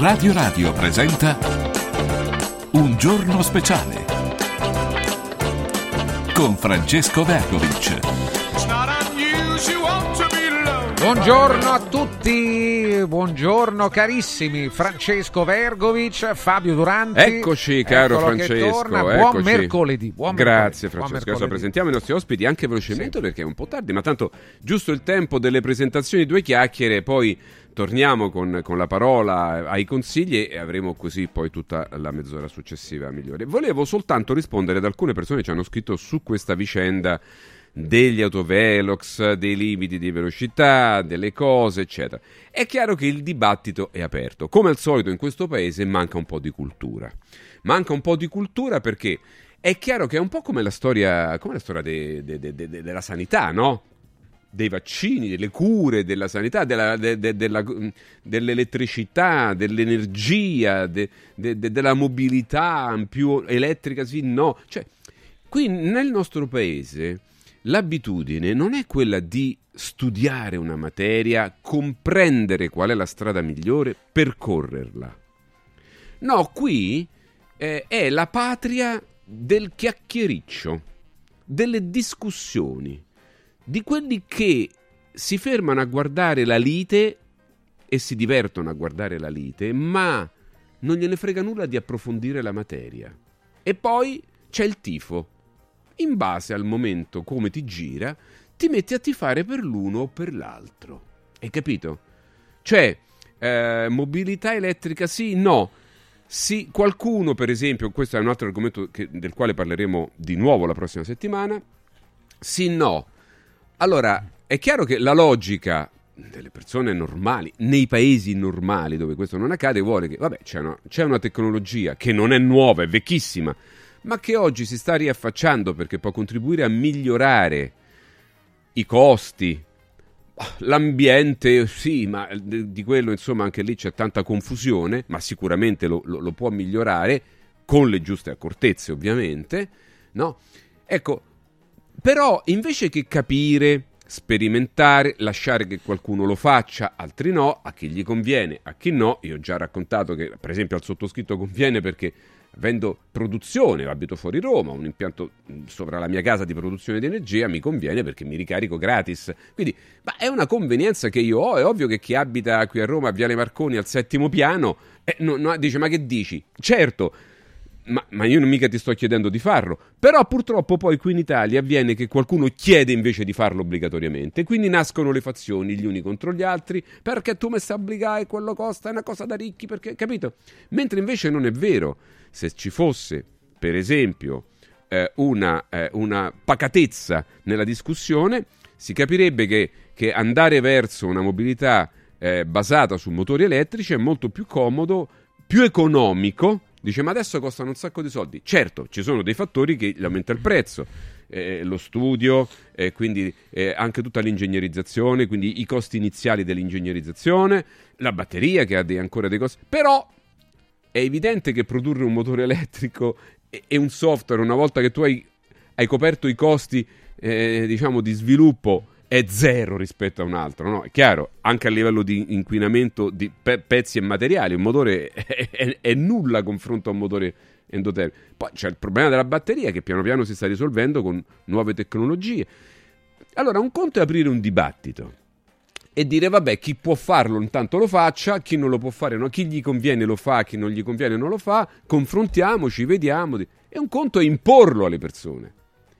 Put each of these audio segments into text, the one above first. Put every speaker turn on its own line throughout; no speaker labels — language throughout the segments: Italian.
Radio Radio presenta Un giorno speciale con Francesco Vergovic.
Buongiorno a tutti, buongiorno carissimi, Francesco Vergovic, Fabio Duranti.
Eccoci caro Francesco.
Buon
eccoci.
mercoledì. Buon
Grazie
mercoledì, buon
Francesco, adesso
mercoledì.
presentiamo i nostri ospiti anche velocemente perché è un po' tardi, ma tanto giusto il tempo delle presentazioni, due chiacchiere, poi torniamo con, con la parola ai consigli e avremo così poi tutta la mezz'ora successiva migliore. Volevo soltanto rispondere ad alcune persone che ci hanno scritto su questa vicenda degli autovelox, dei limiti di velocità, delle cose, eccetera. È chiaro che il dibattito è aperto. Come al solito in questo paese manca un po' di cultura. Manca un po' di cultura perché è chiaro che è un po' come la storia, come la storia de- de- de- della sanità, no? Dei vaccini, delle cure, della sanità, della- de- de- della- dell'elettricità, dell'energia, de- de- de- della mobilità più elettrica, sì, no. Cioè, qui nel nostro paese l'abitudine non è quella di studiare una materia, comprendere qual è la strada migliore, percorrerla. No, qui eh, è la patria del chiacchiericcio, delle discussioni, di quelli che si fermano a guardare la lite e si divertono a guardare la lite, ma non gliene frega nulla di approfondire la materia. E poi c'è il tifo. In base al momento come ti gira, ti metti a tifare per l'uno o per l'altro. Hai capito? Cioè, eh, mobilità elettrica sì, no. Sì, qualcuno, per esempio, questo è un altro argomento che- del quale parleremo di nuovo la prossima settimana. Sì, no. Allora, è chiaro che la logica delle persone normali, nei paesi normali dove questo non accade, vuole che, vabbè, c'è una, c'è una tecnologia che non è nuova, è vecchissima, ma che oggi si sta riaffacciando perché può contribuire a migliorare i costi, l'ambiente, sì, ma di di quello insomma anche lì c'è tanta confusione, ma sicuramente lo, lo- lo può migliorare con le giuste accortezze ovviamente, no? Ecco, però invece che capire, sperimentare, lasciare che qualcuno lo faccia, altri no, a chi gli conviene, a chi no, io ho già raccontato che per esempio al sottoscritto conviene perché avendo produzione, abito fuori Roma, un impianto mh, sopra la mia casa di produzione di energia, mi conviene perché mi ricarico gratis. Quindi, ma è una convenienza che io ho, è ovvio che chi abita qui a Roma, a Viale Marconi, al settimo piano, eh, no- no, dice ma che dici? Certo, ma, ma io non mica ti sto chiedendo di farlo. Però purtroppo poi qui in Italia avviene che qualcuno chiede invece di farlo obbligatoriamente. Quindi nascono le fazioni gli uni contro gli altri. Perché tu mi stai obbligare, quello costa, è una cosa da ricchi, perché, capito? Mentre invece non è vero. Se ci fosse, per esempio, eh, una, eh, una pacatezza nella discussione, si capirebbe che, che andare verso una mobilità eh, basata su motori elettrici è molto più comodo, più economico. Dice, ma adesso costano un sacco di soldi. Certo, ci sono dei fattori che aumenta il prezzo. Eh, lo studio, eh, quindi eh, anche tutta l'ingegnerizzazione, quindi i costi iniziali dell'ingegnerizzazione, la batteria che ha dei- ancora dei costi. Però è evidente che produrre un motore elettrico e, e un software, una volta che tu hai, hai coperto i costi, eh, diciamo, di sviluppo, è zero rispetto a un altro, no? È chiaro, anche a livello di inquinamento di pe- pezzi e materiali, un motore è, è- è nulla confronto a un motore endotermico. Poi c'è il problema della batteria che piano piano si sta risolvendo con nuove tecnologie. Allora, un conto è aprire un dibattito e dire vabbè chi può farlo intanto lo faccia, chi non lo può fare no, chi gli conviene lo fa, chi non gli conviene non lo fa, confrontiamoci, vediamo. E un conto è imporlo alle persone.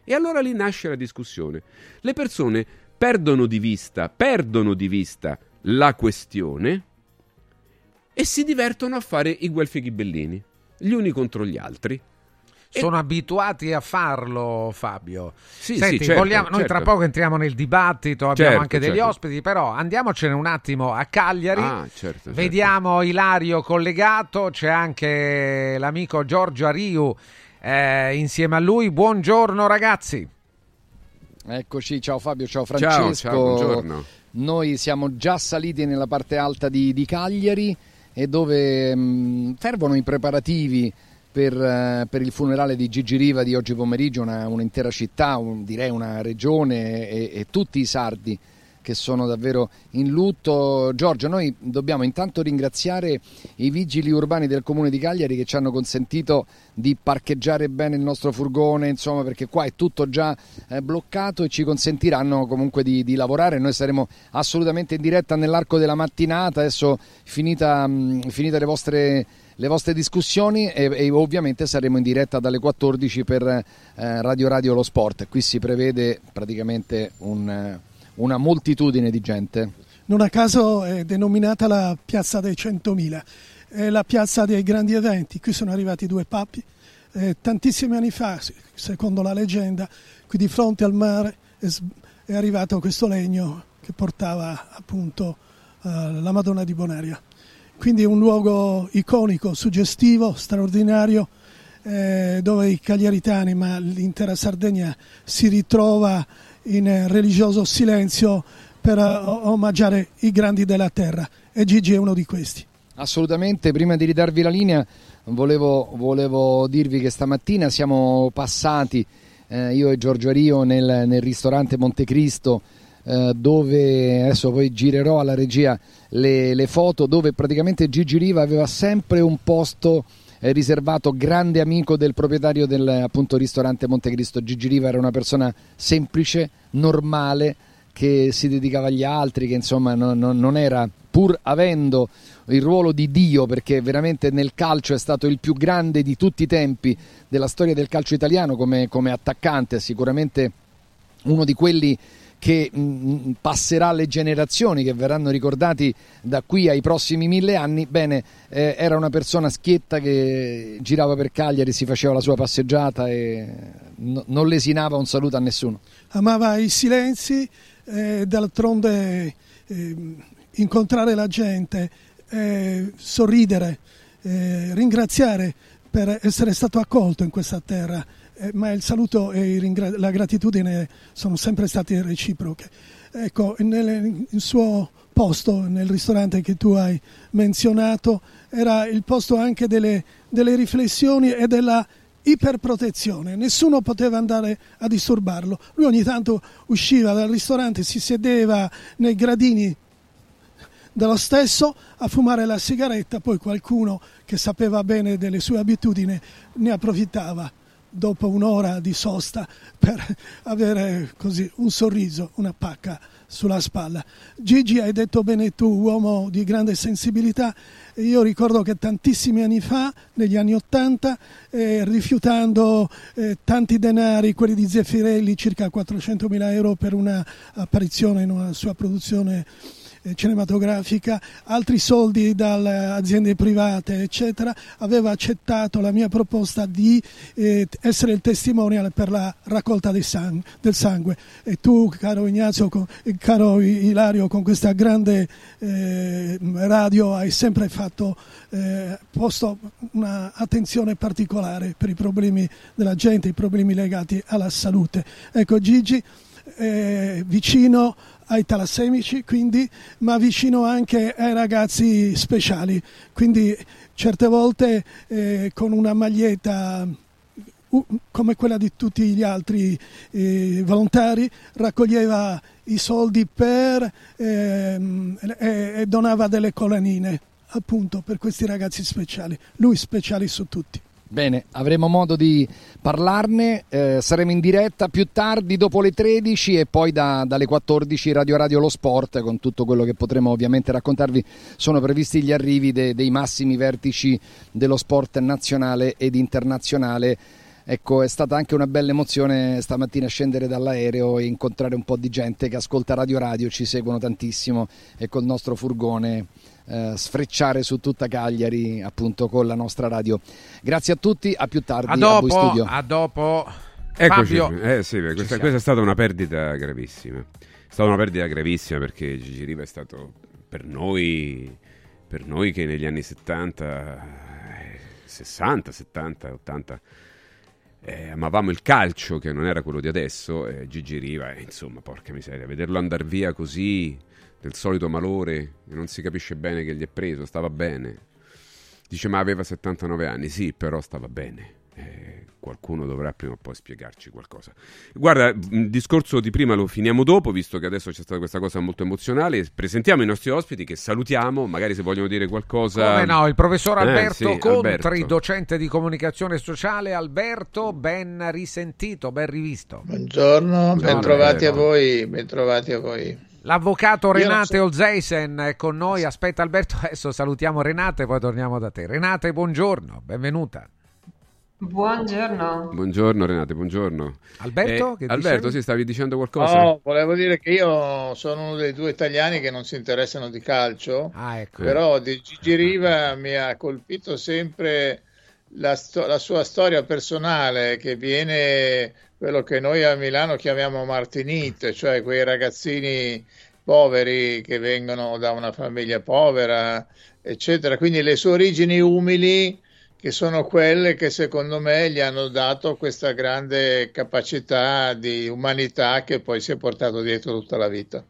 E allora lì nasce la discussione. Le persone perdono di vista, perdono di vista la questione e si divertono a fare i guelfi ghibellini, gli uni contro gli altri. E-
Sono abituati a farlo, Fabio.
Sì,
Senti,
sì, certo,
vogliamo- noi
certo.
tra poco entriamo nel dibattito, abbiamo
Certo,
anche degli
certo.
ospiti, però andiamocene un attimo a Cagliari.
Ah, certo, certo.
Vediamo Ilario collegato, c'è anche l'amico Giorgio Ariu eh, insieme a lui. Buongiorno ragazzi.
Eccoci, ciao Fabio, ciao
Ciao,
Francesco.
ciao, buongiorno.
Noi siamo già saliti nella parte alta di, di Cagliari e dove mh, fervono i preparativi per, eh, per il funerale di Gigi Riva di oggi pomeriggio, una- un'intera città, un- direi una regione e, e tutti i sardi che
sono davvero in lutto. Giorgio, noi dobbiamo intanto ringraziare i vigili urbani del comune di Cagliari che ci hanno consentito di parcheggiare bene il nostro furgone, insomma, perché qua è tutto già eh, bloccato e ci consentiranno comunque di, di, lavorare. Noi saremo assolutamente in diretta nell'arco della mattinata, adesso finita, mh, finite le vostre le vostre discussioni e, e, ovviamente saremo in diretta dalle 14 per eh, Radio Radio Lo Sport. Qui si prevede praticamente un, una moltitudine di gente.
Non a caso è denominata la piazza dei 100.000, è la piazza dei grandi eventi. Qui sono arrivati due papi. Eh, tantissimi anni fa, secondo la leggenda, qui di fronte al mare è, arrivato questo legno che portava appunto uh, la Madonna di Bonaria. Quindi un luogo iconico, suggestivo, straordinario, eh, dove i cagliaritani, ma l'intera Sardegna si ritrova in religioso silenzio per omaggiare i grandi della terra e Gigi è uno di questi.
Assolutamente, prima di ridarvi la linea volevo, volevo dirvi che stamattina siamo passati, eh, io e Giorgio Rio, nel, nel ristorante Montecristo eh, dove adesso poi girerò alla regia le, le, foto dove praticamente Gigi Riva aveva sempre un posto eh, riservato grande amico del proprietario del appunto, ristorante Montecristo. Gigi Riva era una persona semplice, normale, che si dedicava agli altri, che insomma non, non, non era, pur avendo il ruolo di Dio, perché veramente nel calcio è stato il più grande di tutti i tempi della storia del calcio italiano come, come attaccante, sicuramente uno di quelli che mh, mm, mm, passerà alle generazioni che verranno ricordati da qui ai prossimi mille anni, bene, eh, era una persona schietta che girava per Cagliari, si faceva la sua passeggiata e no, non lesinava un saluto a nessuno.
Amava i silenzi, eh, d'altronde eh, incontrare la gente, eh, sorridere, eh, ringraziare per essere stato accolto in questa terra eh, ma il saluto e la gratitudine sono sempre state reciproche. Ecco, nel, il suo posto nel ristorante che tu hai menzionato era il posto anche delle, delle riflessioni e della iperprotezione, nessuno poteva andare a disturbarlo. Lui ogni tanto usciva dal ristorante, si sedeva nei gradini dello stesso a fumare la sigaretta, poi qualcuno che sapeva bene delle sue abitudini ne approfittava dopo un'ora di sosta per avere così un sorriso, una pacca sulla spalla. Gigi, hai detto bene tu, uomo di grande sensibilità. Io ricordo che tantissimi anni fa, negli anni Ottanta, eh, rifiutando eh, tanti denari, quelli di Zeffirelli, circa 400.000 euro per un'apparizione in una sua produzione cinematografica, altri soldi dalle aziende private, eccetera, aveva accettato la mia proposta di eh, essere il testimonial per la raccolta sang- del sangue. E tu, caro Ignazio, con, caro Ilario, con questa grande eh, radio hai sempre fatto, eh, posto un'attenzione particolare per i problemi della gente, i problemi legati alla salute. Ecco, Gigi, eh, vicino ai talassemici, quindi, ma vicino anche ai ragazzi speciali. Quindi certe volte eh, con una maglietta uh, come quella di tutti gli altri eh, volontari raccoglieva i soldi per ehm, e, e donava delle collanine appunto per questi ragazzi speciali. Lui speciali su tutti.
Bene, avremo modo di parlarne, eh, saremo in diretta più tardi dopo le 13 e poi da, dalle 14 Radio Radio Lo Sport con tutto quello che potremo ovviamente raccontarvi. Sono previsti gli arrivi de, dei massimi vertici dello sport nazionale ed internazionale. Ecco, è stata anche una bella emozione stamattina scendere dall'aereo e incontrare un po' di gente che ascolta Radio Radio, ci seguono tantissimo e col nostro furgone eh, sfrecciare su tutta Cagliari appunto con la nostra radio. Grazie a tutti, a più tardi.
A dopo, a, studio. a dopo.
Eccoci, eh, sì, questa, questa, è stata una perdita gravissima. È stata una perdita gravissima perché Gigi Riva è stato per noi, per noi che negli anni 70, 60, 70, 80 eh, amavamo il calcio che non era quello di adesso. Eh, Gigi Riva, eh, insomma, porca miseria, vederlo andare via così del solito malore, non si capisce bene che gli è preso, stava bene. Dice ma aveva 79 anni, sì, però stava bene. Eh, qualcuno dovrà prima o poi spiegarci qualcosa. Guarda, il discorso di prima lo finiamo dopo, visto che adesso c'è stata questa cosa molto emozionale. Presentiamo i nostri ospiti che salutiamo, magari se vogliono dire qualcosa.
Come no, il professor
Eh,
Alberto
sì,
Contri,
Alberto.
docente di comunicazione sociale. Alberto, ben risentito, ben rivisto.
Buongiorno, bentrovati a voi, bentrovati a voi.
L'avvocato Renate
so-
Olzeisen è con noi. Aspetta Alberto, adesso salutiamo Renate, poi torniamo da te. Renate, buongiorno, benvenuta.
Buongiorno.
Buongiorno Renate, buongiorno.
Alberto,
Eh,
che
Alberto,
dicevi?
sì, stavi dicendo qualcosa?
No, volevo dire che io sono uno dei due italiani che non si interessano di calcio,
Ah, ecco.
però di Gigi Riva mi ha colpito sempre la, sto- la sua storia personale, che viene quello che noi a Milano chiamiamo Martinite, cioè quei ragazzini poveri che vengono da una famiglia povera, eccetera. Quindi le sue origini umili che sono quelle che secondo me gli hanno dato questa grande capacità di umanità che poi si è portato dietro tutta la vita.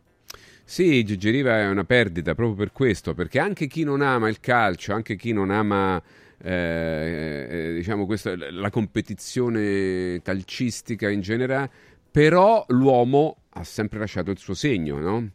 Sì, Gigi Riva è una perdita proprio per questo, perché anche chi non ama il calcio, anche chi non ama eh, eh, diciamo questa, la competizione calcistica in generale, però l'uomo ha sempre lasciato il suo segno, no?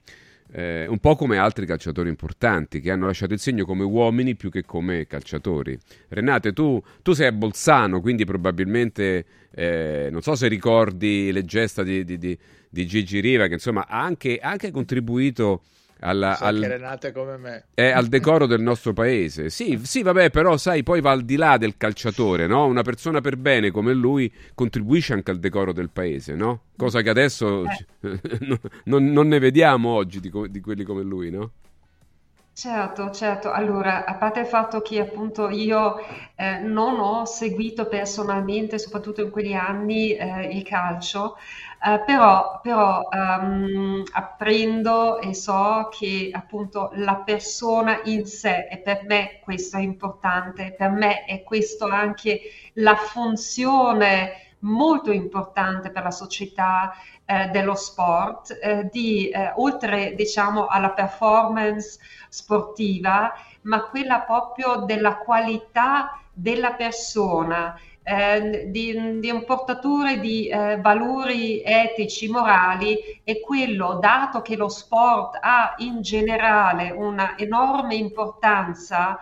Eh, un po' come altri calciatori importanti che hanno lasciato il segno come uomini più che come calciatori. Renate, tu, tu sei a Bolzano, quindi probabilmente eh, non so se ricordi le gesta di, di- di- di Gigi Riva, che insomma ha anche, ha anche contribuito alla-
Sa
al,
che Renate come me.
è al decoro del nostro paese. Sì, sì, vabbè, però sai, poi va al di là del calciatore, no? Una persona per bene come lui contribuisce anche al decoro del paese, no? Cosa che adesso non, non- non ne vediamo oggi di, di quelli come lui, no?
Certo, certo. Allora, a parte il fatto che appunto io eh, non ho seguito personalmente, soprattutto in quegli anni, eh, il calcio, eh, però, però ehm, apprendo e so che appunto la persona in sé, e per me questo è importante, per me è questo anche la funzione molto importante per la società eh, dello sport, eh, di, eh, oltre diciamo alla performance sportiva, ma quella proprio della qualità della persona, eh, di, di un portatore di eh, valori etici, morali e quello, dato che lo sport ha in generale una enorme importanza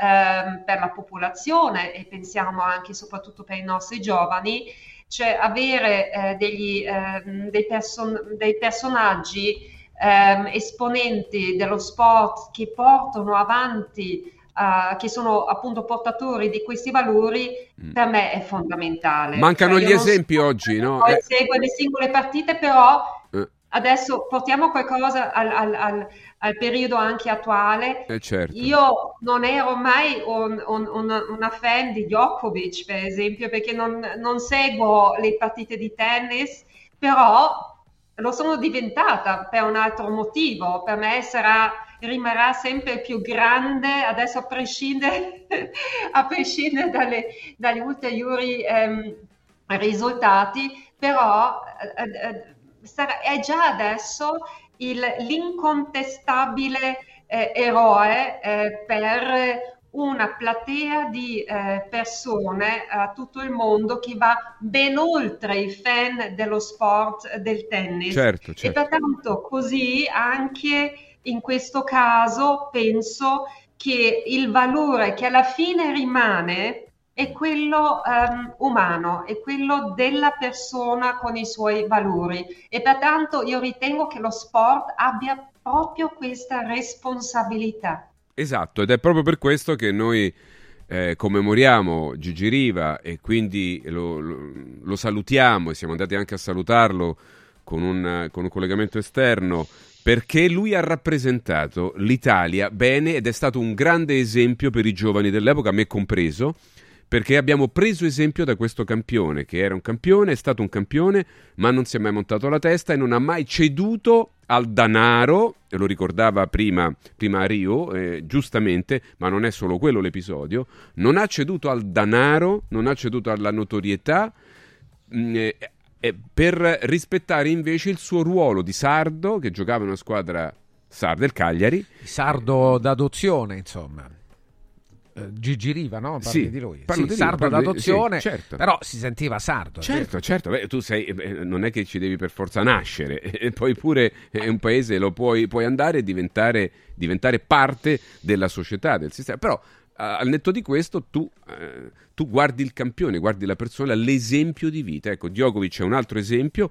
ehm, per la popolazione e pensiamo anche e soprattutto per i nostri giovani, cioè avere eh, degli, ehm, dei, person- dei personaggi ehm, esponenti dello sport che portano avanti, eh, che sono appunto portatori di questi valori,
Mm.
per me è fondamentale.
Mancano
Cioè,
gli esempi
so
oggi, no?
Poi
Eh.
segue le singole partite, però
Eh.
adesso portiamo qualcosa al, al- al- al periodo anche attuale.
Eh, certo.
Io non ero mai un- un- un- una fan di Djokovic, per esempio, perché non, non seguo le partite di tennis, però lo sono diventata per un altro motivo. Per me sarà, rimarrà sempre più grande, adesso a prescindere, a prescindere dalle- dagli ulteriori ehm, risultati, però eh, eh, sarà- è già adesso il- l'incontestabile eh, eroe eh, per una platea di eh, persone a tutto il mondo che va ben oltre i fan dello sport del tennis.
Certo,
E
certo.
pertanto così anche in questo caso penso che il valore che alla fine rimane è quello ehm, umano, è quello della persona con i suoi valori e pertanto io ritengo che lo sport abbia proprio questa responsabilità.
Esatto, ed è proprio per questo che noi eh, commemoriamo Gigi Riva e quindi lo, lo- lo salutiamo e siamo andati anche a salutarlo con un, con un collegamento esterno perché lui ha rappresentato l'Italia bene ed è stato un grande esempio per i giovani dell'epoca, me compreso, perché abbiamo preso esempio da questo campione, che era un campione, è stato un campione, ma non si è mai montato la testa e non ha mai ceduto al danaro, lo ricordava prima, prima Rio, eh, giustamente, ma non è solo quello l'episodio, non ha ceduto al danaro, non ha ceduto alla notorietà, mh, eh, per rispettare invece il suo ruolo di sardo, che giocava in una squadra sarda, il Cagliari,
Sardo d'adozione, insomma. eh, Gigi Riva, no? Parli
Sì,
di lui.
parlo
Sì,
di
sardo
parlo di-
d'adozione,
sì, certo.
però si sentiva sardo. è
Certo, certo, beh, tu sei, eh, non è che ci devi per forza nascere, e poi pure eh, un paese lo puoi, puoi andare e diventare, diventare parte della società, del sistema. Però al netto di questo tu, eh, tu guardi il campione, guardi la persona, l'esempio di vita. Ecco, Djokovic è un altro esempio.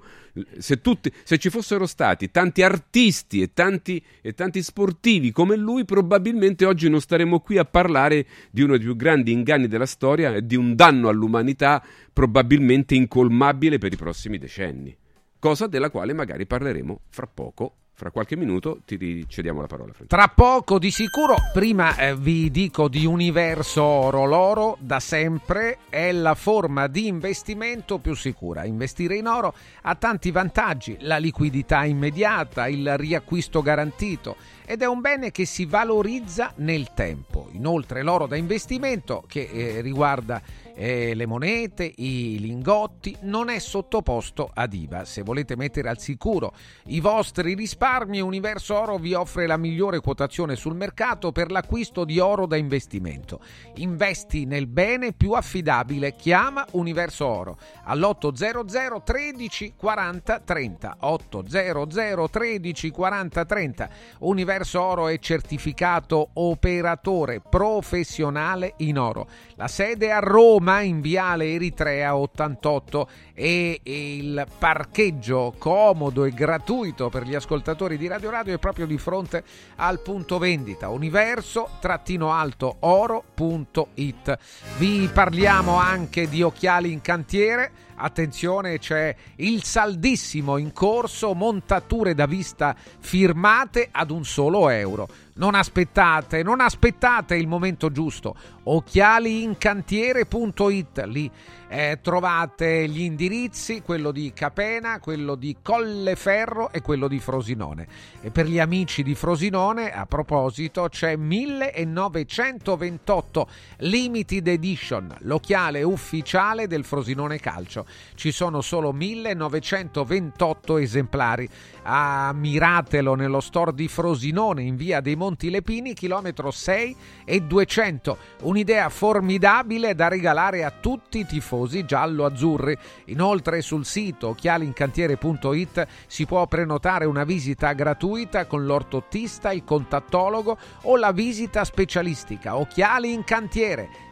Se, tutti, se ci fossero stati tanti artisti e tanti, e tanti sportivi come lui, probabilmente oggi non staremmo qui a parlare di uno dei più grandi inganni della storia e di un danno all'umanità probabilmente incolmabile per i prossimi decenni. Cosa della quale magari parleremo fra poco. Fra qualche minuto ti cediamo la parola. Francesco.
Tra poco di sicuro, prima eh, vi dico di Universo Oro, l'oro da sempre è la forma di investimento più sicura. Investire in oro ha tanti vantaggi, la liquidità immediata, il riacquisto garantito ed è un bene che si valorizza nel tempo. Inoltre l'oro da investimento che eh, riguarda eh, le monete, i lingotti, non è sottoposto ad IVA. Se volete mettere al sicuro i vostri risparmi, Universo Oro vi offre la migliore quotazione sul mercato per l'acquisto di oro da investimento. Investi nel bene più affidabile. Chiama Universo Oro all'800 13 40 30 800 13 40 30. Universo Oro è certificato operatore professionale in oro. La sede è a Roma in Viale Eritrea 88 e il parcheggio comodo e gratuito per gli ascoltatori di Radio Radio è proprio di fronte al punto vendita universo-alto-oro.it. Vi parliamo anche di occhiali in cantiere. Attenzione, c'è il saldissimo in corso, montature da vista firmate ad un solo euro. Non aspettate, non aspettate il momento giusto. Occhialiincantiere.it lì eh, trovate gli indirizzi, quello di Capena, quello di Colleferro e quello di Frosinone. E per gli amici di Frosinone, a proposito, c'è 1928 Limited Edition, l'occhiale ufficiale del Frosinone Calcio. Ci sono solo 1928 esemplari. Ammiratelo nello store di Frosinone in via dei Monti Lepini, chilometro 6 e 200. Un'idea formidabile da regalare a tutti i tifosi giallo-azzurri. Inoltre sul sito occhialincantiere.it si può prenotare una visita gratuita con l'ortottista, il contattologo o la visita specialistica. Occhiali in cantiere,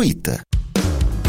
gratuita.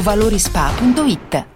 valorispa.it.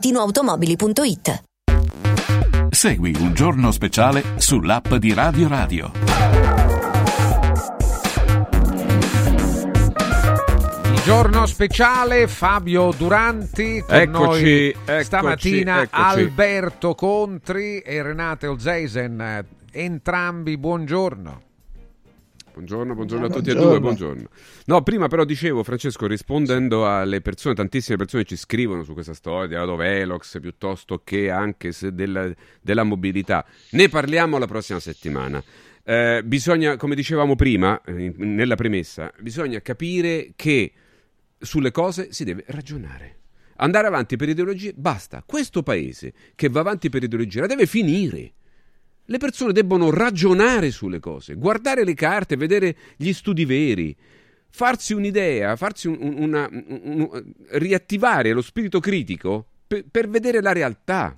valentinoautomobili.it
Segui un giorno speciale sull'app di Radio Radio.
Giorno speciale Fabio Duranti con
Eccoci,
noi
eccoci,
stamattina
eccoci.
Alberto Contri e Renate Olzeisen entrambi buongiorno
Buongiorno, buongiorno a tutti
Buongiorno.
e due, buongiorno. No, prima però dicevo, Francesco, rispondendo alle persone, tantissime persone ci scrivono su questa storia di Autovelox piuttosto che anche se della, della mobilità. Ne parliamo la prossima settimana. Eh, bisogna, come dicevamo prima, eh, in- nella premessa, bisogna capire che sulle cose si deve ragionare. Andare avanti per ideologie, basta. Questo paese che va avanti per ideologie la deve finire. Le persone debbono ragionare sulle cose, guardare le carte, vedere gli studi veri, farsi un'idea, farsi un- un- una, un- un- riattivare lo spirito critico per, per vedere la realtà,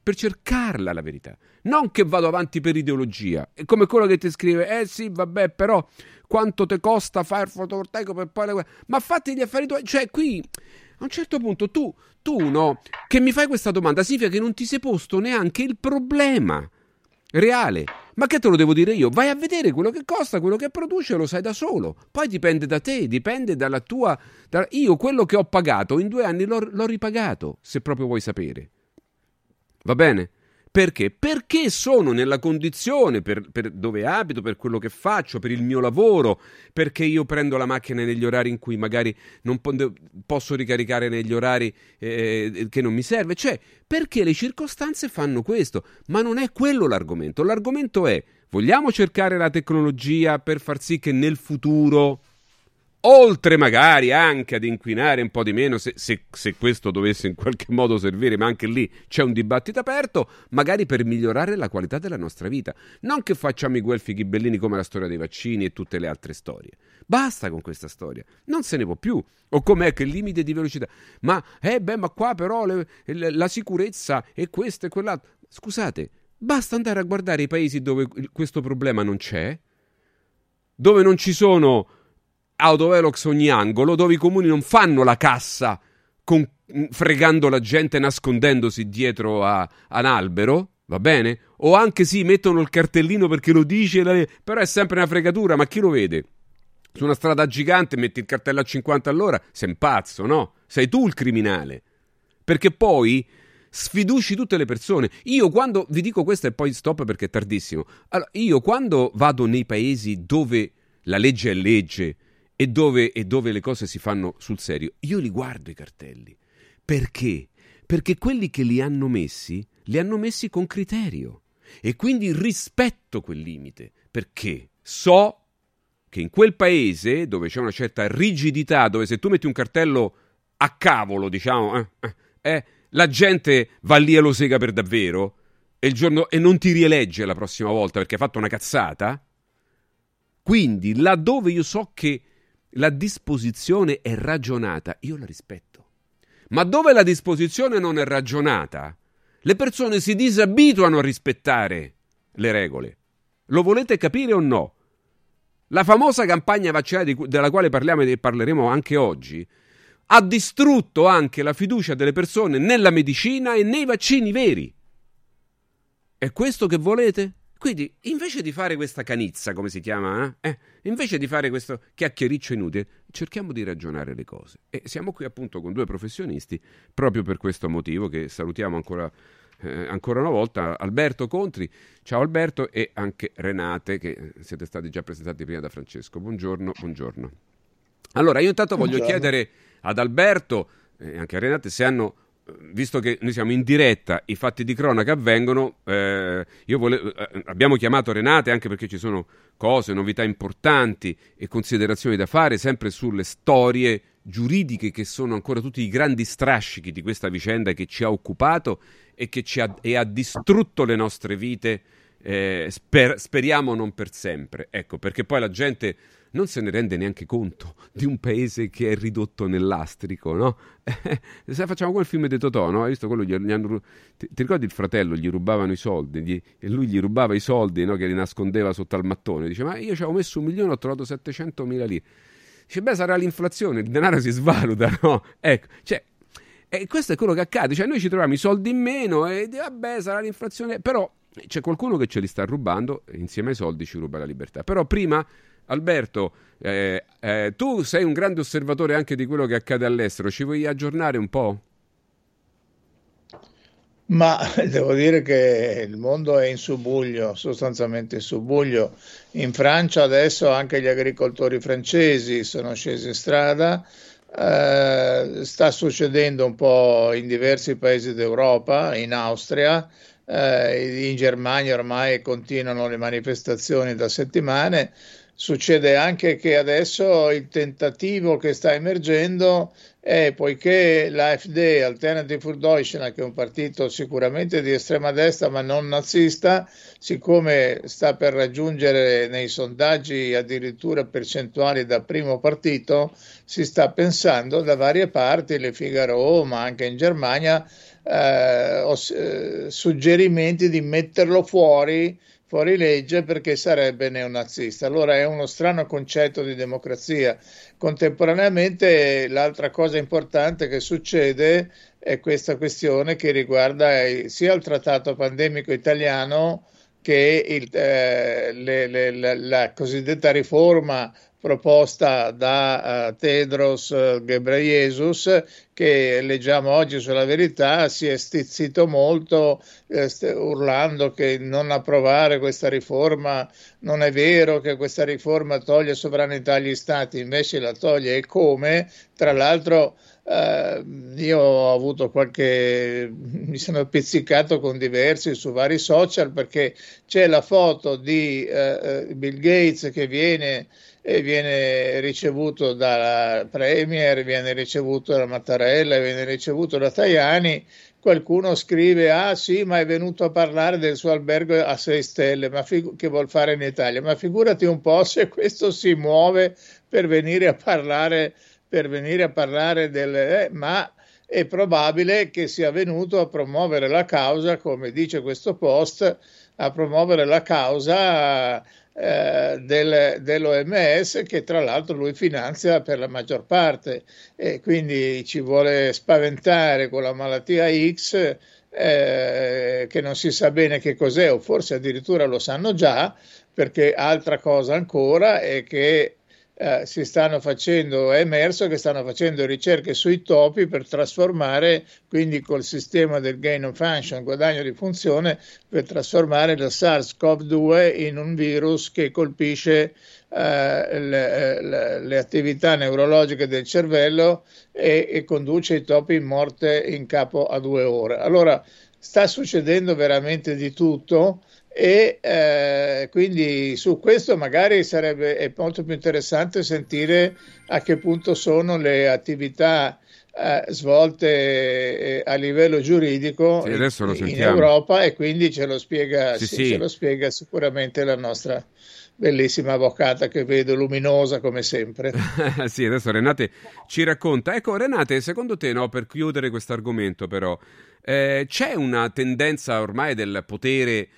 per cercarla la verità. Non che vado avanti per ideologia. È come quello che ti scrive, eh sì, vabbè, però quanto ti costa fare il fotovoltaico per poi... le- Ma fatti gli affari tuoi... Cioè, qui, a un certo punto, tu, tu, no, che mi fai questa domanda, significa che non ti sei posto neanche il problema reale. Ma che te lo devo dire io? Vai a vedere quello che costa, quello che produce, lo sai da solo. Poi dipende da te, dipende dalla tua. da- Io quello che ho pagato in due anni l'ho, l'ho ripagato, se proprio vuoi sapere. Va bene? Perché? Perché sono nella condizione per, per dove abito, per quello che faccio, per il mio lavoro, perché io prendo la macchina negli orari in cui magari non po- posso ricaricare negli orari eh, che non mi serve. Cioè, perché le circostanze fanno questo. Ma non è quello l'argomento. L'argomento è, vogliamo cercare la tecnologia per far sì che nel futuro oltre magari anche ad inquinare un po' di meno, se, se, se, questo dovesse in qualche modo servire, ma anche lì c'è un dibattito aperto, magari per migliorare la qualità della nostra vita. Non che facciamo i guelfi ghibellini come la storia dei vaccini e tutte le altre storie. Basta con questa storia, non se ne può più. O com'è che il limite di velocità? Ma, eh beh, ma qua però le, le, la sicurezza è questo e quell'altro. Scusate, basta andare a guardare i paesi dove questo problema non c'è, dove non ci sono autovelox ogni angolo, dove i comuni non fanno la cassa con, fregando la gente nascondendosi dietro a, a, un albero, va bene? O anche sì, mettono il cartellino perché lo dice, però è sempre una fregatura, ma chi lo vede? Su una strada gigante metti il cartello a 50 all'ora, sei un pazzo, no? Sei tu il criminale. Perché poi sfiduci tutte le persone. Io quando vi dico questo e poi stop perché è tardissimo. Allora, io quando vado nei paesi dove la legge è legge, e dove, e dove le cose si fanno sul serio, io li guardo i cartelli. Perché? Perché quelli che li hanno messi, li hanno messi con criterio. E quindi rispetto quel limite, perché so che in quel paese, dove c'è una certa rigidità, dove se tu metti un cartello a cavolo, diciamo, eh, eh, eh, la gente va lì e lo sega per davvero, e, giorno, e non ti rielegge la prossima volta perché hai fatto una cazzata, quindi laddove io so che la disposizione è ragionata, io la rispetto. Ma dove la disposizione non è ragionata, le persone si disabituano a rispettare le regole. Lo volete capire o no? La famosa campagna vaccinale della quale parliamo e parleremo anche oggi ha distrutto anche la fiducia delle persone nella medicina e nei vaccini veri. È questo che volete? Quindi, invece di fare questa canizza, come si chiama, eh? Eh, invece di fare questo chiacchiericcio inutile, cerchiamo di ragionare le cose. E siamo qui appunto con due professionisti, proprio per questo motivo, che salutiamo ancora, eh, ancora una volta, Alberto Contri. Ciao Alberto e anche Renate, che siete stati già presentati prima da Francesco. Buongiorno, buongiorno. Allora, io intanto voglio buongiorno. chiedere ad Alberto e anche a Renate se hanno visto che noi siamo in diretta, i fatti di cronaca avvengono, eh, volevo, eh, abbiamo chiamato Renate anche perché ci sono cose, novità importanti e considerazioni da fare sempre sulle storie giuridiche che sono ancora tutti i grandi strascichi di questa vicenda che ci ha occupato e che ha, e ha distrutto le nostre vite, eh, sper, speriamo non per sempre. Ecco, perché poi la gente non se ne rende neanche conto di un paese che è ridotto nell'astrico, no? Se facciamo quel film di Totò, no? Hai visto quello? Gli, gli hanno, ti, ti, ricordi il fratello? Gli rubavano i soldi gli, e lui gli rubava i soldi, no? Che li nascondeva sotto al mattone. Dice, ma io ci avevo messo un milione, ho trovato 700 mila lire. Dice, beh, sarà l'inflazione, il denaro si svaluta, no? Ecco, cioè, e questo è quello che accade. Cioè, noi ci troviamo i soldi in meno e vabbè, sarà l'inflazione. Però c'è qualcuno che ce li sta rubando e insieme ai soldi ci ruba la libertà. Però prima Alberto, eh, eh, tu sei un grande osservatore anche di quello che accade all'estero, ci vuoi aggiornare un po'?
Ma devo dire che il mondo è in subbuglio, sostanzialmente in subbuglio. In Francia adesso anche gli agricoltori francesi sono scesi in strada, eh, sta succedendo un po' in diversi paesi d'Europa, in Austria, eh, in Germania ormai continuano le manifestazioni da settimane. Succede anche che adesso il tentativo che sta emergendo è poiché l'AfD, Alternative für Deutschland, che è un partito sicuramente di estrema destra ma non nazista, siccome sta per raggiungere nei sondaggi addirittura percentuali da primo partito, si sta pensando da varie parti, le Figaro, ma anche in Germania, eh, eh, suggerimenti di metterlo fuori fuori legge perché sarebbe neonazista. Allora è uno strano concetto di democrazia. Contemporaneamente l'altra cosa importante che succede è questa questione che riguarda sia il trattato pandemico italiano che il, eh, le, le, la, la cosiddetta riforma proposta da uh, Tedros uh, Ghebreyesus che leggiamo oggi sulla verità si è stizzito molto eh, st- urlando che non approvare questa riforma. Non è vero che questa riforma toglie sovranità agli stati invece la toglie e come? Tra l'altro Uh, io ho avuto qualche, mi sono pizzicato con diversi su vari social perché c'è la foto di uh, Bill Gates che viene, e viene ricevuto dalla Premier, viene ricevuto da Mattarella, viene ricevuto da Tajani. Qualcuno scrive: Ah, sì, ma è venuto a parlare del suo albergo a 6 stelle ma fig- che vuol fare in Italia. Ma figurati un po' se questo si muove per venire a parlare per venire a parlare del... Eh, ma è probabile che sia venuto a promuovere la causa, come dice questo post, a promuovere la causa eh, del, dell'OMS che tra l'altro lui finanzia per la maggior parte. E quindi ci vuole spaventare con la malattia X eh, che non si sa bene che cos'è o forse addirittura lo sanno già perché altra cosa ancora è che eh, si stanno facendo, è emerso che stanno facendo ricerche sui topi per trasformare, quindi col sistema del gain of function, guadagno di funzione, per trasformare il SARS-CoV-2 in un virus che colpisce eh, le, le, le, attività neurologiche del cervello e, e conduce i topi in morte in capo a due ore. Allora, sta succedendo veramente di tutto e eh, quindi su questo magari sarebbe molto più interessante sentire a che punto sono le attività eh, svolte eh, a livello giuridico
sì, in,
in, Europa e quindi ce lo, spiega, sì, sì, ce lo spiega sicuramente la nostra bellissima avvocata che vedo luminosa come sempre.
sì, adesso Renate ci racconta. Ecco, Renate, secondo te, no, per chiudere questo argomento però, eh, c'è una tendenza ormai del potere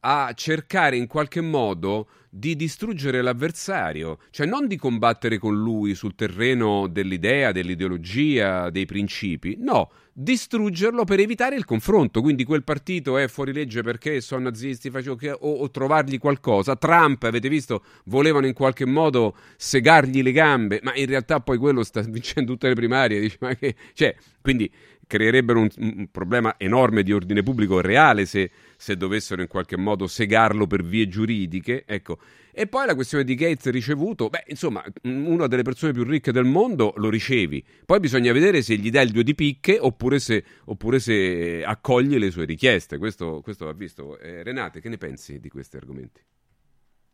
a cercare in qualche modo di distruggere l'avversario, cioè non di combattere con lui sul terreno dell'idea, dell'ideologia, dei principi, no, distruggerlo per evitare il confronto. Quindi quel partito è fuori legge perché sono nazisti che, o, o, trovargli qualcosa. Trump, avete visto, volevano in qualche modo segargli le gambe, ma in realtà poi quello sta vincendo tutte le primarie. Dice, che... cioè, quindi creerebbero un, un, problema enorme di ordine pubblico reale se, se, dovessero in qualche modo segarlo per vie giuridiche. Ecco. E poi la questione di Gates ricevuto, beh, insomma, una delle persone più ricche del mondo lo ricevi. Poi bisogna vedere se gli dai il due di picche oppure se, oppure se accoglie le sue richieste. Questo, questo va visto. Eh, Renate, che ne pensi di questi argomenti?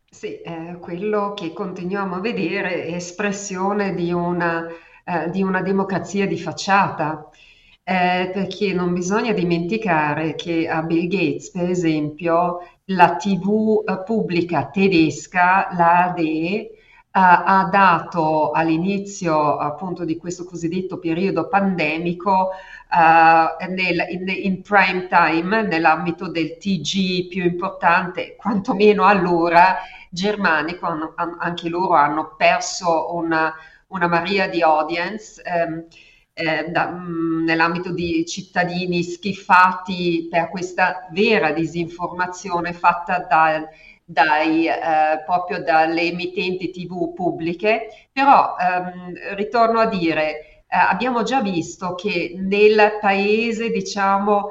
Sì, eh, quello che continuiamo a vedere è espressione di una, eh, di una democrazia di facciata eh, perché non bisogna dimenticare che a Bill Gates, per esempio, la TV eh, pubblica tedesca, la AD, eh, ha dato all'inizio appunto di questo cosiddetto periodo pandemico uh, nel, in, in, prime time nell'ambito del TG più importante, quantomeno allora germanico, anche loro hanno perso una, una marea di audience. Um, eh, da, mh, mm, nell'ambito di cittadini schifati per questa vera disinformazione fatta da, dai, eh, proprio dalle emittenti tv pubbliche, però ehm, ritorno a dire, eh, abbiamo già visto che nel paese, diciamo,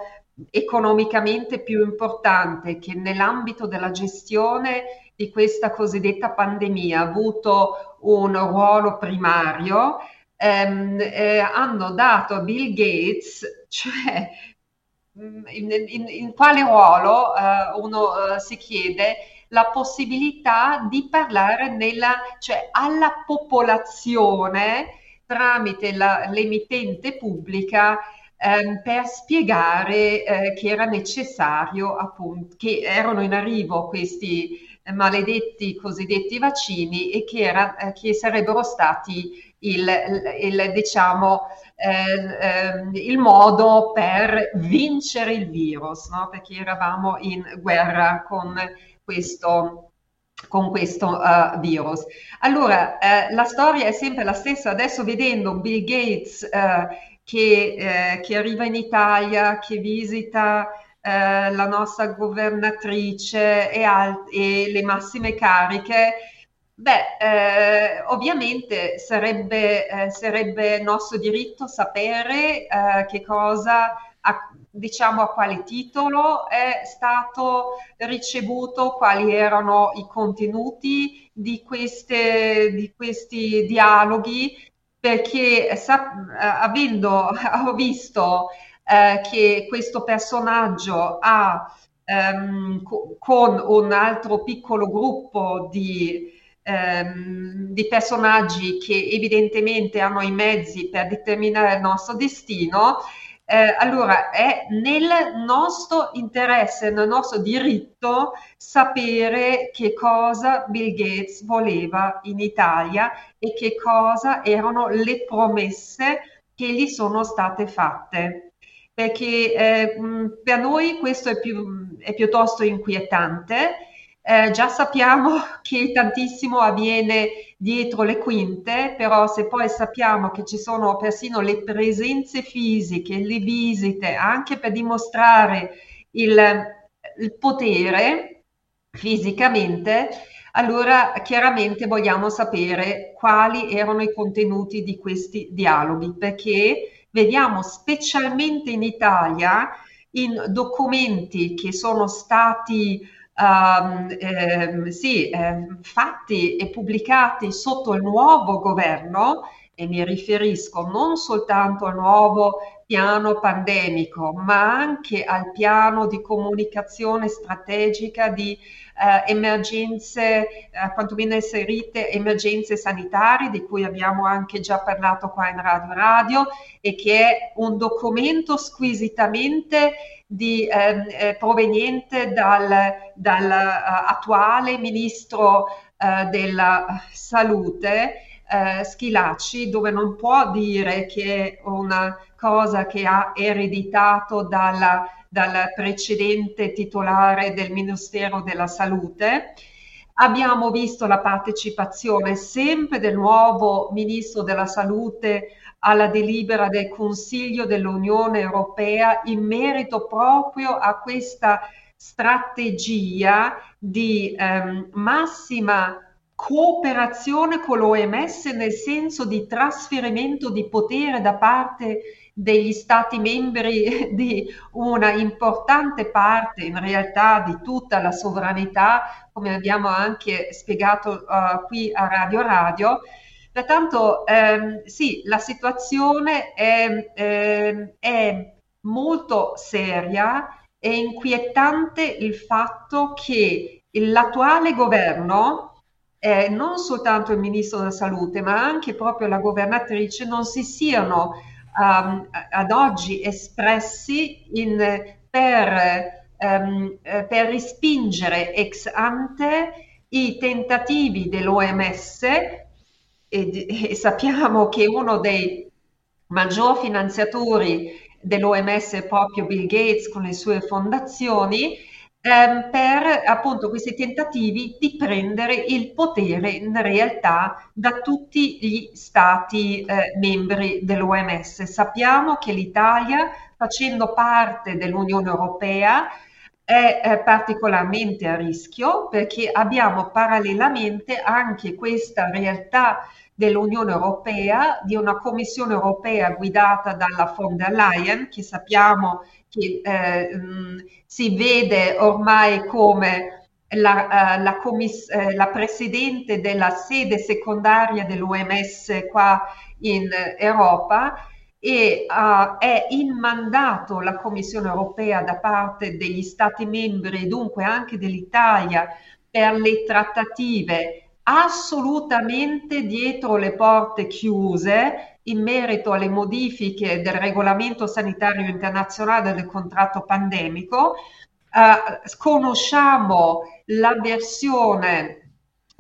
economicamente più importante che nell'ambito della gestione di questa cosiddetta pandemia ha avuto un ruolo primario, ehm, eh, hanno dato a Bill Gates, cioè mm, in, in, in quale ruolo eh, uno eh, si chiede la possibilità di parlare nella, cioè alla popolazione tramite la, l'emittente pubblica ehm, per spiegare eh, che era necessario appunto che erano in arrivo questi maledetti cosiddetti vaccini e che, era, eh, che sarebbero stati il, il, diciamo, eh, eh, il modo per vincere il virus, no? perché eravamo in guerra con questo con questo uh, virus. Allora, eh, la storia è sempre la stessa, adesso vedendo Bill Gates eh, che, eh, che, arriva in Italia, che visita eh, la nostra governatrice e, alt- e le massime cariche, Beh, eh, ovviamente sarebbe, eh, sarebbe, nostro diritto sapere eh, che cosa, a, diciamo a quale titolo è stato ricevuto, quali erano i contenuti di, queste, di questi dialoghi perché sa, avendo ho visto eh, che questo personaggio ha ehm, co- con un altro piccolo gruppo di, ehm, di personaggi che evidentemente hanno i mezzi per determinare il nostro destino, eh, allora è nel nostro interesse, nel nostro diritto sapere che cosa Bill Gates voleva in Italia e che cosa erano le promesse che gli sono state fatte. Perché eh, per noi questo è, più, è piuttosto inquietante eh, già sappiamo che tantissimo avviene dietro le quinte, però se poi sappiamo che ci sono persino le presenze fisiche, le visite, anche per dimostrare il, il potere fisicamente, allora chiaramente vogliamo sapere quali erano i contenuti di questi dialoghi, perché vediamo specialmente in Italia in documenti che sono stati um, eh, sì, eh, fatti e pubblicati sotto il nuovo governo, e mi riferisco non soltanto al nuovo piano pandemico, ma anche al piano di comunicazione strategica di eh, emergenze, eh, quantomeno inserite emergenze sanitarie, di cui abbiamo anche già parlato qua in Radio Radio, e che è un documento squisitamente di, ehm, eh, proveniente dal, dal uh, ministro uh, della salute, uh, Schilacci, dove non può dire che una cosa che ha ereditato dalla, dal precedente titolare del Ministero della Salute. Abbiamo visto la partecipazione sempre del nuovo ministro della Salute alla delibera del Consiglio dell'Unione Europea in merito proprio a questa strategia di ehm, massima cooperazione con l'OMS nel senso di trasferimento di potere da parte degli Stati membri di una importante parte, in realtà di tutta la sovranità, come abbiamo anche spiegato uh, qui a Radio Radio, Pertanto ehm, sì, la situazione è, eh, è molto seria e inquietante il fatto che l'attuale governo, eh, non soltanto il ministro della salute, ma anche proprio la governatrice, non si siano um, ad oggi espressi in, per, um, per respingere ex ante i tentativi dell'OMS e, e sappiamo che uno dei maggior finanziatori dell'OMS è proprio Bill Gates con le sue fondazioni, ehm, per appunto questi tentativi di prendere il potere in realtà da tutti gli stati eh, membri dell'OMS. Sappiamo che l'Italia, facendo parte dell'Unione Europea, è, è particolarmente a rischio perché abbiamo parallelamente anche questa realtà dell'Unione Europea, di una Commissione Europea guidata dalla von der Leyen, che sappiamo che eh, mh, si vede ormai come la, uh, la, commiss- eh, la, presidente della sede secondaria dell'OMS qua in Europa e uh, è in mandato la Commissione europea da parte degli Stati membri e dunque anche dell'Italia per le trattative assolutamente dietro le porte chiuse in merito alle modifiche del regolamento sanitario internazionale del contratto pandemico. Uh, conosciamo la versione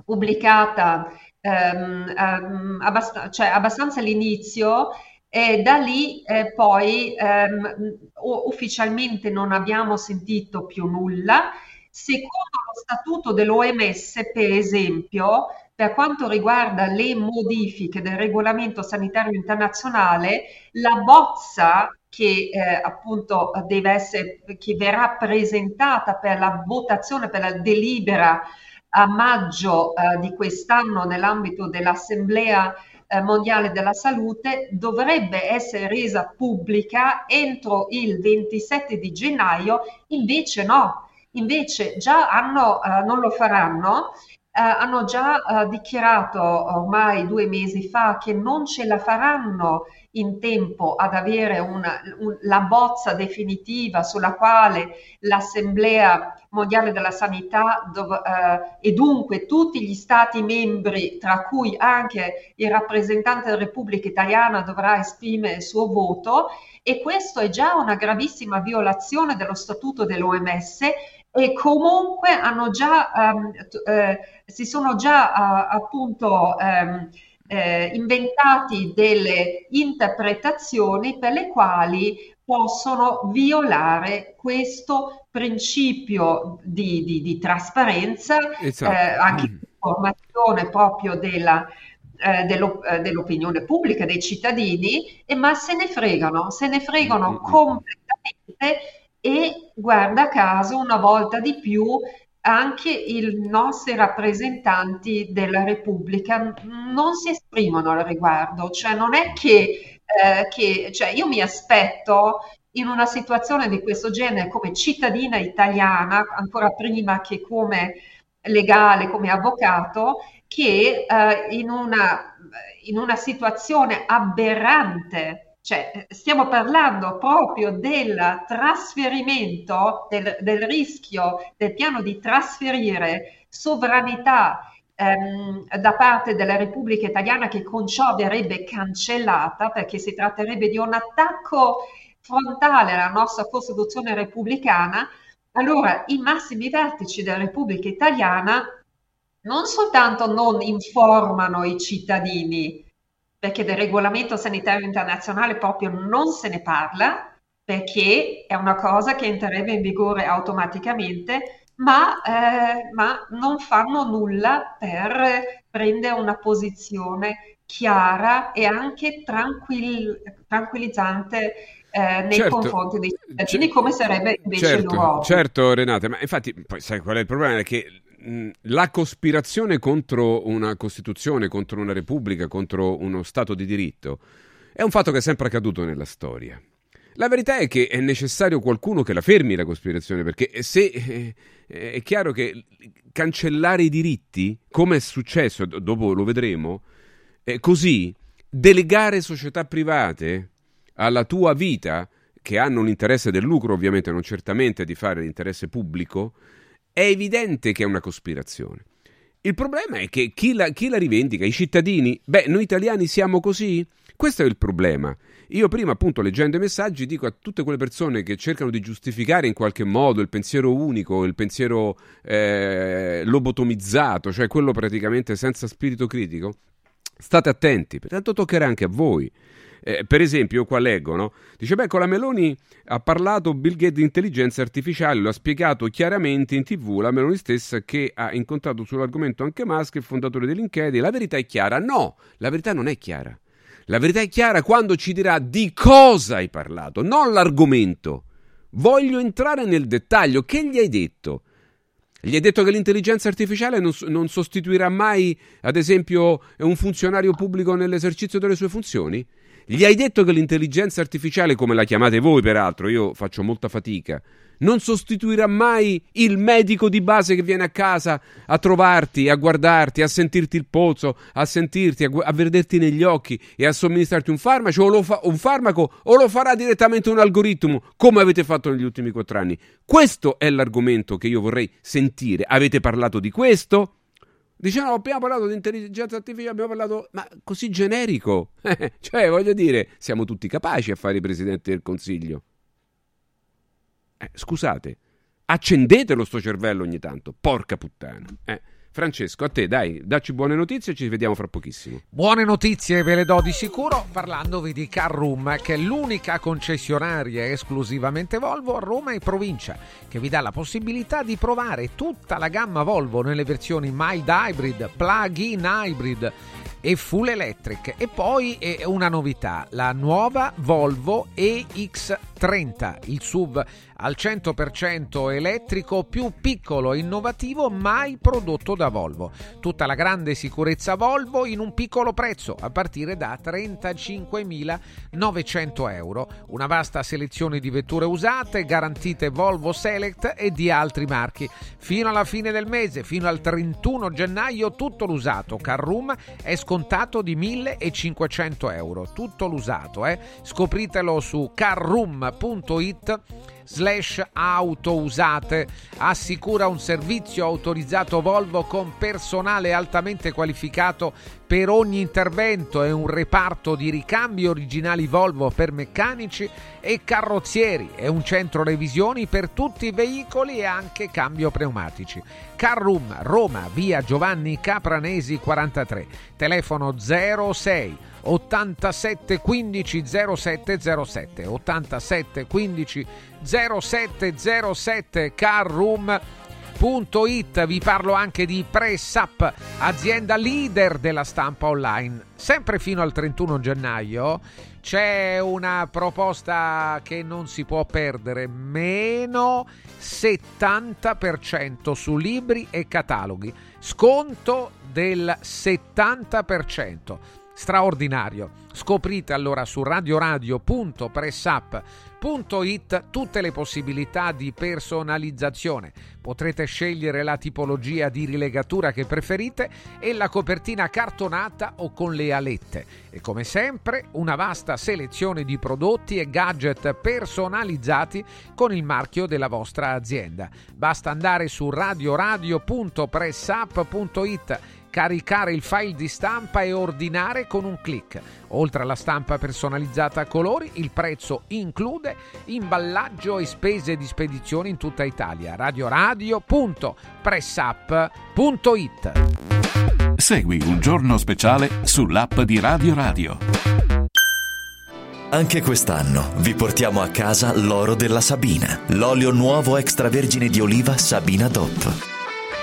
pubblicata um, um, abbast- cioè abbastanza all'inizio e da lì eh, poi um, ufficialmente non abbiamo sentito più nulla Secondo lo statuto dell'OMS, per esempio, per quanto riguarda le modifiche del regolamento sanitario internazionale, la bozza che eh, appunto deve essere, che verrà presentata per la votazione, per la delibera a maggio eh, di quest'anno nell'ambito dell'Assemblea eh, mondiale della salute dovrebbe essere resa pubblica entro il 27 di gennaio, invece no, invece già hanno, eh, non lo faranno hanno già eh, dichiarato ormai due mesi fa che non ce la faranno in tempo ad avere una, un, la bozza definitiva sulla quale l'Assemblea mondiale della sanità dov- eh, e dunque tutti gli stati membri, tra cui anche il rappresentante della Repubblica Italiana, dovrà esprimere il suo voto. E questo è già una gravissima violazione dello statuto dell'OMS e comunque hanno già, um, eh, si sono già uh, appunto um, eh, inventati delle interpretazioni per le quali possono violare questo principio di, di, di trasparenza, esatto. eh, anche di informazione proprio della, eh, dello, eh, dell'opinione pubblica, dei cittadini, e, ma se ne fregano, se ne fregano mm-hmm. completamente e guarda caso una volta di più anche i nostri rappresentanti della Repubblica non si esprimono al riguardo, cioè non è che, eh, che cioè io mi aspetto in una situazione di questo genere come cittadina italiana, ancora prima che come legale, come avvocato, che eh, in, una, in una situazione aberrante cioè, stiamo parlando proprio del trasferimento, del, del rischio, del piano di trasferire sovranità ehm, da parte della Repubblica Italiana che con ciò verrebbe cancellata perché si tratterebbe di un attacco frontale alla nostra Costituzione repubblicana, allora i massimi vertici della Repubblica Italiana non soltanto non informano i cittadini, perché del regolamento sanitario internazionale proprio non se ne parla, perché è una cosa che entrerebbe in vigore automaticamente, ma, eh, ma non fanno nulla per prendere una posizione chiara e anche tranquill- tranquillizzante eh, nei certo, confronti dei cittadini, c- come sarebbe invece
certo,
l'Europa.
Certo, Renate, ma infatti, poi sai qual è il problema? È che la cospirazione contro una Costituzione, contro una Repubblica, contro uno Stato di diritto è un fatto che è sempre accaduto nella storia. La verità è che è necessario qualcuno che la fermi la cospirazione, perché se eh, è chiaro che cancellare i diritti, come è successo, dopo lo vedremo, così delegare società private alla tua vita, che hanno un interesse del lucro, ovviamente, non certamente di fare l'interesse pubblico, è evidente che è una cospirazione. Il problema è che chi la, chi la rivendica? I cittadini? Beh, noi italiani siamo così? Questo è il problema. Io prima, appunto, leggendo i messaggi, dico a tutte quelle persone che cercano di giustificare in qualche modo il pensiero unico, il pensiero eh, lobotomizzato, cioè quello praticamente senza spirito critico, state attenti, perché tanto toccherà anche a voi. Eh, per esempio, qua leggo, no? Dice, beh, con la Meloni ha parlato Bill Gates di intelligenza artificiale, lo ha spiegato chiaramente in tv, la Meloni stessa che ha incontrato sull'argomento anche Musk, il fondatore di. La verità è chiara? No, la verità non è chiara. La verità è chiara quando ci dirà di cosa hai parlato, non l'argomento. Voglio entrare nel dettaglio. Che gli hai detto? Gli hai detto che l'intelligenza artificiale non, non, sostituirà mai, ad esempio, un funzionario pubblico nell'esercizio delle sue funzioni? Gli hai detto che l'intelligenza artificiale, come la chiamate voi peraltro, io faccio molta fatica, non sostituirà mai il medico di base che viene a casa a trovarti, a guardarti, a sentirti il polso, a sentirti, a, a vederti negli occhi e a somministrarti un farmaco, o fa- un farmaco o lo farà direttamente un algoritmo, come avete fatto negli ultimi quattro anni. Questo è l'argomento che io vorrei sentire. Avete parlato di questo? Diciamo, abbiamo parlato di intelligenza artificiale, abbiamo parlato, ma così generico. cioè, voglio dire, siamo tutti capaci a fare i presidenti del Consiglio. Eh, scusate, accendetelo sto cervello ogni tanto, porca puttana. Eh. Francesco, a te, dai, dacci buone notizie ci vediamo fra pochissimo.
Buone notizie ve le do di sicuro parlandovi di Carroom, che è l'unica concessionaria esclusivamente Volvo a Roma e provincia, che vi dà la possibilità di provare tutta la gamma Volvo nelle versioni mild hybrid, plug-in hybrid e full electric. E poi una novità, la nuova Volvo EX3 30, il SUV al 100% elettrico più piccolo e innovativo mai prodotto da Volvo. Tutta la grande sicurezza Volvo in un piccolo prezzo a partire da 35.900 euro. Una vasta selezione di vetture usate, garantite Volvo Select e di altri marchi. Fino alla fine del mese, fino al 31 gennaio, tutto l'usato Carroom è scontato di 1.500 euro. Tutto l'usato, eh? Scopritelo su carroom.it slash auto usate. Assicura un servizio autorizzato Volvo con personale altamente qualificato per ogni intervento e un reparto di ricambi originali Volvo per meccanici e carrozzieri e un centro revisioni per tutti i veicoli e anche cambio pneumatici. Carroom Roma, via Giovanni Capranesi 43, telefono 06 87 15 0707 87 15 0707 carroom.it vi parlo anche di PressUp azienda leader della stampa online. Sempre fino al 31 gennaio c'è una proposta che non si può perdere meno 70% su libri e cataloghi. Sconto del 70% straordinario. Scoprite allora su radioradio.pressup.it tutte le possibilità di personalizzazione. Potrete scegliere la tipologia di rilegatura che preferite e la copertina cartonata o con le alette. E come sempre una vasta selezione di prodotti e gadget personalizzati con il marchio della vostra azienda. Basta andare su radioradio.pressup.it caricare il file di stampa e ordinare con un clic. Oltre alla stampa personalizzata a colori, il prezzo include imballaggio e spese di spedizione in tutta Italia. radioradio.pressup.it
Segui un giorno speciale sull'app di Radio Radio.
Anche quest'anno vi portiamo a casa l'oro della Sabina, l'olio nuovo extravergine di oliva Sabina DOP.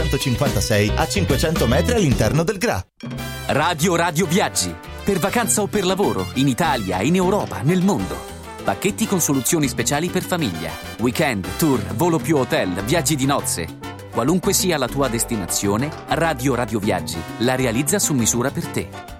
956 a 500 metri all'interno del GRA.
Radio Radio Viaggi. Per vacanza o per lavoro, in Italia, in Europa, nel mondo. Pacchetti con soluzioni speciali per famiglia. Weekend, tour, volo più hotel, viaggi di nozze. Qualunque sia la tua destinazione, Radio Radio Viaggi la realizza su misura per te.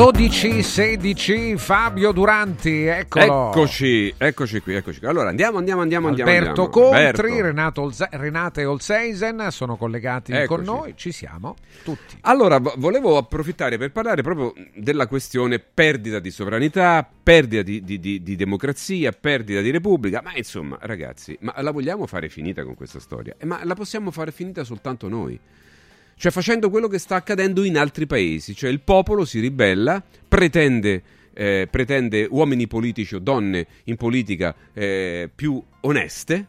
12, 16, Fabio Duranti, eccolo.
Eccoci, eccoci qui, eccoci qui. Allora andiamo, andiamo, andiamo, andiamo.
Alberto
andiamo.
Contri,
Alberto.
Renato Olze- Renate Olseisen sono collegati con
Eccoci.
noi, ci siamo tutti.
Allora, vo- volevo approfittare per parlare proprio della questione perdita di sovranità, perdita di, di- di- di democrazia, perdita di repubblica. Ma insomma, ragazzi, ma la vogliamo fare finita con questa storia? Eh, ma la possiamo fare finita soltanto noi. Cioè facendo quello che sta accadendo in altri paesi. Cioè il popolo si ribella, pretende, eh, pretende uomini politici o donne in politica eh, più oneste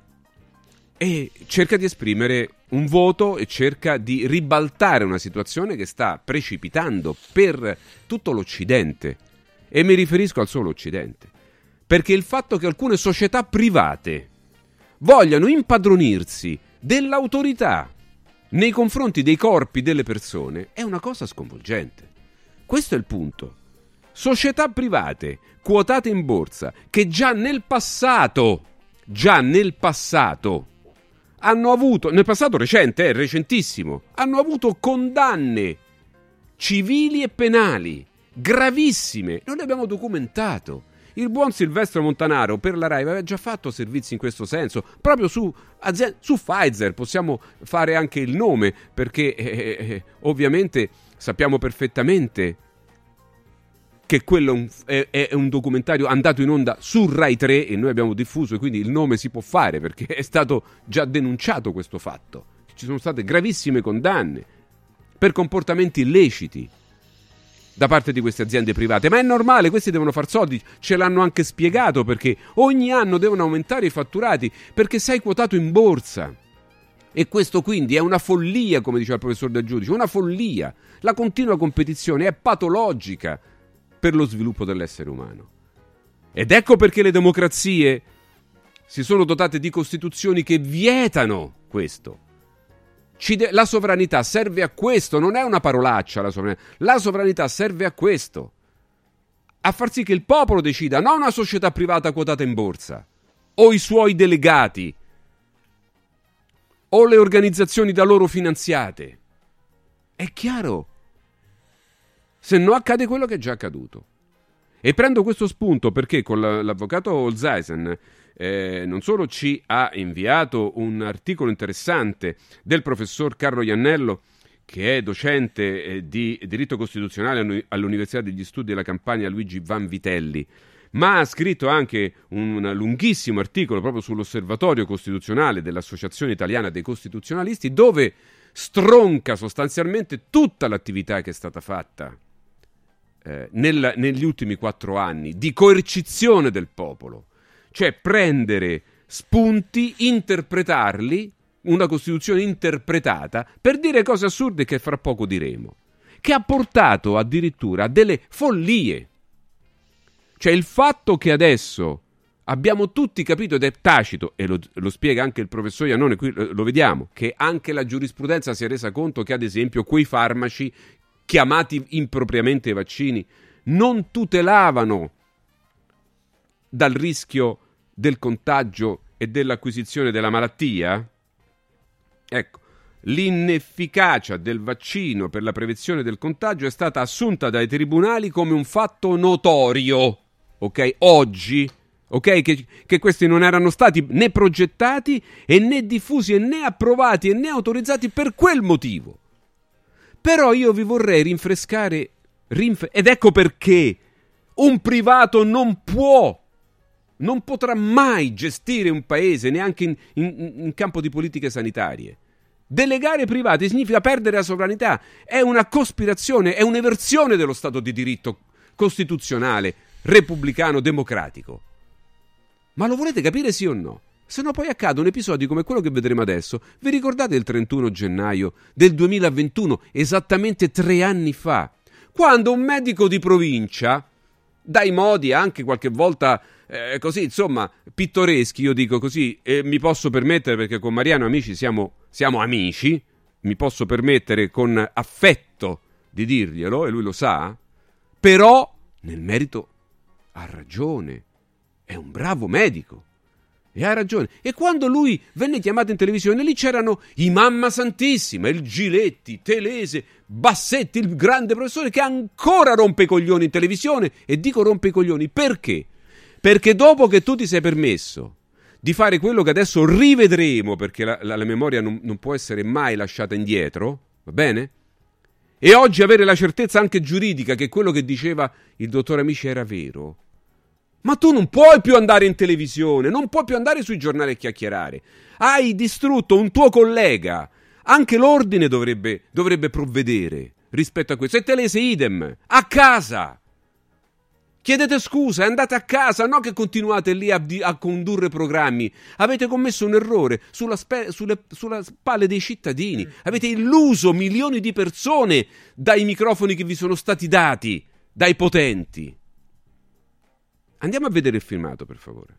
e cerca di esprimere un voto e cerca di ribaltare una situazione che sta precipitando per tutto l'Occidente. E mi riferisco al solo Occidente. Perché il fatto che alcune società private vogliano impadronirsi dell'autorità nei confronti dei corpi delle persone è una cosa sconvolgente. Questo è il punto. Società private quotate in borsa che già nel passato, già nel passato, hanno avuto, nel passato recente, eh, recentissimo, hanno avuto condanne civili e penali gravissime. Noi le abbiamo documentato. Il buon Silvestro Montanaro per la RAI aveva già fatto servizi in questo senso, proprio su, su Pfizer, possiamo fare anche il nome, perché eh, eh, ovviamente sappiamo perfettamente che quello è un, è- è un documentario andato in onda su Rai 3 e noi abbiamo diffuso quindi il nome si può fare perché è stato già denunciato questo fatto. Ci sono state gravissime condanne per comportamenti illeciti da parte di queste aziende private, ma è normale, questi devono far soldi, ce l'hanno anche spiegato perché ogni anno devono aumentare i fatturati perché sei quotato in borsa. E questo quindi è una follia, come diceva il professor Del Giudice, una follia. La continua competizione è patologica per lo sviluppo dell'essere umano. Ed ecco perché le democrazie si sono dotate di costituzioni che vietano questo. De- la sovranità serve a questo, non è una parolaccia la sovranità. La sovranità serve a questo. A far sì che il popolo decida, non una società privata quotata in borsa o i suoi delegati o le organizzazioni da loro finanziate. È chiaro. Se no accade quello che è già accaduto. E prendo questo spunto perché con l'avvocato Olseisen eh, non solo ci ha inviato un articolo interessante del professor Carlo Iannello, che è docente eh, di diritto costituzionale all'Università degli Studi della Campania Luigi Vanvitelli, ma ha scritto anche un lunghissimo articolo proprio sull'osservatorio costituzionale dell'Associazione Italiana dei Costituzionalisti, dove stronca sostanzialmente tutta l'attività che è stata fatta eh, nel, negli ultimi quattro anni di coercizione del popolo, cioè prendere spunti, interpretarli, una Costituzione interpretata, per dire cose assurde che fra poco diremo, che ha portato addirittura a delle follie. Cioè il fatto che adesso abbiamo tutti capito ed è tacito, e lo, lo spiega anche il professor Iannone, qui lo, lo vediamo, che anche la giurisprudenza si è resa conto che ad esempio quei farmaci chiamati impropriamente vaccini, non tutelavano dal rischio del contagio e dell'acquisizione della malattia? Ecco, l'inefficacia del vaccino per la prevenzione del contagio è stata assunta dai tribunali come un fatto notorio, ok? Oggi, ok? Che, che questi non erano stati né progettati e né diffusi e né approvati e né autorizzati per quel motivo. Però io vi vorrei rinfrescare, rinf- ed ecco perché un privato non può, non potrà mai gestire un paese, neanche in, in, in campo di politiche sanitarie. Delegare privati significa perdere la sovranità, è una cospirazione, è un'eversione dello Stato di diritto costituzionale, repubblicano, democratico. Ma lo volete capire sì o no? Se no poi accadono episodi come quello che vedremo adesso. Vi ricordate il 31 gennaio del 2021, esattamente tre anni fa, quando un medico di provincia, dai modi anche qualche volta eh, così, insomma, pittoreschi, io dico così, e mi posso permettere perché con Mariano amici siamo, siamo amici, mi posso permettere con affetto di dirglielo, e lui lo sa, però nel merito ha ragione, è un bravo medico. E ha ragione. E quando lui venne chiamato in televisione, lì c'erano i Mamma Santissima, il Giletti, Telese, Bassetti, il grande professore che ancora rompe i coglioni in televisione. E dico rompe i coglioni perché? Perché dopo che tu ti sei permesso di fare quello che adesso rivedremo, perché la, la, la memoria non, non può essere mai lasciata indietro, va bene? E oggi avere la certezza anche giuridica che quello che diceva il dottor Amici era vero ma tu non puoi più andare in televisione, non puoi più andare sui giornali a chiacchierare. Hai distrutto un tuo collega. Anche l'ordine dovrebbe, dovrebbe provvedere rispetto a questo. E Telese idem, a casa. Chiedete scusa, andate a casa, no che continuate lì a, a condurre programmi. Avete commesso un errore sulla, spe, sulle, sulla spalle dei cittadini. Avete illuso milioni di persone dai microfoni che vi sono stati dati dai potenti. Andiamo a vedere il filmato, per favore.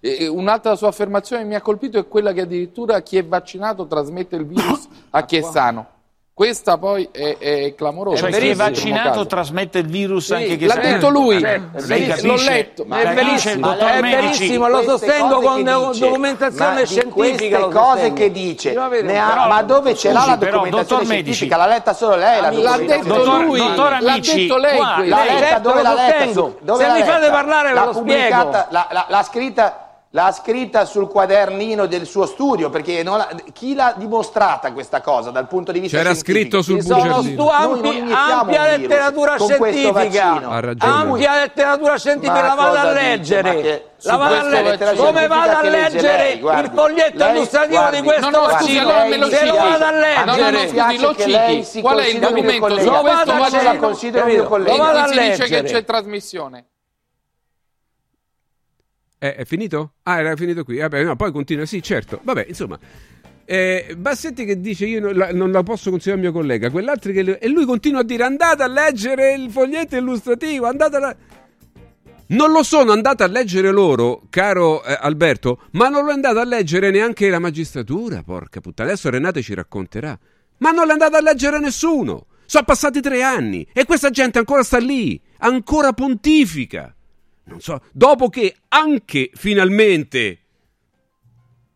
E un'altra sua affermazione che mi ha colpito è quella che addirittura chi è vaccinato trasmette il virus a chi è sano. Questa poi è, è clamorosa.
Cioè chi è vaccinato trasmette il virus
sì,
anche chi
L'ha detto lui,
certo,
l'ho letto.
Ma è verissimo,
è
verissimo
lo sostengo con documentazione scientifica.
Queste cose che dice, ha, però, ma dove ce l'ha la documentazione scientifica? L'ha letta solo lei la
L'ha detto lui, l'ha detto lei.
L'ha letta, dove l'ha letta?
Se mi fate parlare ve lo spiego.
L'ha scritta l'ha scritta sul quadernino del suo studio, perché la, chi l'ha dimostrata questa cosa dal punto di vista
C'era
scientifico?
scritto sul
Sono stu- ampi, ampia letteratura scientifica, ampia letteratura scientifica, la vado a leggere. La vado a leggere. Come vado a leggere il foglietto illustrativo di questo
no, no, vaccino?
Se lo vado a leggere,
scusi, lo citi. Qual è il documento?
Lo vado a leggere. Lo vado a leggere.
dice che c'è trasmissione.
Eh, è finito? Ah, era finito qui. Vabbè, no, poi continua. Sì, certo. Vabbè, insomma. Eh, Bassetti che dice io non la, non la posso consigliare al mio collega, quell'altro che... E lui continua a dire andate a leggere il foglietto illustrativo, andate a... Non lo sono andato a leggere loro, caro eh, Alberto, ma non lo andato a leggere neanche la magistratura, porca puttana. Adesso Renate ci racconterà. Ma non l'è andato a leggere nessuno. Sono passati tre anni e questa gente ancora sta lì, ancora pontifica non so, dopo che anche finalmente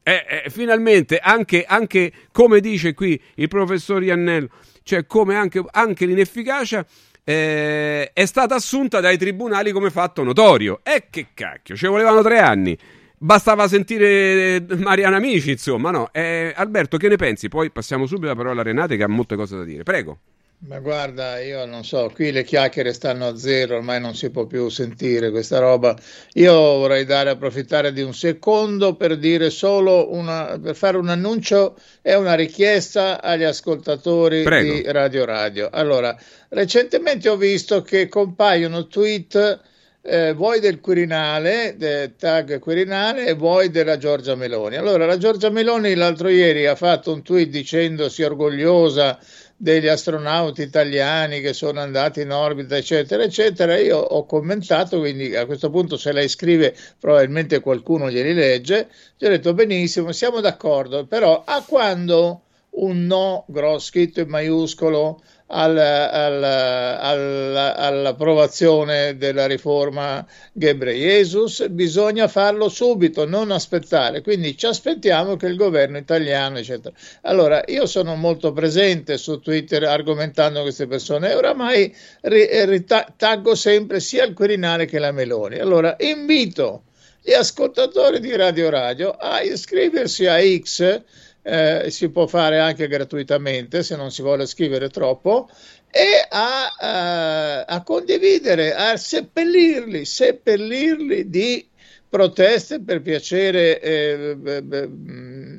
Eh, eh, finalmente, anche, anche, come dice qui il professor Iannello, cioè come anche, anche l'inefficacia eh, è stata assunta dai tribunali come fatto notorio. E che cacchio, ci volevano tre anni. Bastava sentire Mariana Amici, insomma, no? Eh, Alberto, che ne pensi? Poi passiamo subito la parola a Renate che ha molte cose da dire. Prego.
Ma guarda, io non so, qui le chiacchiere stanno a zero, ormai non si può più sentire questa roba. Io vorrei dare, approfittare di un secondo per dire solo una, per fare un annuncio e una richiesta agli ascoltatori
Prego.
di Radio Radio. Allora, recentemente ho visto che compaiono tweet eh, vuoi del Quirinale, del tag Quirinale, e vuoi della Giorgia Meloni. Allora, la Giorgia Meloni l'altro ieri ha fatto un tweet dicendosi orgogliosa degli astronauti italiani che sono andati in orbita, eccetera, eccetera. Io ho commentato, quindi a questo punto se lei scrive probabilmente qualcuno glieli legge. Gli ho detto benissimo, siamo d'accordo, però a quando un no grosso scritto in maiuscolo al, al, al, all'approvazione della riforma Ghebreyesus, bisogna farlo subito, non aspettare. Quindi ci aspettiamo che il governo italiano, eccetera. Allora, io sono molto presente su Twitter argomentando queste persone e oramai ritaggo sempre sia il Quirinale che la Meloni. Allora, invito gli ascoltatori di Radio Radio a iscriversi a X eh, si può fare anche gratuitamente se non si vuole scrivere troppo e a, a, a condividere, a seppellirli, seppellirli di proteste per piacere eh,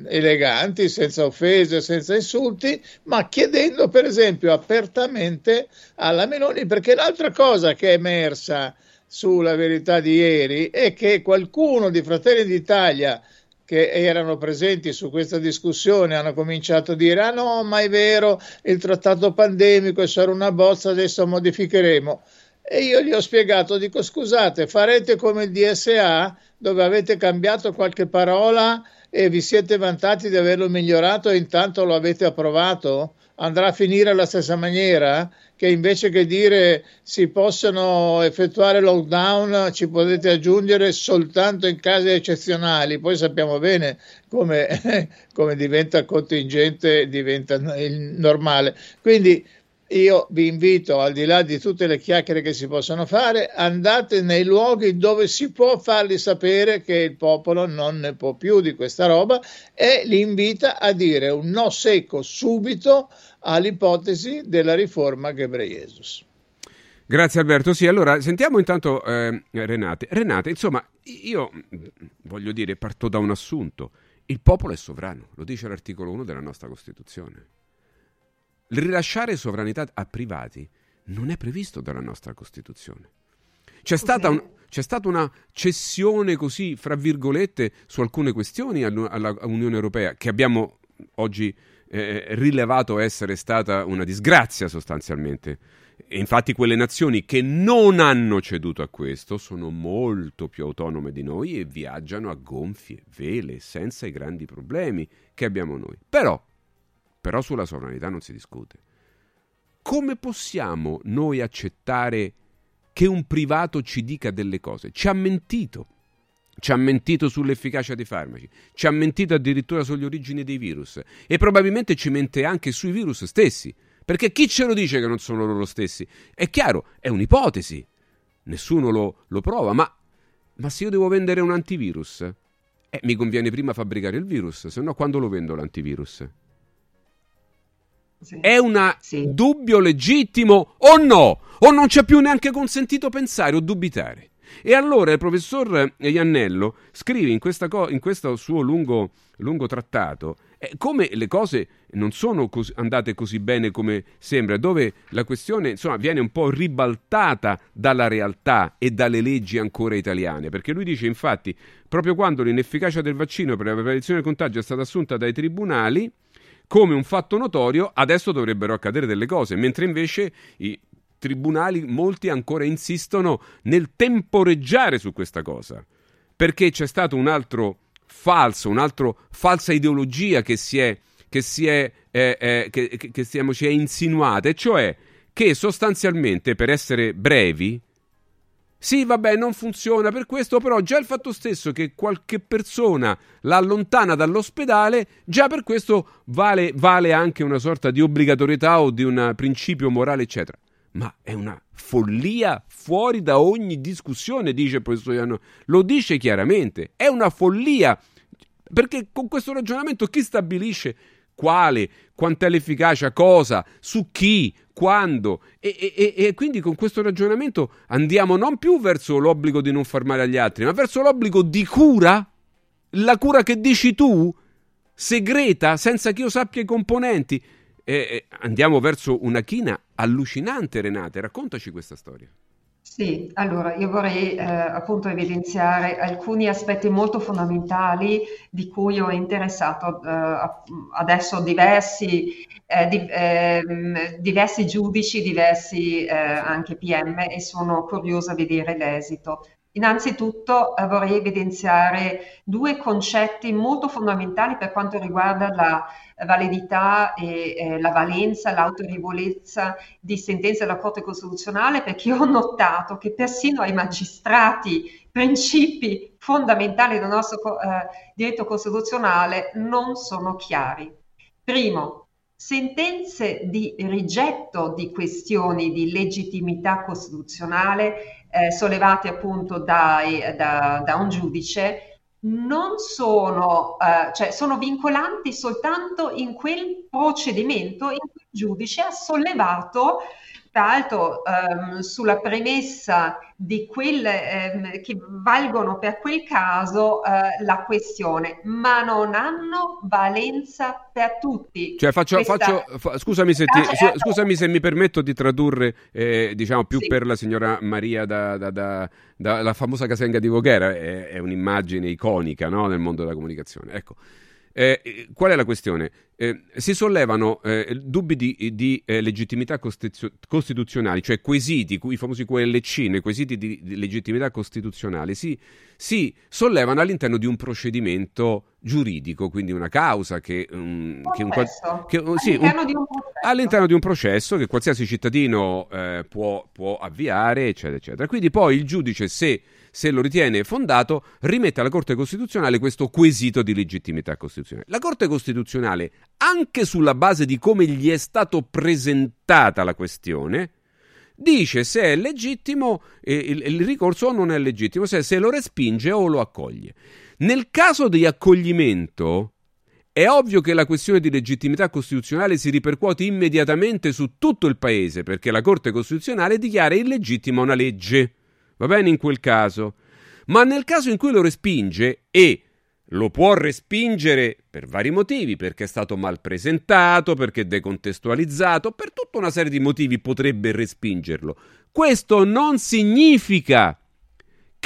eleganti, senza offese, senza insulti, ma chiedendo per esempio apertamente alla Meloni, perché l'altra cosa che è emersa sulla verità di ieri è che qualcuno di Fratelli d'Italia che erano presenti su questa discussione hanno cominciato a dire ah no, ma è vero, il trattato pandemico è una bozza, adesso modificheremo. E io gli ho spiegato, dico scusate, farete come il DSA dove avete cambiato qualche parola e vi siete vantati di averlo migliorato e intanto lo avete approvato? Andrà a finire alla stessa maniera? Che invece che dire si possono effettuare lockdown ci potete aggiungere soltanto in casi eccezionali, poi sappiamo bene come, come diventa contingente, diventa il normale. Quindi io vi invito, al di là di tutte le chiacchiere che si possono fare, andate nei luoghi dove si può farli sapere che il popolo non ne può più di questa roba e li invita a dire un no secco subito all'ipotesi della riforma Ghebreyesus.
Grazie Alberto. Sì, allora sentiamo intanto eh, Renate. Renate, insomma, io voglio dire, parto da un assunto. Il popolo è sovrano, lo dice l'articolo 1 della nostra Costituzione. Il rilasciare sovranità a privati non è previsto dalla nostra Costituzione. C'è stata, un, c'è stata una cessione così, fra virgolette, su alcune questioni all'Unione Europea che abbiamo oggi eh, rilevato essere stata una disgrazia sostanzialmente. E infatti quelle nazioni che non hanno ceduto a questo sono molto più autonome di noi e viaggiano a gonfie vele, senza i grandi problemi che abbiamo noi. Però, però sulla sovranità non si discute. Come possiamo noi accettare che un privato ci dica delle cose? Ci ha mentito ci ha mentito sull'efficacia dei farmaci, ci ha mentito addirittura sulle origini dei virus e probabilmente ci mente anche sui virus stessi. Perché chi ce lo dice che non sono loro stessi? È chiaro, è un'ipotesi. Nessuno lo, lo prova, ma, ma, se io devo vendere un antivirus, eh, mi conviene prima fabbricare il virus, se no quando lo vendo l'antivirus? Sì. È un sì. dubbio legittimo o no? O non c'è più neanche consentito pensare o dubitare? E allora il professor Iannello scrive in, co- in questo suo lungo, lungo trattato eh, come le cose non sono cos- andate così bene come sembra, dove la questione insomma, viene un po' ribaltata dalla realtà e dalle leggi ancora italiane, perché lui dice infatti proprio quando l'inefficacia del vaccino per la prevenzione del contagio è stata assunta dai tribunali come un fatto notorio, adesso dovrebbero accadere delle cose, mentre invece i tribunali, molti ancora insistono nel temporeggiare su questa cosa, perché c'è stato un altro falso, un'altra falsa ideologia che si è, che si è, eh, eh, che, che stiamo, ci è insinuata, e cioè che sostanzialmente, per essere brevi, Sì, vabbè, non funziona per questo, però già il fatto stesso che qualche persona la allontana dall'ospedale, già per questo vale, vale anche una sorta di obbligatorietà o di un principio morale, eccetera. Ma è una follia fuori da ogni discussione, dice il professor Ianno. Lo dice chiaramente. È una follia. Perché con questo ragionamento chi stabilisce quale, quant'è l'efficacia, cosa, su chi, quando. E, e, e, quindi con questo ragionamento andiamo non più verso l'obbligo di non far male agli altri, ma verso l'obbligo di cura. La cura che dici tu, segreta, senza che io sappia i componenti. andiamo verso una china allucinante, Renate. Raccontaci questa storia.
Sì, allora io vorrei eh, appunto evidenziare alcuni aspetti molto fondamentali di cui ho interessato eh, adesso diversi, eh, di, ehm, diversi giudici, diversi eh, anche PM e sono curiosa di vedere l'esito. Innanzitutto eh, vorrei evidenziare due concetti molto fondamentali per quanto riguarda la validità e eh, la valenza, l'autorevolezza di sentenze della Corte Costituzionale, perché ho notato che persino ai magistrati principi fondamentali del nostro eh, diritto costituzionale non sono chiari. Primo, sentenze di rigetto di questioni di legittimità costituzionale eh, sollevate appunto dai, da, da, un giudice non sono, eh, cioè sono vincolanti soltanto in quel procedimento in cui il giudice ha sollevato tra l'altro ehm, sulla premessa di quelle ehm, che valgono per quel caso eh, la questione, ma non hanno valenza per tutti.
Cioè faccio, Questa... faccio fa, scusami, se ti, su, scusami, se mi permetto di tradurre, eh, diciamo più sì. per la signora Maria da, da, da, da, la famosa Casenga di Voghera, è, è un'immagine iconica no, nel mondo della comunicazione. Ecco. Eh, qual è la questione? Eh, si sollevano eh, dubbi di, di eh, legittimità costituzionali, cioè quesiti, i famosi QLC, i quesiti di, di legittimità costituzionale, si, si, sollevano all'interno di un procedimento giuridico, quindi una causa che, um, che, un, che sì, all'interno, un, di all'interno, di un processo che qualsiasi cittadino eh, può, può avviare, eccetera, eccetera. Quindi poi il giudice, se se lo ritiene fondato, rimette alla Corte Costituzionale questo quesito di legittimità costituzionale. La Corte Costituzionale, anche sulla base di come gli è stato presentata la questione, dice se è legittimo eh, il, il, ricorso o non è legittimo, se, se lo respinge o lo accoglie. Nel caso di accoglimento, è ovvio che la questione di legittimità costituzionale si ripercuote immediatamente su tutto il Paese, perché la Corte Costituzionale dichiara illegittima una legge va bene in quel caso, ma nel caso in cui lo respinge e lo può respingere per vari motivi, perché è stato mal presentato, perché è decontestualizzato, per tutta una serie di motivi potrebbe respingerlo. Questo non significa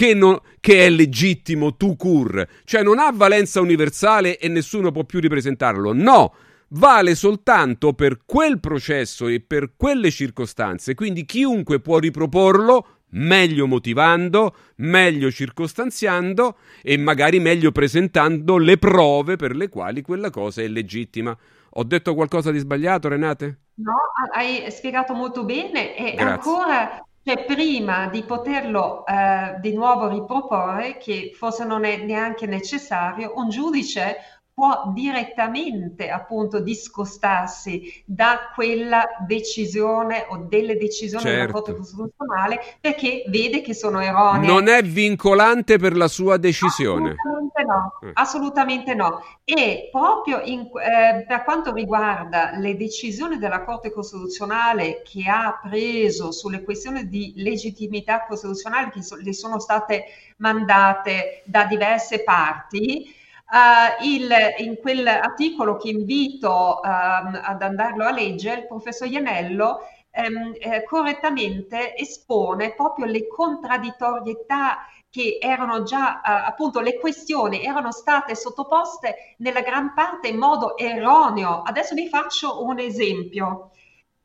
che, non, che è legittimo tu cur, cioè non ha valenza universale e nessuno può più ripresentarlo. No, vale soltanto per quel processo e per quelle circostanze, quindi chiunque può riproporlo meglio motivando, meglio circostanziando e magari meglio presentando le prove per le quali quella cosa è legittima. Ho detto qualcosa di sbagliato, Renate?
No, hai spiegato molto bene e Grazie. ancora cioè, prima di poterlo eh, di nuovo riproporre, che forse non è neanche necessario, un giudice può direttamente appunto discostarsi da quella decisione o delle decisioni certo. della Corte Costituzionale perché vede che sono erronee.
Non è vincolante per la sua decisione.
Assolutamente no, eh. assolutamente no. E proprio in, eh, per quanto riguarda le decisioni della Corte Costituzionale che ha preso sulle questioni di legittimità costituzionale che so, le sono state mandate da diverse parti, Uh, il, in quell'articolo che invito uh, ad andarlo a leggere, il professor Ianello um, eh, correttamente espone proprio le contraddittorietà che erano già, uh, appunto, le questioni erano state sottoposte nella gran parte in modo erroneo. Adesso vi faccio un esempio.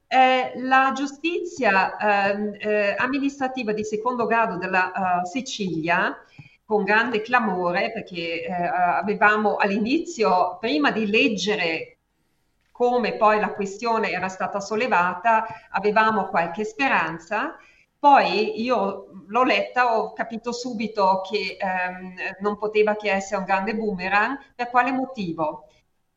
Eh, la giustizia ehm, eh, amministrativa di secondo grado della Sicilia con grande clamore perché eh, avevamo all'inizio, prima di leggere come poi la questione era stata sollevata, avevamo qualche speranza Poi io l'ho letta, ho capito subito che ehm, non poteva che essere un grande boomerang. Per quale motivo?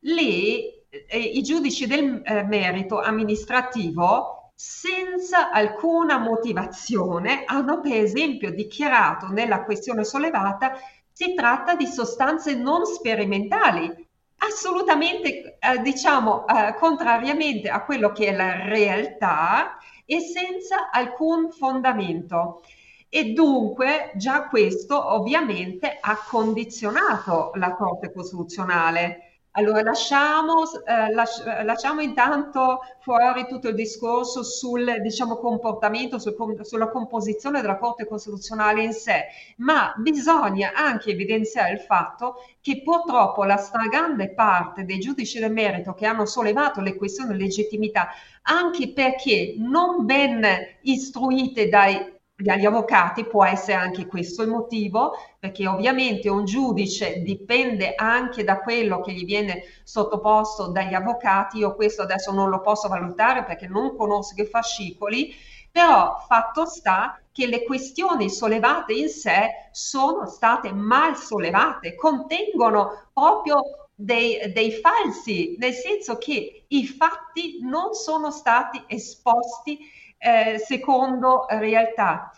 Lì eh, i giudici del eh, merito amministrativo senza alcuna motivazione hanno per esempio dichiarato nella questione sollevata si tratta di sostanze non sperimentali, assolutamente eh, diciamo eh, contrariamente a quello che è la realtà e senza alcun fondamento. E dunque già questo ovviamente ha condizionato la Corte Costituzionale. Allora lasciamo, eh, lasci- lasciamo, intanto fuori tutto il discorso sul diciamo, comportamento, sul sulla composizione della Corte Costituzionale in sé, ma bisogna anche evidenziare il fatto che purtroppo la stragrande parte dei giudici del merito che hanno sollevato le questioni di legittimità, anche perché non ben istruite dai dagli avvocati può essere anche questo il motivo, perché ovviamente un giudice dipende anche da quello che gli viene sottoposto dagli avvocati. Io questo adesso non lo posso valutare perché non conosco i fascicoli, però fatto sta che le questioni sollevate in sé sono state mal sollevate, contengono proprio dei, dei, falsi, nel senso che i fatti non sono stati esposti eh, secondo realtà.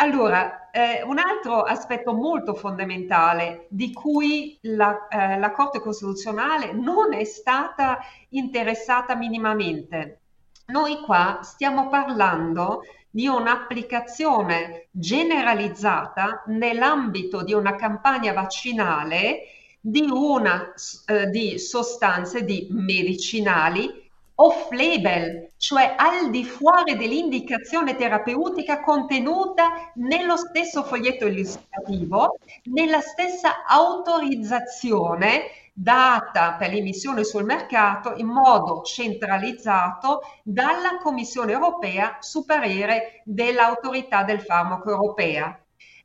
Allora, eh, un altro aspetto molto fondamentale di cui la, eh, la Corte Costituzionale non è stata interessata minimamente. Noi qua stiamo parlando di un'applicazione generalizzata nell'ambito di una campagna vaccinale di, una, eh, di sostanze di medicinali off-label, cioè al di fuori dell'indicazione terapeutica contenuta nello stesso foglietto illustrativo, nella stessa autorizzazione data per l'emissione sul mercato in modo centralizzato dalla Commissione europea su parere dell'autorità del farmaco europea.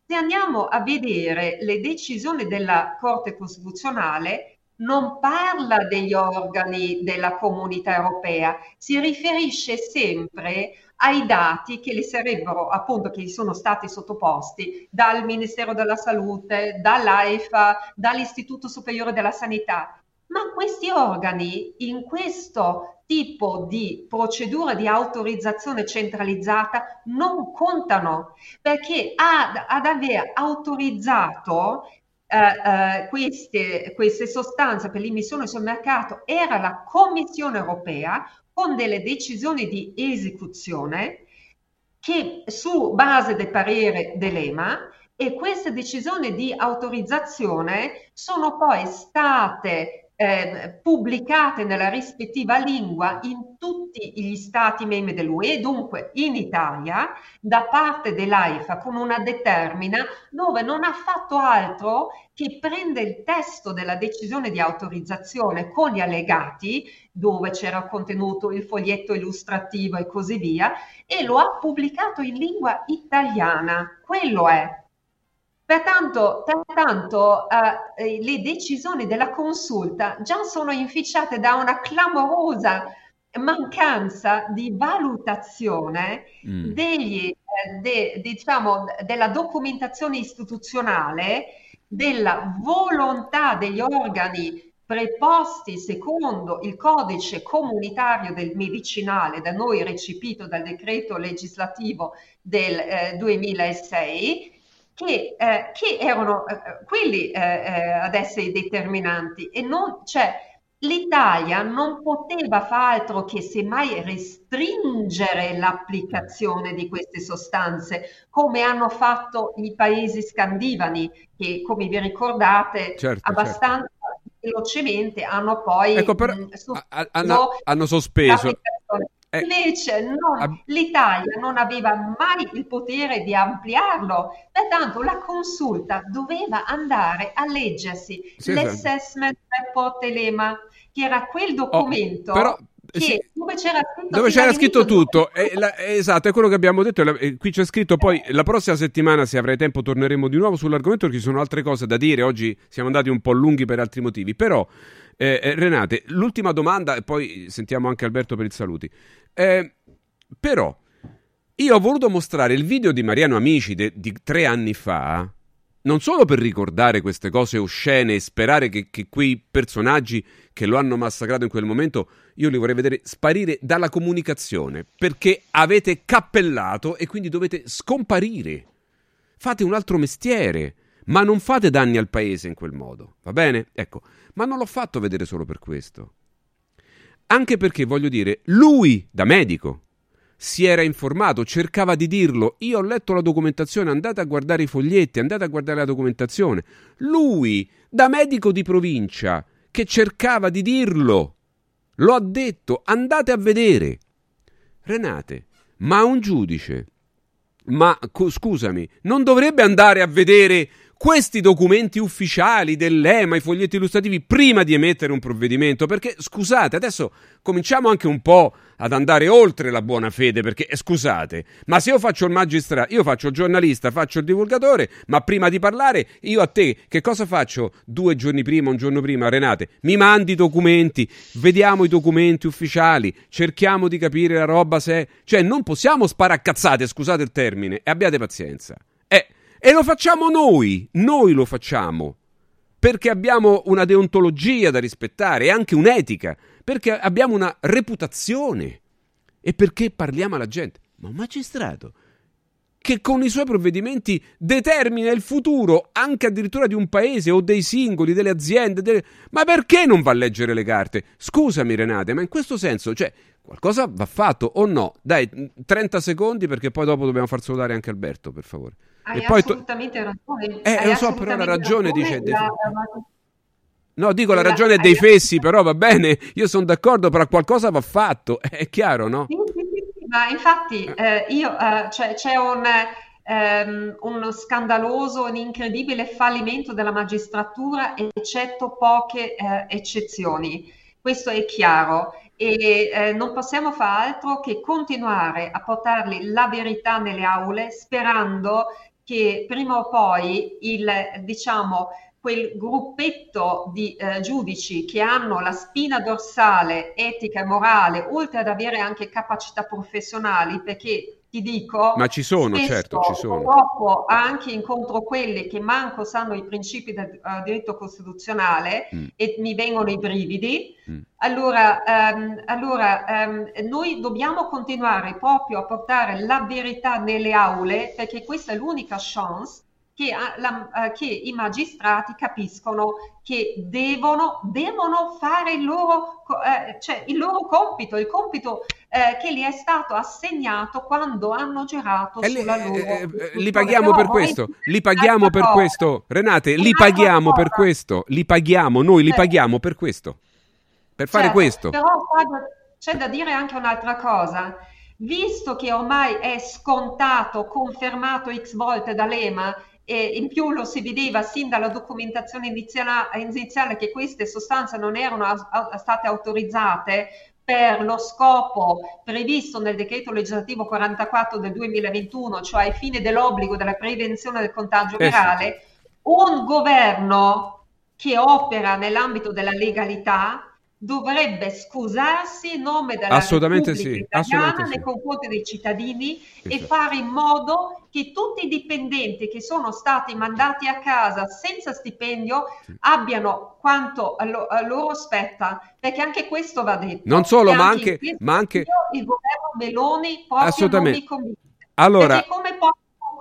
Se andiamo a vedere le decisioni della Corte Costituzionale, non parla degli organi della comunità europea, si riferisce sempre ai dati che le sarebbero appunto che gli sono stati sottoposti dal Ministero della Salute, dall'AIFA, dall'Istituto Superiore della Sanità. Ma questi organi in questo tipo di procedura di autorizzazione centralizzata non contano perché ad, ad aver autorizzato eh, eh, queste, queste sostanze per l'immissione sul mercato era la Commissione europea con delle decisioni di esecuzione che su base del parere dell'EMA e queste decisioni di autorizzazione sono poi state eh, pubblicate nella rispettiva lingua in tutti gli stati membri dell'UE, dunque in Italia, da parte dell'AIFA con una determina dove non ha fatto altro che prende il testo della decisione di autorizzazione con gli allegati, dove c'era contenuto il foglietto illustrativo e così via, e lo ha pubblicato in lingua italiana. Quello è Pertanto, pertanto eh, le decisioni della consulta già sono inficiate da una clamorosa mancanza di valutazione mm. degli, eh, de, diciamo, della documentazione istituzionale, della volontà degli organi preposti secondo il codice comunitario del medicinale da noi recepito dal decreto legislativo del eh, 2006 che, eh, che erano eh, quelli eh, eh, ad essere determinanti e non, cioè, l'Italia non poteva fare altro che semmai restringere l'applicazione di queste sostanze, come hanno fatto i paesi scandinavi, che come vi ricordate certo, certo. abbastanza certo. velocemente hanno poi
ecco, però, mh, hanno, hanno sospeso
eh, Invece non, ab- l'Italia non aveva mai il potere di ampliarlo, pertanto la consulta doveva andare a leggersi sì, esatto. l'assessment report Telema, che era quel oh, documento oh, però, che, dove c'era scritto,
dove c'era scritto tutto. È la, è esatto, è quello che abbiamo detto. La, qui c'è scritto poi la prossima settimana, se avrai tempo, torneremo di nuovo sull'argomento perché ci sono altre cose da dire. Oggi siamo andati un po' lunghi per altri motivi, però eh, eh, Renate, l'ultima domanda e poi sentiamo anche Alberto per i saluti. Eh, però Io ho voluto mostrare il video di Mariano Amici de, di tre anni fa, non solo per ricordare queste cose oscene e sperare che, che, quei personaggi che lo hanno massacrato in quel momento, io li vorrei vedere sparire dalla comunicazione, perché avete cappellato e quindi dovete scomparire. Fate un altro mestiere, ma non fate danni al paese in quel modo, va bene? Ecco, ma non l'ho fatto vedere solo per questo. Anche perché, voglio dire, lui, da medico, si era informato, cercava di dirlo. Io ho letto la documentazione, andate a guardare i foglietti, andate a guardare la documentazione. Lui, da medico di provincia, che cercava di dirlo, lo ha detto, andate a vedere. Renate, ma un giudice, ma scusami, non dovrebbe andare a vedere questi documenti ufficiali dell'EMA, i foglietti illustrativi, prima di emettere un provvedimento, perché scusate, adesso cominciamo anche un po' ad andare oltre la buona fede, perché eh, scusate, ma se io faccio il magistrato, io faccio il giornalista, faccio il divulgatore, ma prima di parlare, io a te che cosa faccio due giorni prima, un giorno prima, Renate? Mi mandi i documenti, vediamo i documenti ufficiali, cerchiamo di capire la roba se... Cioè non possiamo sparaccazzate, scusate il termine, e abbiate pazienza. E lo facciamo noi, noi lo facciamo, perché abbiamo una deontologia da rispettare e anche un'etica, perché abbiamo una reputazione e perché parliamo alla gente. Ma un magistrato che con i suoi provvedimenti determina il futuro anche addirittura di un paese o dei singoli, delle aziende, delle... ma perché non va a leggere le carte? Scusami Renate, ma in questo senso, cioè, qualcosa va fatto o no? Dai, 30 secondi perché poi dopo dobbiamo far salutare anche Alberto, per favore.
Hai e poi assolutamente to- ragione.
Eh,
Hai
lo so, però la ragione, dice...
La...
No, dico la ragione è dei fessi, però va bene, io sono d'accordo, però qualcosa va fatto, è chiaro, no?
Sì, sì, sì, ma infatti eh, io, eh, cioè, c'è un, ehm, uno scandaloso, un incredibile fallimento della magistratura, eccetto poche eh, eccezioni. Questo è chiaro e eh, non possiamo fare altro che continuare a portarli la verità nelle aule sperando che prima o poi il, diciamo, quel gruppetto di eh, giudici che hanno la spina dorsale etica e morale, oltre ad avere anche capacità professionali, perché ti dico,
ma ci sono, certo, ci sono.
Purtroppo anche incontro quelli che manco sanno i principi del uh, diritto costituzionale mm. e mi vengono i brividi. Mm. Allora, um, allora um, noi dobbiamo continuare proprio a portare la verità nelle aule perché questa è l'unica chance che, la, uh, che, i magistrati capiscono che devono, devono fare il loro, uh, cioè il loro compito, il compito uh, che gli è stato assegnato quando hanno girato e sulla li, loro... Eh,
li paghiamo per questo, li paghiamo per questo, Renate, li paghiamo per questo, li paghiamo, noi li paghiamo per questo, per fare certo, questo.
Però c'è da dire anche un'altra cosa. Visto che ormai è scontato, confermato x volte dall'EMA, e in più lo si vedeva sin dalla documentazione iniziale che queste sostanze non erano state autorizzate per lo scopo previsto nel decreto legislativo 44 del 2021, cioè ai fini dell'obbligo della prevenzione del contagio virale, un governo che opera nell'ambito della legalità dovrebbe scusarsi in nome della
assolutamente
Repubblica
sì,
italiana
assolutamente
nei confronti dei cittadini e fare in modo che tutti i dipendenti che sono stati mandati a casa senza stipendio abbiano quanto a, lo, a loro spetta, perché anche questo va detto.
Non solo, ma anche, ma anche...
il governo Meloni proprio
assolutamente.
non mi convince.
Allora,
come può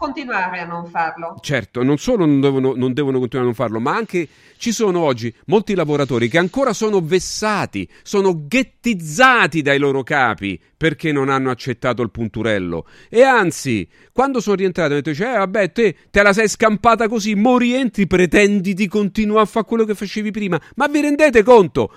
continuare a non farlo.
Certo, non solo non devono, non devono, continuare a non farlo, ma anche ci sono oggi molti lavoratori che ancora sono vessati, sono ghettizzati dai loro capi perché non hanno accettato il punturello. E anzi, quando sono rientrato, hanno detto: cioè, vabbè, te, te la sei scampata così, mo rientri, pretendi di continuare a fare quello che facevi prima. Ma vi rendete conto?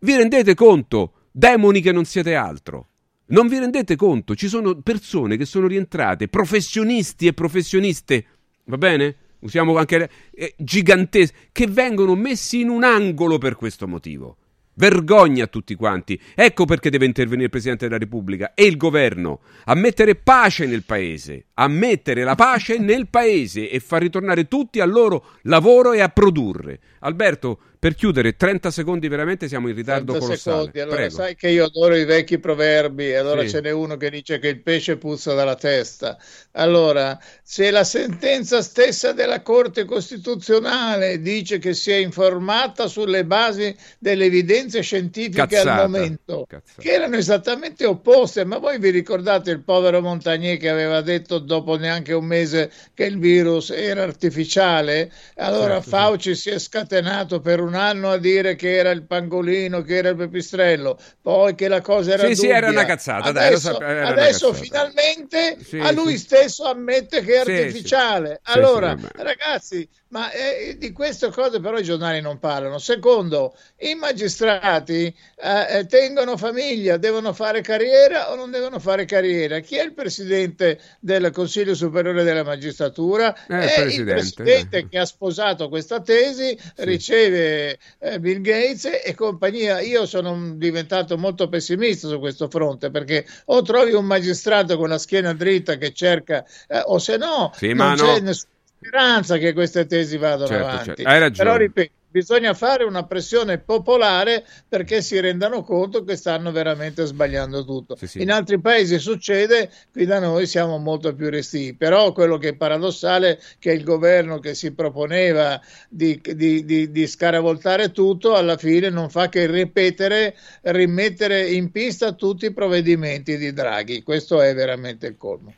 Vi rendete conto? Demoni che non siete altro. Non vi rendete conto? Ci sono persone che sono rientrate, professionisti e professioniste, va bene? Usiamo anche eh, giganteschi, che vengono messi in un angolo per questo motivo. Vergogna a tutti quanti. Ecco perché deve intervenire il Presidente della Repubblica e il governo a mettere pace nel paese, a mettere la pace nel paese e far ritornare tutti al loro lavoro e a produrre. Alberto, per chiudere 30 secondi veramente siamo in ritardo colossale. Secondi.
Allora
Prego.
sai che io adoro i vecchi proverbi e allora sì. ce n'è uno che dice che il pesce puzza dalla testa. Allora, se la sentenza stessa della Corte Costituzionale dice che si è informata sulle basi delle evidenze scientifiche Cazzata. al momento, Cazzata. che erano esattamente opposte, ma voi vi ricordate il povero Montagnier che aveva detto dopo neanche un mese che il virus era artificiale? Allora certo, Fauci si è scatenato per un anno a dire che era il pangolino, che era il pepistrello, poi che la cosa era
Sì,
dubbia.
sì, era una cazzata.
Adesso,
dai,
era adesso
una cazzata.
finalmente
Sì,
a lui
sì.
stesso ammette che è artificiale. Allora, ragazzi, ma eh, di queste cose però i giornali non parlano. Secondo, i magistrati eh, eh, tengono famiglia, devono fare carriera o non devono fare carriera? Chi è il presidente del Consiglio Superiore della Magistratura?
Eh, il
è il
presidente,
presidente che ha sposato questa tesi, riceve eh, Bill Gates e compagnia. Io sono diventato molto pessimista su questo fronte perché o trovi un magistrato con la schiena dritta che cerca, eh, o se no,
Sì,
non c'è
no.
nessuna speranza che queste tesi vadano
Certo,
avanti.
certo. Hai ragione.
Però ripeto, bisogna fare una pressione popolare perché si rendano conto che stanno veramente sbagliando tutto.
sì.
In altri paesi succede, qui da noi siamo molto più resti. Però quello che è paradossale è che il governo che si proponeva di, di- di- di scaravoltare tutto, alla fine non fa che ripetere, rimettere in pista tutti i provvedimenti di Draghi. Questo è veramente il colmo.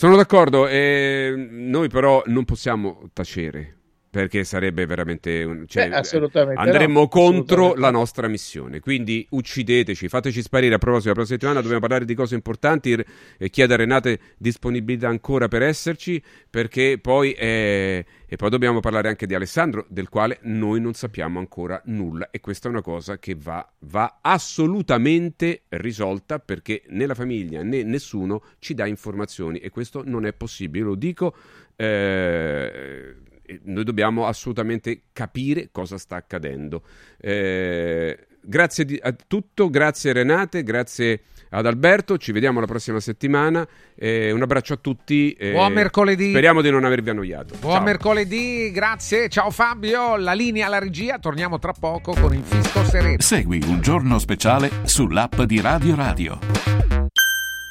Sono d'accordo, eh, noi però non possiamo tacere. Perché sarebbe veramente un, cioè,
assolutamente
andremmo
no,
contro la nostra missione. Quindi uccideteci, fateci sparire. A proposito, la prossima settimana dobbiamo parlare di cose importanti e chiedo a Renate disponibilità ancora per esserci. Perché poi, eh, e poi dobbiamo parlare anche di Alessandro, del quale noi non sappiamo ancora nulla. E questa è una cosa che va, va assolutamente risolta perché né la famiglia né nessuno ci dà informazioni e questo non è possibile. Lo dico. eh, noi dobbiamo assolutamente capire cosa sta accadendo. Eh, grazie di- a tutto, grazie Renate, grazie ad Alberto, ci vediamo la prossima settimana. Eh, un abbraccio a tutti. eh,
Buon mercoledì.
Speriamo di non avervi annoiato.
Buon
Ciao.
mercoledì, grazie. Ciao Fabio, la linea alla regia, torniamo tra poco con il fisco sereno.
Segui un giorno speciale sull'app di Radio Radio.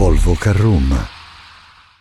Volvo Carroom.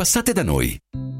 Passate da noi.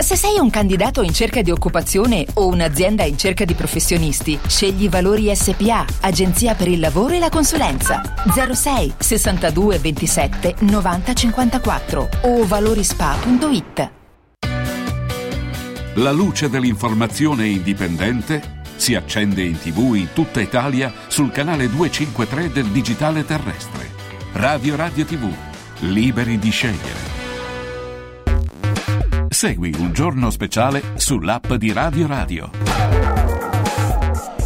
Se sei un candidato in cerca di occupazione o un'azienda in cerca di professionisti, scegli Valori SPA, Agenzia per il lavoro e la consulenza. 06 62 27 90 54 o valorispa.it.
La luce dell'informazione indipendente si accende in tv in tutta Italia sul canale 253 del digitale terrestre. Radio Radio TV, liberi di scegliere. Segui un giorno speciale sull'app di Radio Radio.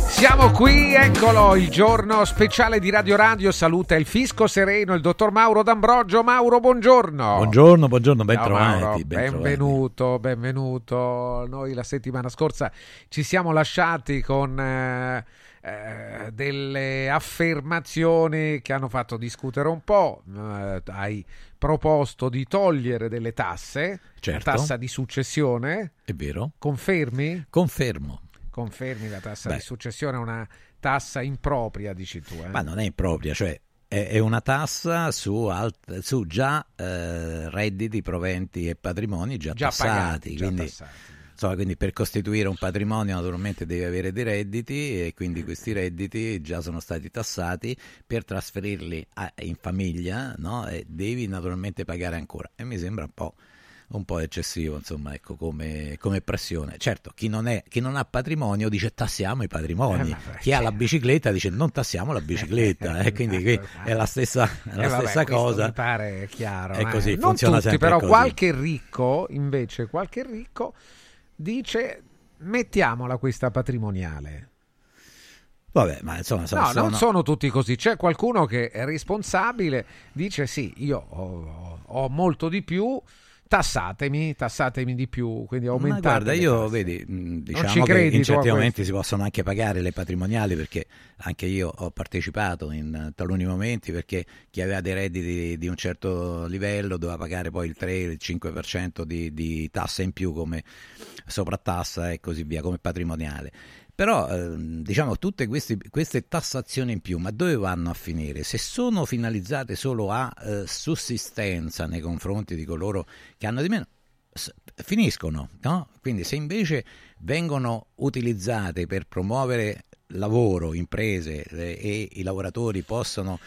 Siamo qui, eccolo, il giorno speciale di Radio Radio. Saluta il fisco sereno, il dottor Mauro D'Ambrogio. Mauro, buongiorno.
Buongiorno, buongiorno, ben
Ciao,
trovati.
Mauro,
ben
benvenuto, benvenuto. Noi la settimana scorsa ci siamo lasciati con eh, eh, delle affermazioni che hanno fatto discutere un po'. Eh, hai proposto di togliere delle tasse,
Certo.
la tassa di successione.
È vero?
Confermi?
Confermo.
Confermi la tassa
Beh.
di successione è una tassa impropria, dici tu. Eh?
Ma non è impropria, cioè è, una tassa su, alt- su già eh, redditi, proventi e patrimoni già,
Già
tassati.
pagati, già
quindi,
tassati.
Insomma, quindi per costituire un patrimonio naturalmente devi avere dei redditi e quindi questi redditi già sono stati tassati per trasferirli a- in famiglia no? e devi naturalmente pagare ancora. E mi sembra un po' un po' eccessivo, insomma, ecco, come, come pressione. Certo, chi non, è, chi non ha patrimonio dice tassiamo i patrimoni,
Eh, vabbè,
chi ha la bicicletta dice non tassiamo la bicicletta, e quindi qui è la stessa, è la
Eh, vabbè,
stessa cosa.
Mi pare chiaro.
È
eh.
così,
non
funziona
tutti,
sempre
però
così.
qualche ricco, invece, qualche ricco dice mettiamola questa patrimoniale.
Vabbè, ma insomma, sono,
No,
sono-
non sono tutti così. C'è qualcuno che è responsabile, dice sì, io ho, ho molto di più, tassatemi, tassatemi di più, quindi
Ma
aumentate.
guarda,
le
io vedi,
Non
diciamo
ci
che in certi momenti si possono anche pagare le patrimoniali perché anche io ho partecipato in taluni momenti perché chi aveva dei redditi di un certo livello doveva pagare poi il 3, il 5% di, di tassa in più come sovrattassa e così via, come patrimoniale. Però ehm, diciamo tutte questi- queste tassazioni in più, ma dove vanno a finire? Se sono finalizzate solo a eh, sussistenza nei confronti di coloro che hanno di meno, finiscono, no? Quindi se invece vengono utilizzate per promuovere lavoro, imprese eh, e i lavoratori possono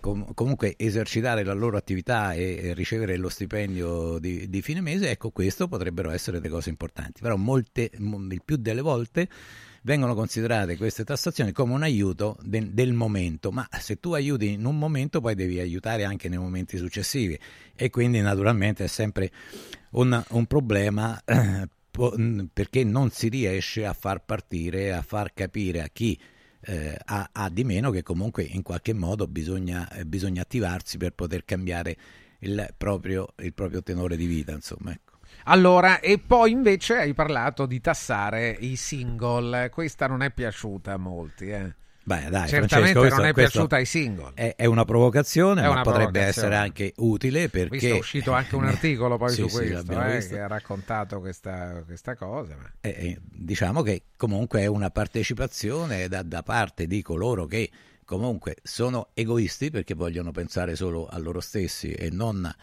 com- comunque esercitare la loro attività e, e ricevere lo stipendio di, di, fine mese, ecco questo potrebbero essere delle cose importanti. Però molte, il più delle volte vengono considerate queste tassazioni come un aiuto de- del momento, ma se tu aiuti in un momento poi devi aiutare anche nei momenti successivi e quindi naturalmente è sempre un, un problema eh, perché non si riesce a far partire, a far capire a chi eh, ha, ha, di meno che comunque in qualche modo bisogna, eh, bisogna attivarsi per poter cambiare il proprio, il proprio tenore di vita. Insomma.
Allora, e poi invece hai parlato di tassare i single, questa non è piaciuta a molti. Eh.
Beh, dai,
Certamente
questo,
non è piaciuta ai single.
È, è una provocazione, è ma una potrebbe provocazione. essere anche utile perché... Visto,
è uscito anche un articolo poi sì, su sì, questo, eh, che ha raccontato questa, questa cosa. Ma...
Eh, diciamo che comunque è una partecipazione da, da parte di coloro che comunque sono egoisti perché vogliono pensare solo a loro stessi e non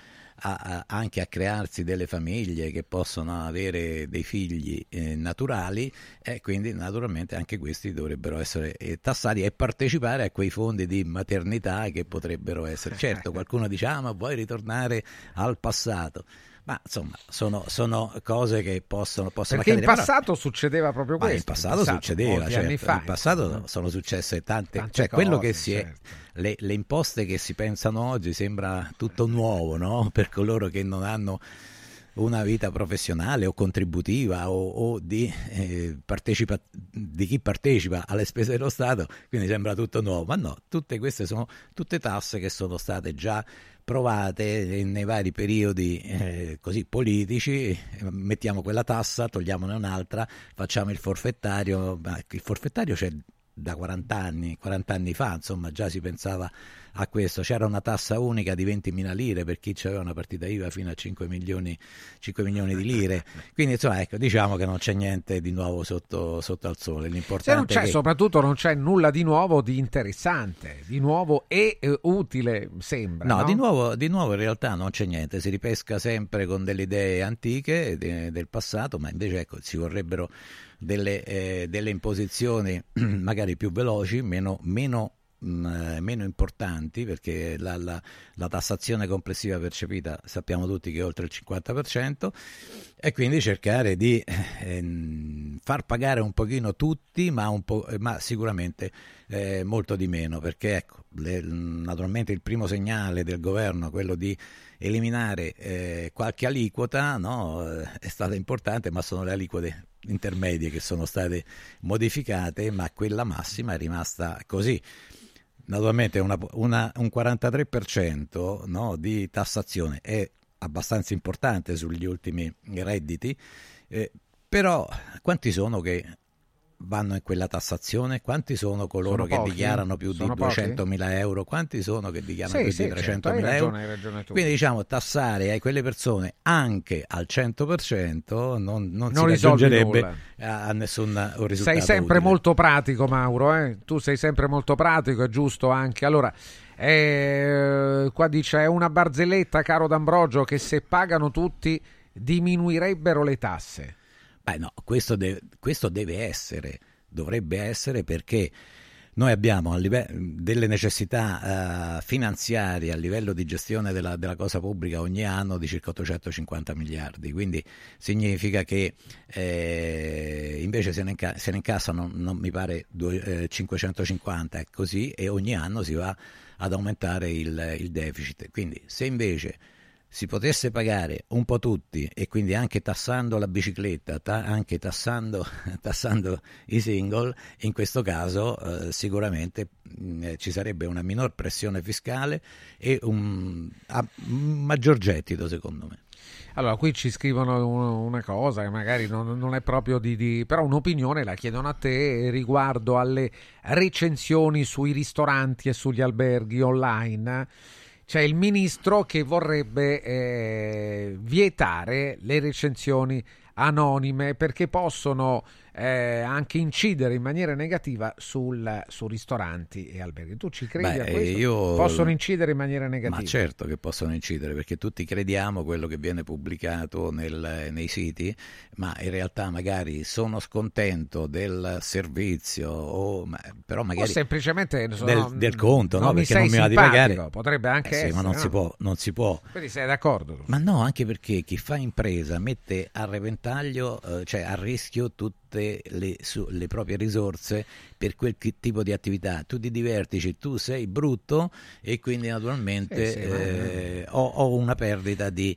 a, a, anche a crearsi delle famiglie che possono avere dei figli eh, naturali e quindi naturalmente anche questi dovrebbero essere eh, tassati e partecipare a quei fondi di maternità che potrebbero essere. Certo, qualcuno dice ah ma vuoi ritornare al passato? Ma insomma, sono, sono cose che possono, possono
Perché
accadere.
in passato però... succedeva proprio questo.
in passato, passato succedeva, certo. fa, in passato insomma. sono successe tante, tante cioè cose, quello che si certo. è, le, le, imposte che si pensano oggi sembra tutto nuovo, no? Per coloro che non hanno una vita professionale o contributiva o, o di, eh, partecipa, di chi partecipa alle spese dello Stato, quindi sembra tutto nuovo, ma no, tutte queste sono tutte tasse che sono state già provate nei vari periodi eh, così politici, mettiamo quella tassa, togliamone un'altra, facciamo il forfettario, il forfettario c'è da 40 anni, 40 anni fa, insomma, già si pensava a questo. C'era una tassa unica di 20.000 lire per chi aveva una partita IVA fino a 5 milioni, 5 milioni di lire. Quindi, insomma, ecco, diciamo che non c'è niente di nuovo sotto, sotto al sole. L'importante
non c'è,
che...
soprattutto non c'è nulla di nuovo di interessante, di nuovo e eh, utile, sembra.
No,
no?
Di, nuovo, di, nuovo, in realtà non c'è niente, si ripesca sempre con delle idee antiche de, del passato, ma invece ecco, ci vorrebbero delle, eh, delle imposizioni magari più veloci, meno, meno mh, eh, meno importanti perché la, la, la, tassazione complessiva percepita sappiamo tutti che è oltre il 50% e quindi cercare di eh, far pagare un pochino tutti ma, po', ma sicuramente eh, molto di meno perché ecco, le, naturalmente il primo segnale del governo quello di eliminare eh, qualche aliquota no, è stato importante ma sono le aliquote intermedie che sono state modificate, ma quella massima è rimasta così. Naturalmente una, una, un 43% no, di tassazione è abbastanza importante sugli ultimi redditi, eh, però quanti sono che vanno in quella tassazione? Quanti sono coloro sono che pochi, dichiarano più di 200.000 euro? Quanti sono che dichiarano sì, più sì, di 300.000 certo, euro? Ragione, Quindi diciamo tassare a quelle persone anche al 100% non, non, non si raggiungerebbe a, a nessun risultato.
Sei sempre
utile.
molto pratico Mauro, eh? tu sei sempre molto pratico, è giusto anche. Allora, eh, qua dice è una barzelletta caro D'Ambrogio che se pagano tutti diminuirebbero le tasse.
Beh no, questo, de- questo deve essere, dovrebbe essere perché noi abbiamo live- delle necessità uh, finanziarie a livello di gestione della, della, cosa pubblica ogni anno di circa 850 miliardi, quindi significa che eh, invece se ne, inca- se ne, incassano, non mi pare, due, eh, 550 è così, e ogni anno si va ad aumentare il, il deficit. Quindi se invece si potesse pagare un po' tutti e quindi anche tassando la bicicletta, ta- anche tassando, tassando, i single, in questo caso eh, sicuramente mh, mm, eh, ci sarebbe una minor pressione fiscale e un, un maggior gettito secondo me.
Allora, qui ci scrivono una cosa che magari non, non è proprio di, di, però un'opinione la chiedono a te riguardo alle recensioni sui ristoranti e sugli alberghi online c'è il ministro che vorrebbe eh, vietare le recensioni anonime perché possono eh, anche incidere in maniera negativa sul, su ristoranti e alberghi. Tu ci credi
Beh,
a questo?
Io...
Possono incidere in maniera negativa?
Ma certo che possono incidere perché tutti crediamo quello che viene pubblicato nel, nei siti, ma in realtà magari sono scontento del servizio o però magari
o semplicemente
del, del, conto,
non
no?
perché
non mi va di pagare.
Potrebbe anche
eh sì,
essere,
ma non
no?
si può, non si può.
Quindi sei d'accordo?
Ma no, anche perché chi fa impresa mette a repentaglio, eh, cioè a rischio tutte le, su, le, proprie risorse per quel tipo di attività. Tu ti divertici, tu sei brutto e quindi naturalmente
sì, sì,
eh, ho, ho, una perdita di,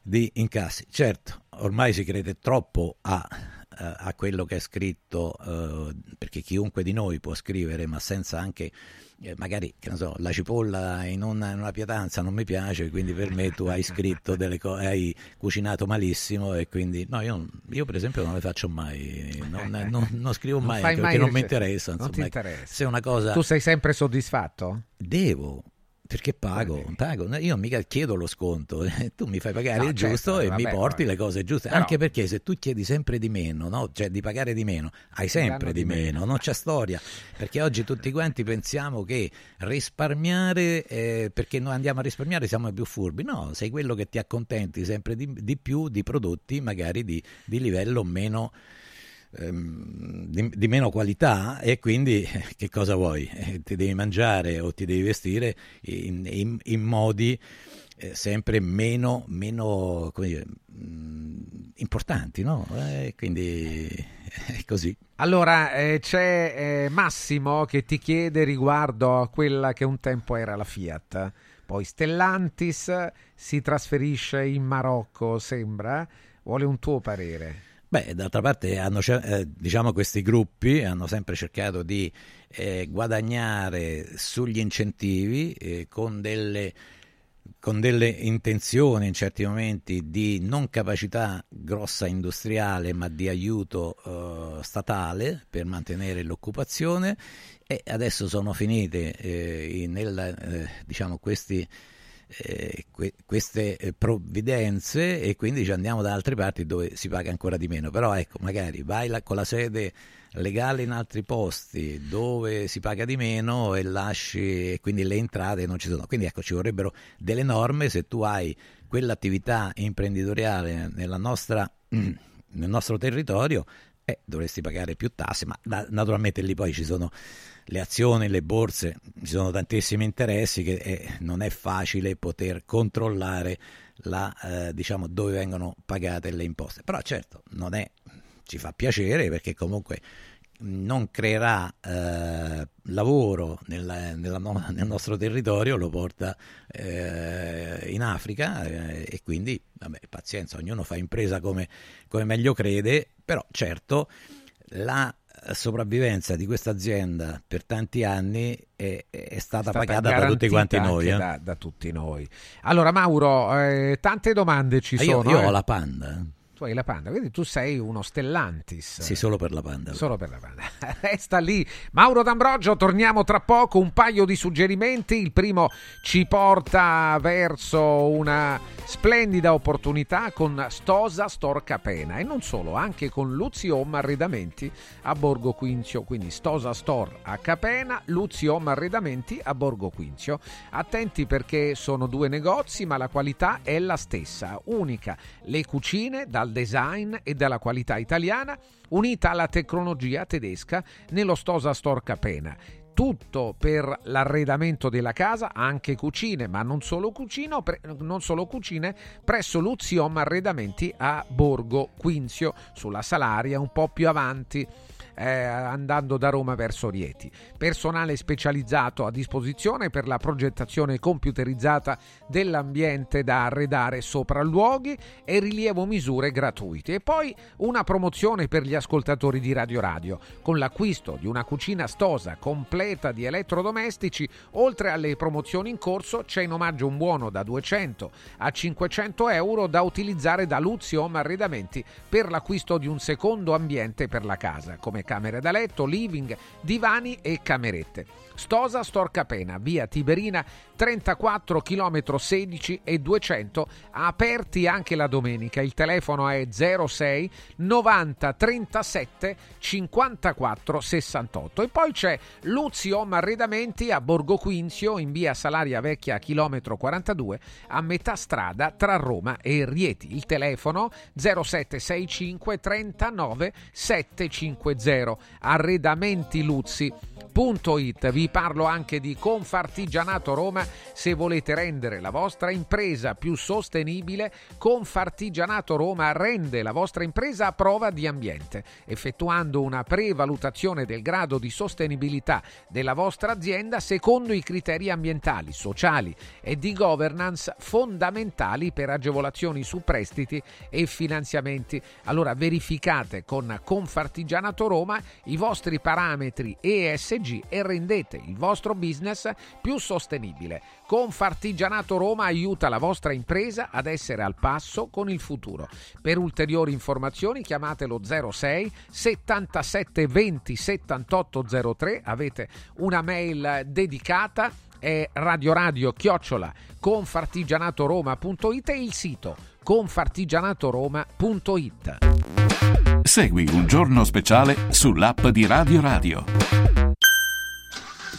di incassi. Certo, ormai si crede troppo a a quello che è scritto, eh, perché chiunque di noi può scrivere, ma senza anche, eh, magari, so, la cipolla in una, in una, pietanza non mi piace, quindi per me tu hai scritto delle cose, hai cucinato malissimo e quindi, no, io, io, per esempio non le faccio mai, non, non, non scrivo mai,
non mai
perché non mi interessa.
Non
insomma,
ti interessa.
Se una cosa...
Tu sei sempre soddisfatto?
Devo, perché pago, pago, io mica chiedo lo sconto, eh. tu mi fai pagare
no,
il
certo,
giusto e
vabbè,
mi porti
vabbè.
le cose giuste,
Però,
anche perché se tu chiedi sempre di meno, no? cioè di pagare di meno, hai sempre di,
di
meno,
meno.
non c'è storia, perché oggi tutti quanti pensiamo che risparmiare, eh, perché noi andiamo a risparmiare siamo più furbi, no, sei quello che ti accontenti sempre di, di più di prodotti magari di, di livello meno... Ehm, di, di, meno qualità e quindi che cosa vuoi? Eh, ti devi mangiare o ti devi vestire in, in, in modi eh, sempre meno, meno dire, mh, importanti, no? Eh, quindi è così.
Allora eh, c'è eh, Massimo che ti chiede riguardo a quella che un tempo era la Fiat. Poi Stellantis si trasferisce in Marocco, sembra. Vuole un tuo parere.
Beh, d'altra parte hanno, eh, diciamo questi gruppi hanno sempre cercato di eh, guadagnare sugli incentivi eh, con, delle, con delle intenzioni in certi momenti di non capacità grossa industriale ma di aiuto eh, statale per mantenere l'occupazione. E adesso sono finite eh, nel, eh, diciamo questi eh, que- queste eh, provvidenze e quindi ci andiamo da altre parti dove si paga ancora di meno. Però ecco, magari vai la- con la sede legale in altri posti dove si paga di meno e lasci e quindi le entrate non ci sono. Quindi ecco, ci vorrebbero delle norme se tu hai quell'attività imprenditoriale nostra, nel nostro territorio. Eh, dovresti pagare più tasse, ma da- naturalmente lì poi ci sono le azioni, le borse, ci sono tantissimi interessi che eh, non è facile poter controllare la, eh, diciamo, dove vengono pagate le imposte. Però certo, non è, ci fa piacere perché comunque non creerà eh, lavoro nel, nella, nel, nostro territorio, lo porta eh, in Africa eh, e quindi, vabbè, pazienza, ognuno fa impresa come, come meglio crede, però certo la sopravvivenza di questa azienda per tanti anni è, è, stata,
stata
pagata da tutti quanti noi. Eh?
Da, da, tutti noi. Allora, Mauro, eh, tante domande ci
io,
sono.
Io
eh?
ho la panda.
Tu hai la panda, quindi tu sei uno Stellantis.
Sì, solo per la panda.
Solo per la panda. Resta lì. Mauro D'Ambrogio, torniamo tra poco. Un paio di suggerimenti. Il primo ci porta verso una splendida opportunità con Stosa Storca Pena e non solo, anche con Luzi Home Arredamenti a Borgo Quinzio. Quindi Stosa Store a Capena, Luzi Home Arredamenti a Borgo Quinzio. Attenti perché sono due negozi, ma la qualità è la stessa, unica. Le cucine dal design e dalla qualità italiana, unita alla tecnologia tedesca nello Stosa Store Capena tutto per l'arredamento della casa, anche cucine, ma non solo, cucino, pre- non solo cucine, presso Luziom Arredamenti a Borgo Quinzio, sulla Salaria, un po' più avanti. Eh, andando da Roma verso Rieti. Personale specializzato a disposizione per la progettazione computerizzata dell'ambiente da arredare sopralluoghi e rilievo misure gratuite. E poi una promozione per gli ascoltatori di Radio Radio. Con l'acquisto di una cucina stosa completa di elettrodomestici, oltre alle promozioni in corso, c'è in omaggio un buono da 200 a 500 euro da utilizzare da Luzio Home Arredamenti per l'acquisto di un secondo ambiente per la casa, come camere da letto, living, divani e camerette. Stosa Storcapena, via Tiberina 34 km 16 e 200, aperti anche la domenica. Il telefono è 06 90 37 54 68. E poi c'è Luzzi Home Arredamenti a Borgo Quinzio in via Salaria Vecchia chilometro 42 a metà strada tra Roma e Rieti. Il telefono 0765 39 750. Arredamenti Luzzi Confartigianato.it. Vi parlo anche di Confartigianato Roma. Se volete rendere la vostra impresa più sostenibile, Confartigianato Roma rende la vostra impresa a prova di ambiente, effettuando una prevalutazione del grado di sostenibilità della vostra azienda secondo i criteri ambientali, sociali e di governance fondamentali per agevolazioni su prestiti e finanziamenti. Allora verificate con Confartigianato Roma i vostri parametri ESG e rendete il vostro business più sostenibile. Confartigianato Roma aiuta la vostra impresa ad essere al passo con il futuro. Per ulteriori informazioni chiamatelo 06 77 20 78 03, avete una mail dedicata è radio radio chiocciola confartigianatoroma.it e il sito confartigianatoroma.it.
Segui un giorno speciale sull'app di Radio Radio.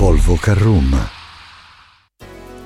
Volvo Carrum.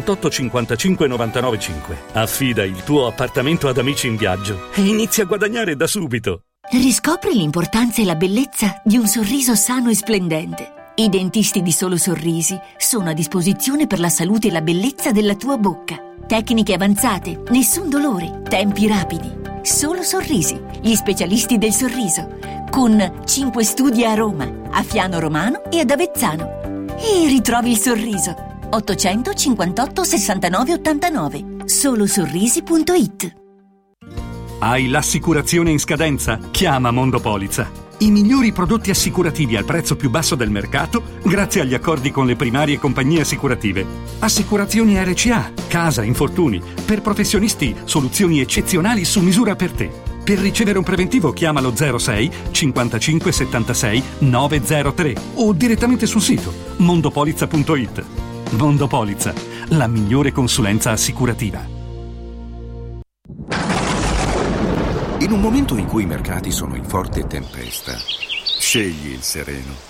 78 55 99 5. Affida il tuo appartamento ad amici in viaggio e inizia a guadagnare da subito.
Riscopri l'importanza e la bellezza di un sorriso sano e splendente. I dentisti di Solo Sorrisi sono a disposizione per la salute e la bellezza della tua bocca. Tecniche avanzate, nessun dolore, tempi rapidi. Solo Sorrisi, gli specialisti del sorriso, con 5 studi a Roma, a Fiano Romano e ad Avezzano. E ritrovi il sorriso 858 69 89 solosorrisi.it
Hai l'assicurazione in scadenza? Chiama Mondopolizza. I migliori prodotti assicurativi al prezzo più basso del mercato grazie agli accordi con le primarie compagnie assicurative. Assicurazioni RCA, casa, infortuni. Per professionisti, soluzioni eccezionali su misura per te. Per ricevere un preventivo chiamalo 06 55 76 903 o direttamente sul sito mondopolizza.it. Mondo Polizza, la migliore consulenza assicurativa.
In un momento in cui i mercati sono in forte tempesta, scegli il sereno.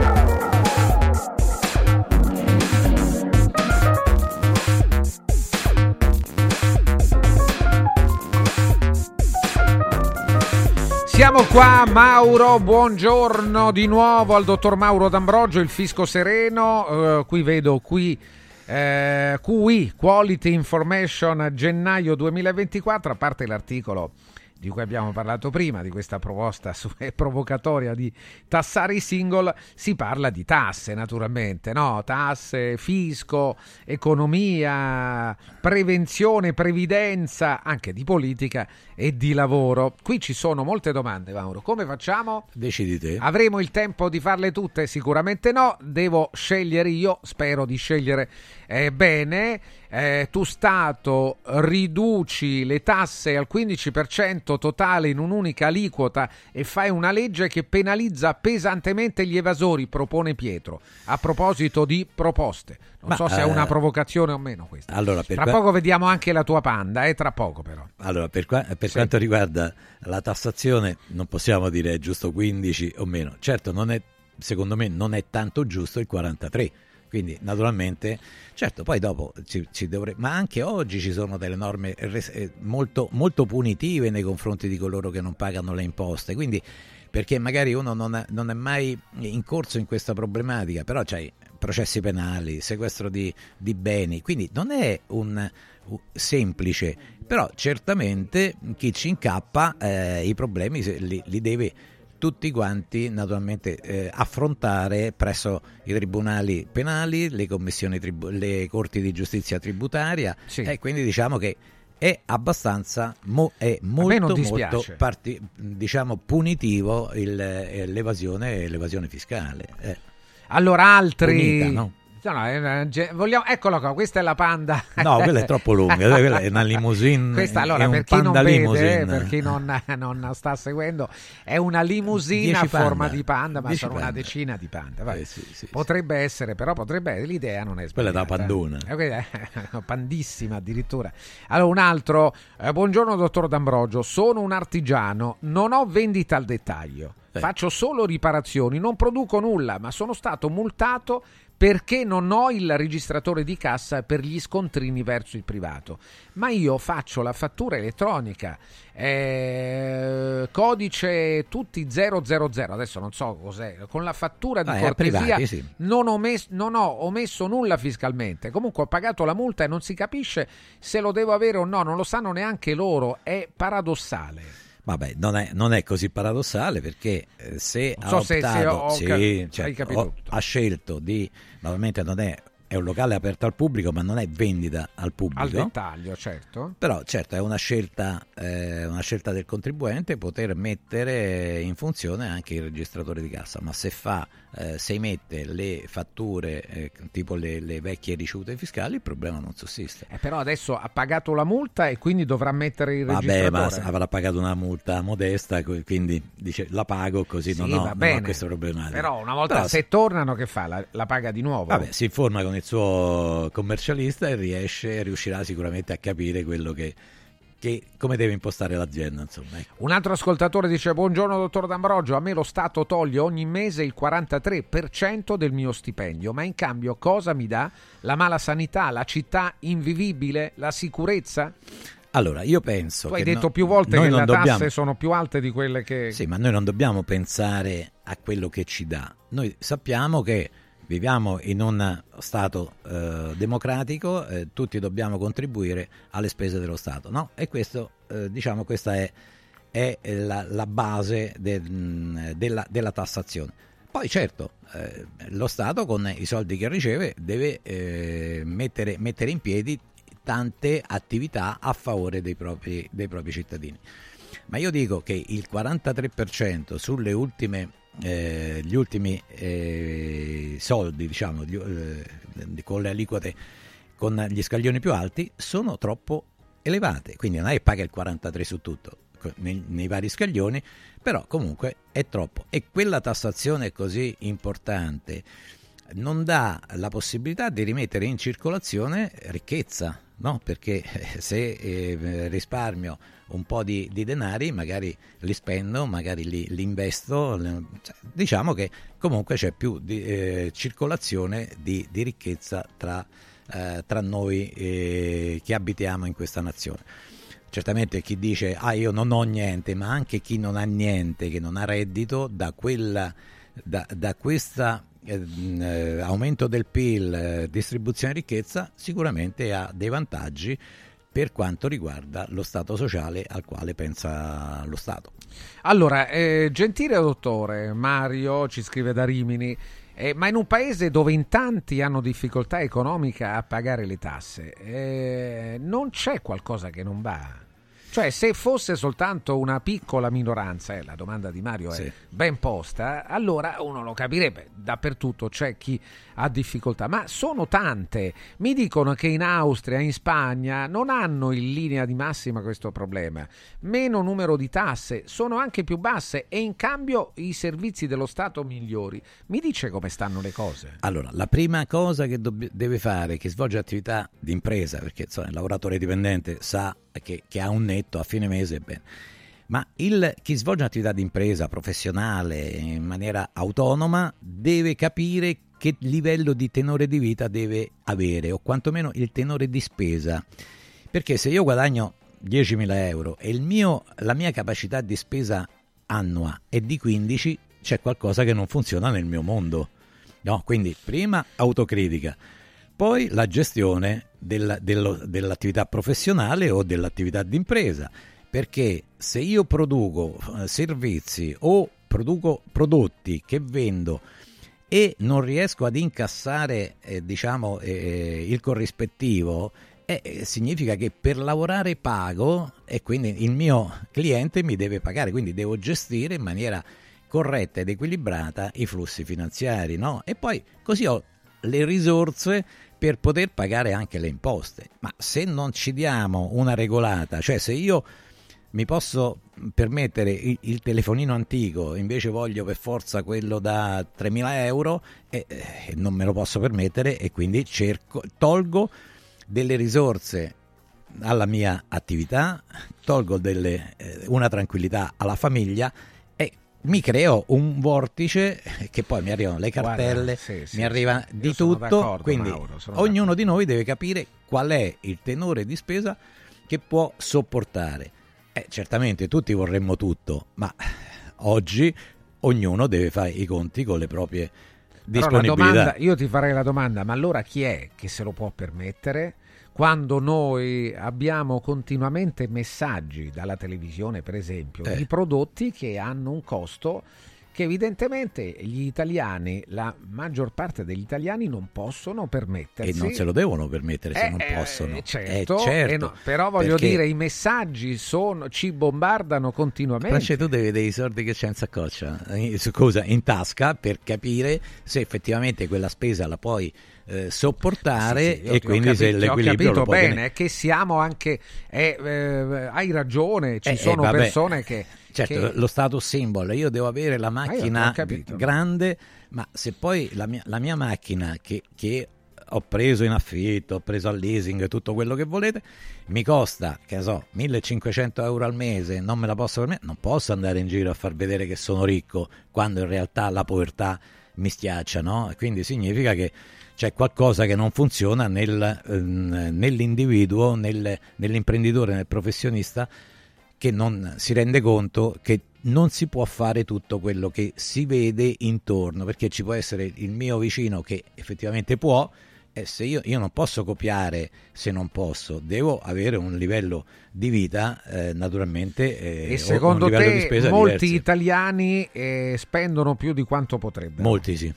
Siamo qua, Mauro, buongiorno di nuovo al dottor Mauro D'Ambrogio, il fisco sereno, eh, qui vedo qui eh, QI, Quality Information, gennaio 2024, a parte l'articolo di cui abbiamo parlato prima, di questa proposta provocatoria di tassare i single, si parla di tasse naturalmente, no? Tasse, fisco, economia, prevenzione, previdenza, anche di politica e di lavoro. Qui ci sono molte domande, Mauro. Come facciamo?
Decidi te.
Avremo il tempo di farle tutte? Sicuramente no, devo scegliere io, spero di scegliere eh, bene. Eh, tu Stato riduci le tasse al 15% totale in un'unica aliquota e fai una legge che penalizza pesantemente gli evasori, propone Pietro. A proposito di proposte, non
Ma,
so se è
eh,
una provocazione o meno questa.
Allora,
Tra
qua-
poco vediamo anche la tua panda, eh, tra poco però.
Allora, per, qua- per
Sì.
quanto riguarda la tassazione, non possiamo dire è giusto 15 o meno. Certo, non è, secondo me non è tanto giusto il 43. Quindi, naturalmente, certo, poi dopo ci, ci dovre- ma anche oggi ci sono delle norme eh, molto, molto punitive nei confronti di coloro che non pagano le imposte. Quindi, perché magari uno non, ha- non è mai in corso in questa problematica, però c'hai processi penali, sequestro di, di beni, quindi non è un semplice, però certamente chi ci incappa eh, i problemi li, li deve tutti quanti naturalmente eh, affrontare presso i tribunali penali, le commissioni tribu- le corti di giustizia tributaria e quindi diciamo che è abbastanza mo- è molto molto parti- diciamo punitivo il- eh, l'evasione l'evasione fiscale. eh.
Allora, altri.
Punita, no?
No, no, una vogliamo... Eccola qua, questa è la panda.
No, quella è troppo lunga, quella è una limousine.
Questa allora per chi vede, per chi non, non sta seguendo, è una limousine a forma di panda, ma
Dieci
sono una
panda.
decina di panda.
Eh, sì, sì,
potrebbe essere, però potrebbe l'idea non è
Quella è da
sbagliata.
pandona.
Eh, quella pandissima addirittura. Allora un altro, eh, buongiorno dottor D'Ambrogio, sono un artigiano, non ho vendita al dettaglio. Faccio solo riparazioni, non produco nulla, ma sono stato multato perché non ho il registratore di cassa per gli scontrini verso il privato. Ma io faccio la fattura elettronica, eh, codice tutti 000, adesso non so cos'è, con la fattura di
Ah,
cortesia
privati, sì.
non, ho mes- non ho omesso nulla fiscalmente. Comunque ho pagato la multa e non si capisce se lo devo avere o no, non lo sanno neanche loro, è paradossale.
Vabbè, non è, non è così paradossale perché eh, se
Non
ha
so se-
optato,
ho
sì, cioè, ho- ha scelto di, naturalmente non è è un locale aperto al pubblico, ma non è vendita al pubblico.
Al dettaglio, certo.
Però certo è una scelta, eh, una scelta del contribuente poter mettere in funzione anche il registratore di cassa, ma se fa, eh, se mette le fatture eh, tipo le, le, vecchie ricevute fiscali il problema non sussiste.
Eh, però adesso ha pagato la multa e quindi dovrà mettere il registratore.
Vabbè, ma avrà pagato una multa modesta, quindi dice la pago così
sì,
non, ho, non ho questo problema.
Però una volta
però,
se tornano che fa? La, la, paga di nuovo?
Vabbè, si informa con il suo commercialista e riesce, riuscirà sicuramente a capire quello che, che, come deve impostare l'azienda. Insomma, ecco.
Un altro ascoltatore dice: Buongiorno, dottor D'Ambrogio. A me lo Stato toglie ogni mese il 43% del mio stipendio, ma in cambio cosa mi dà? La mala sanità, la città invivibile, la sicurezza?
Allora, io penso.
Tu hai
che
detto
no,
più volte che le
dobbiamo...
tasse sono più alte di quelle che.
Sì, ma noi non dobbiamo pensare a quello che ci dà. Noi sappiamo che viviamo in un Stato eh, democratico, eh, tutti dobbiamo contribuire alle spese dello Stato, no? E questo, eh, diciamo, questa è, è la, la, base de, della, della, tassazione. Poi certo, eh, lo Stato con i soldi che riceve deve eh, mettere, mettere in piedi tante attività a favore dei propri, dei propri cittadini. Ma io dico che il 43% sulle ultime eh, gli ultimi eh, soldi, diciamo, gli, eh, con le aliquote, con gli scaglioni più alti, sono troppo elevate. Quindi non è che paga il 43 su tutto, nei, nei, vari scaglioni, però comunque è troppo. E quella tassazione così importante non dà la possibilità di rimettere in circolazione ricchezza, no? Perché se eh, risparmio un po' di, di, denari, magari li spendo, magari li, li investo, cioè, diciamo che comunque c'è più di, eh, circolazione di, di, ricchezza tra, eh, tra noi eh, che abitiamo in questa nazione. Certamente chi dice ah io non ho niente, ma anche chi non ha niente, che non ha reddito, da, quella, da, da questa eh, aumento del PIL, eh, distribuzione di ricchezza, sicuramente ha dei vantaggi per quanto riguarda lo stato sociale al quale pensa lo Stato.
Allora, eh, gentile dottore, Mario ci scrive da Rimini, eh, ma in un paese dove in tanti hanno difficoltà economica a pagare le tasse, eh, non c'è qualcosa che non va? Cioè, se fosse soltanto una piccola minoranza, eh, la domanda di Mario sì. è ben posta, allora uno lo capirebbe. Dappertutto c'è chi ha difficoltà, ma sono tante. Mi dicono che in Austria, in Spagna non hanno in linea di massima questo problema. Meno numero di tasse, sono anche più basse e in cambio i servizi dello Stato migliori. Mi dice come stanno le cose?
Allora, la prima cosa che dobb- deve fare chi svolge attività di impresa, perché insomma, il lavoratore dipendente sa che, che ha un netto a fine mese, bene. Ma il, chi svolge un'attività di impresa professionale in maniera autonoma deve capire che livello di tenore di vita deve avere o quantomeno il tenore di spesa. Perché se io guadagno 10.000 euro e mio, la mia capacità di spesa annua è di 15, c'è qualcosa che non funziona nel mio mondo. No? Quindi prima autocritica, poi la gestione della, dello, dell'attività professionale o dell'attività d'impresa. Perché se io produco eh, servizi o produco prodotti che vendo e non riesco ad incassare eh, diciamo, eh, il corrispettivo, eh, significa che per lavorare pago e quindi il mio cliente mi deve pagare, quindi devo gestire in maniera corretta ed equilibrata i flussi finanziari. No? E poi così ho le risorse per poter pagare anche le imposte. Ma se non ci diamo una regolata, cioè se io mi posso permettere il, il, telefonino antico, invece voglio per forza quello da 3.000 euro e eh, non me lo posso permettere e quindi cerco, tolgo delle risorse alla mia attività, tolgo delle, eh, una tranquillità alla famiglia mi creo un vortice che poi mi arrivano le cartelle, Guarda, sì, sì, mi arriva sì. di tutto, quindi Mauro, ognuno di noi deve capire qual è il tenore di spesa che può sopportare eh, certamente tutti vorremmo tutto, ma oggi ognuno deve fare i conti con le proprie disponibilità.
Domanda, io ti farei la domanda, ma allora chi è che se lo può permettere? Quando noi abbiamo continuamente messaggi dalla televisione, per esempio, eh. di prodotti che hanno un costo che evidentemente gli italiani, la maggior parte degli italiani non possono permettersi.
E non se lo devono permettere se
Eh,
non
eh,
possono.
certo,
Eh, certo,
eh no, però voglio dire, i messaggi sono, ci bombardano continuamente.
France, tu devi vedere i soldi che c'è in saccoccia, eh, scusa, in tasca per capire se effettivamente quella spesa la puoi eh, sopportare
Sì, sì, io
e
ti
quindi se
capi- ti ho
l'equilibrio
capito bene,
tenere.
che siamo anche eh, eh, hai ragione, ci
Eh, eh,
sono persone che
Certo,
che-
lo status symbol, io devo avere la macchina
capito.
grande, ma se poi la mia, la mia macchina che, che ho preso in affitto, ho preso al leasing, tutto quello che volete, mi costa, che so, 1500 euro al mese, non me la posso permettere, non posso andare in giro a far vedere che sono ricco, quando in realtà la povertà mi schiaccia, no? Quindi significa che c'è qualcosa che non funziona nel, ehm, nell'individuo, nel- nell'imprenditore, nel professionista che non si rende conto che non si può fare tutto quello che si vede intorno, perché ci può essere il mio vicino che effettivamente può, e se io, io non posso copiare se non posso, devo avere un livello di vita eh, naturalmente eh,
e secondo te molti
diversi.
italiani eh, spendono più di quanto potrebbero?
Molti sì.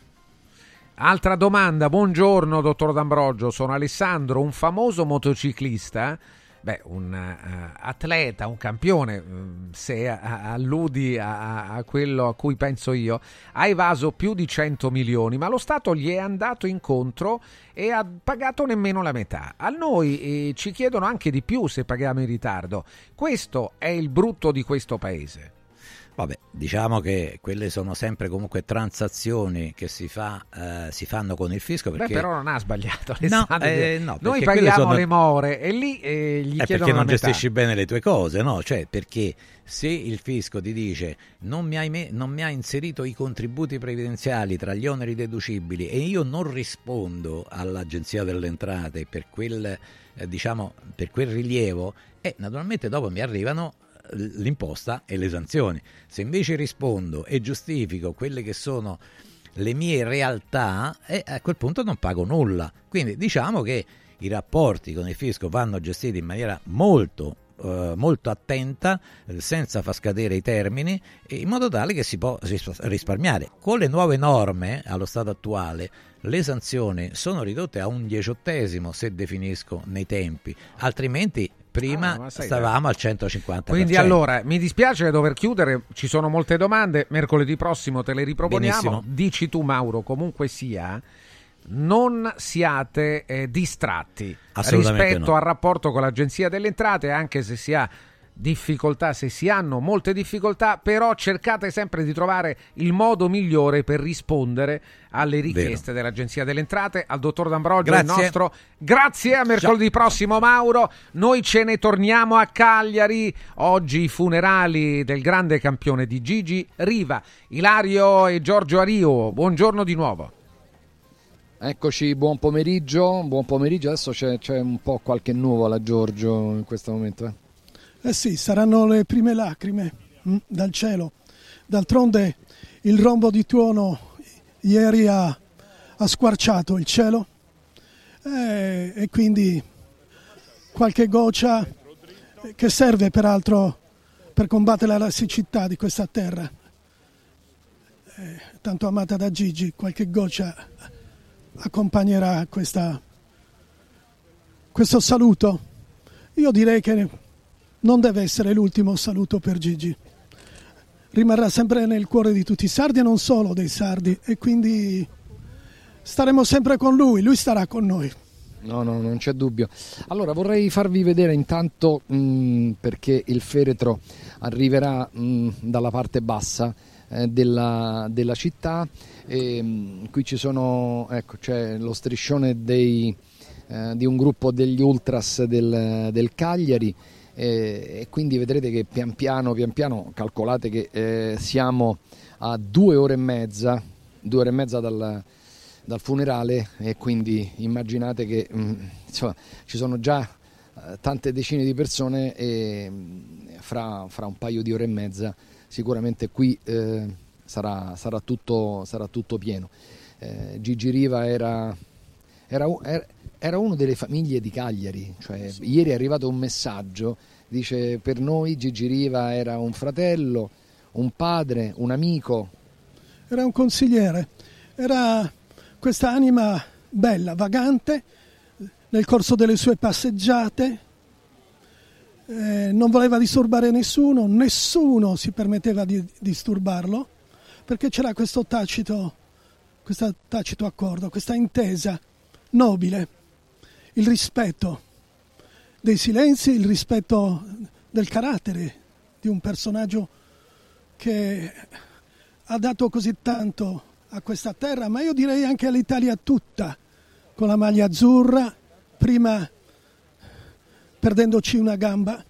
Altra domanda, buongiorno dottor D'Ambrogio, sono Alessandro, un famoso motociclista, beh, un eh, atleta, un campione, mm, se a- alludi a, a quello a cui penso io, ha evaso più di 100 milioni, ma lo Stato gli è andato incontro e ha pagato nemmeno la metà. A noi eh, ci chiedono anche di più se paghiamo in ritardo. Questo è il brutto di questo paese.
Vabbè, diciamo che quelle sono sempre comunque transazioni che si, fa, eh, si fanno con il fisco
Beh,
perché
però non ha sbagliato.
No, eh, no,
Noi paghiamo
sono-
le more e lì eh, gli
È
chiedono
perché non
metà.
gestisci bene le tue cose, no? Cioè, perché se il fisco ti dice non mi hai, me- non mi hai inserito i contributi previdenziali tra gli oneri deducibili e io non rispondo all'Agenzia delle Entrate per quel, eh, diciamo, per quel rilievo, e naturalmente dopo mi arrivano eh, l'imposta e le sanzioni. Se invece rispondo e giustifico quelle che sono le mie realtà, e a quel punto non pago nulla. Quindi diciamo che i rapporti con il fisco vanno gestiti in maniera molto eh, molto attenta eh, senza far scadere i termini in modo tale che si ris- risparmiare con le nuove norme allo stato attuale le sanzioni sono ridotte a un diciottesimo se definisco nei tempi altrimenti prima
Ah,
stavamo al 150
Quindi allora, mi dispiace dover chiudere, ci sono molte domande, mercoledì prossimo te le riproponiamo.
Benissimo.
Dici tu Mauro, comunque sia, non siate eh, distratti rispetto
no.
al rapporto con l'Agenzia delle Entrate, anche se si ha difficoltà, se si hanno molte difficoltà, però cercate sempre di trovare il modo migliore per rispondere alle richieste dell'Agenzia delle Entrate, al dottor D'Ambrogio, il
Grazie.
nostro grazie a mercoledì prossimo Mauro, noi ce ne torniamo a Cagliari, oggi i funerali del grande campione di Gigi Riva, Ilario e Giorgio Ario, buongiorno di nuovo.
Eccoci, buon pomeriggio, buon pomeriggio, adesso c'è, c'è un po' qualche nuvola Giorgio in questo momento. eh.
Eh sì, saranno le prime lacrime mm, dal cielo. D'altronde il rombo di tuono ieri ha, ha squarciato il cielo eh, e quindi qualche goccia eh, che serve peraltro per combattere la siccità di questa terra. Eh, tanto amata da Gigi, qualche goccia accompagnerà questa- questo saluto. Io direi che non deve essere l'ultimo saluto per Gigi. Rimarrà sempre nel cuore di tutti i sardi e non solo dei sardi e quindi staremo sempre con lui, lui starà con noi.
No, no, non c'è dubbio. Allora vorrei farvi vedere intanto mh, perché il feretro arriverà mh, dalla parte bassa eh, della, della città. E, mh, qui ci sono, ecco, c'è lo striscione dei, eh, di un gruppo degli ultras del, del Cagliari. Eh, e quindi vedrete che pian piano, pian piano, calcolate che eh, siamo a due ore e mezza, due ore e mezza dal, dal funerale e quindi immaginate che mm, insomma, ci sono già eh, tante decine di persone e mm, fra, fra un paio di ore e mezza sicuramente qui eh, sarà, sarà tutto, sarà tutto pieno. Eh, Gigi Riva era, era, er- era uno delle famiglie di Cagliari, cioè, ieri è arrivato un messaggio, dice per noi Gigi Riva era un fratello, un padre, un amico,
era un consigliere, era questa anima bella, vagante, nel corso delle sue passeggiate, eh, non voleva disturbare nessuno, nessuno si permetteva di disturbarlo, perché c'era questo tacito, questo tacito accordo, questa intesa nobile, il rispetto dei silenzi, il rispetto del carattere di un personaggio che ha dato così tanto a questa terra, ma io direi anche all'Italia tutta, con la maglia azzurra, prima perdendoci una gamba,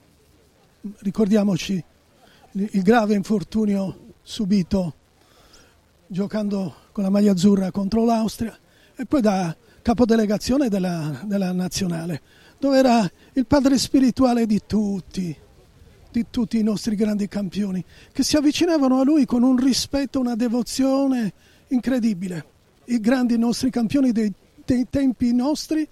ricordiamoci il grave infortunio subito giocando con la maglia azzurra contro l'Austria e poi da capodelegazione della, della nazionale, dove era il padre spirituale di tutti, di tutti i nostri grandi campioni, che si avvicinavano a lui con un rispetto, una devozione incredibile. I grandi nostri campioni dei, dei tempi nostri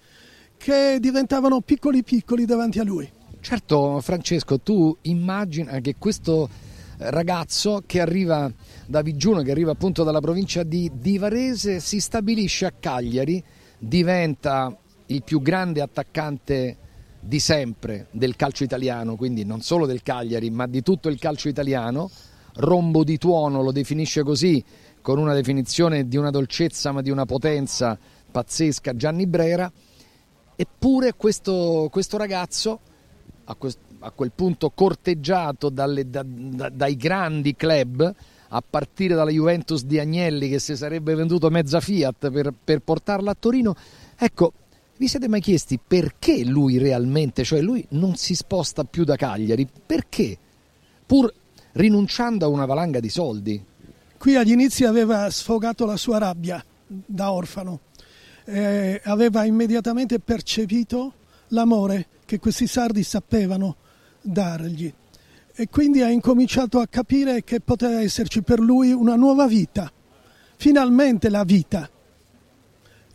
che diventavano piccoli piccoli davanti a lui.
Certo, Francesco, tu immagina che questo ragazzo che arriva da Vigiuno, che arriva appunto dalla provincia di, di Varese, si stabilisce a Cagliari, diventa il più grande attaccante di sempre del calcio italiano, quindi non solo del Cagliari, ma di tutto il calcio italiano. Rombo di tuono lo definisce così, con una definizione di una dolcezza ma di una potenza pazzesca, Gianni Brera. Eppure questo, questo ragazzo, a, quel punto corteggiato dalle, da, da, dai grandi club, a partire dalla Juventus di Agnelli che si sarebbe venduto mezza Fiat per, per portarla a Torino, ecco, vi siete mai chiesti perché lui realmente, cioè lui non si sposta più da Cagliari? Perché? Pur rinunciando a una valanga di soldi.
Qui agli inizi aveva sfogato la sua rabbia da orfano, eh, aveva immediatamente percepito l'amore che questi sardi sapevano dargli e quindi ha incominciato a capire che poteva esserci per lui una nuova vita, finalmente la vita.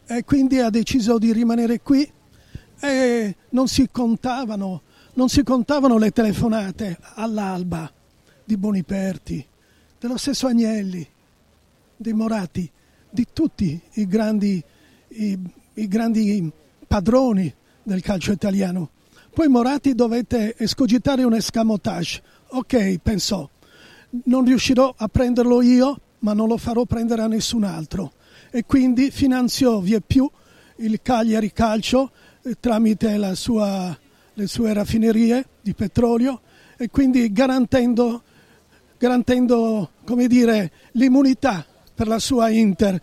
E quindi ha deciso di rimanere qui e non si contavano, non si contavano le telefonate all'alba di Boniperti, dello stesso Agnelli, dei Morati, di tutti i grandi, i, i grandi padroni del calcio italiano. Poi Moratti dovette escogitare un escamotage. Ok, pensò, non riuscirò a prenderlo io, ma non lo farò prendere a nessun altro. E quindi finanziò via più il Cagliari Calcio eh, tramite sua, le sue raffinerie di petrolio e quindi garantendo, garantendo dire, l'immunità per la sua Inter.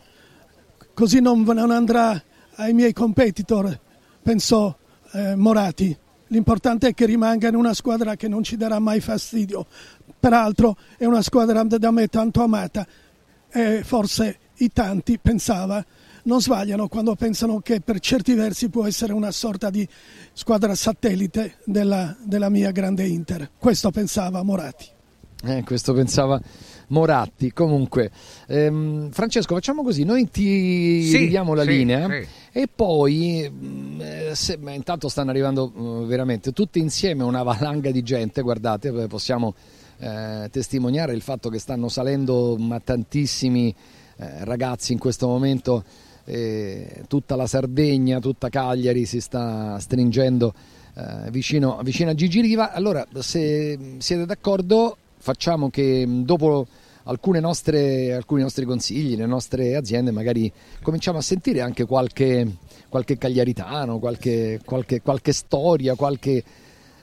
Così non, non andrà ai miei competitor, pensò eh, Morati. L'importante è che rimanga in una squadra che non ci darà mai fastidio. Peraltro è una squadra da me tanto amata e forse i tanti, pensava, non sbagliano quando pensano che per certi versi può essere una sorta di squadra satellite della, della mia grande Inter. Questo pensava Moratti.
Eh, questo pensava Moratti. Comunque, ehm, Francesco, facciamo così: noi ti
Sì,
ridiamo la
sì,
linea
sì.
e poi, mh, eh, se- intanto stanno arrivando eh, veramente tutti insieme una valanga di gente. Guardate, eh, possiamo eh, testimoniare il fatto che stanno salendo ma tantissimi eh, ragazzi in questo momento. eh, tutta la Sardegna, tutta Cagliari si sta stringendo eh, vicino, vicino a Gigi Riva. Allora, se siete d'accordo, facciamo che mh, dopo nostre, alcuni nostri consigli, le nostre aziende, magari cominciamo a sentire anche qualche, qualche cagliaritano, qualche, qualche, qualche storia, qualche,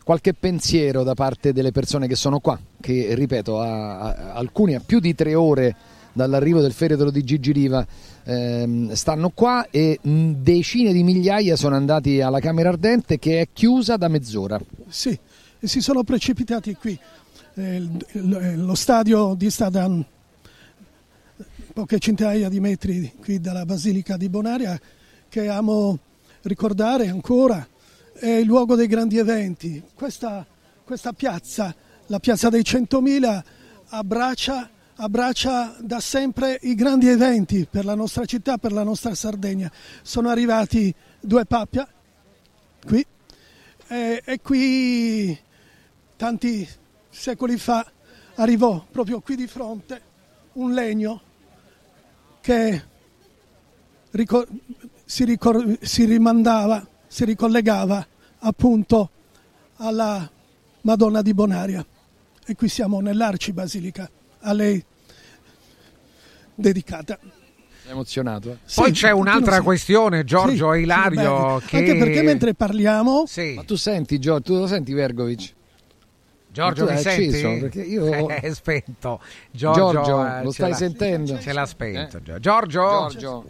qualche pensiero da parte delle persone che sono qua, che ripeto, a, a- alcuni a più di tre ore dall'arrivo del feretro di Gigi Riva ehm, stanno qua e mh, decine di migliaia sono andati alla Camera Ardente che è chiusa da mezz'ora.
Sì, e si sono precipitati qui. Eh, lo stadio dista da poche centinaia di metri qui dalla Basilica di Bonaria, che amo ricordare ancora, è il luogo dei grandi eventi. Questa, questa piazza, la piazza dei 100.000, abbraccia, abbraccia da sempre i grandi eventi per la nostra città, per la nostra Sardegna. Sono arrivati due Pappia qui e, e qui tanti secoli fa arrivò proprio qui di fronte un legno che ricor- si, ricor- si rimandava, si ricollegava appunto alla Madonna di Bonaria. E qui siamo nell'arcibasilica, a lei dedicata.
emozionato. eh?
Poi
Sì,
c'è un'altra
sì.
questione, Giorgio
Sì,
e Ilario,
sì,
che...
Anche perché mentre parliamo...
Ma tu senti, Giorgio, tu lo senti Vergovic?
Giorgio mi senti?
acceso? Perché io-
È spento. Giorgio,
Giorgio,
eh,
lo stai sentendo?
Ce l'ha spento. Giorgio?
Giorgio.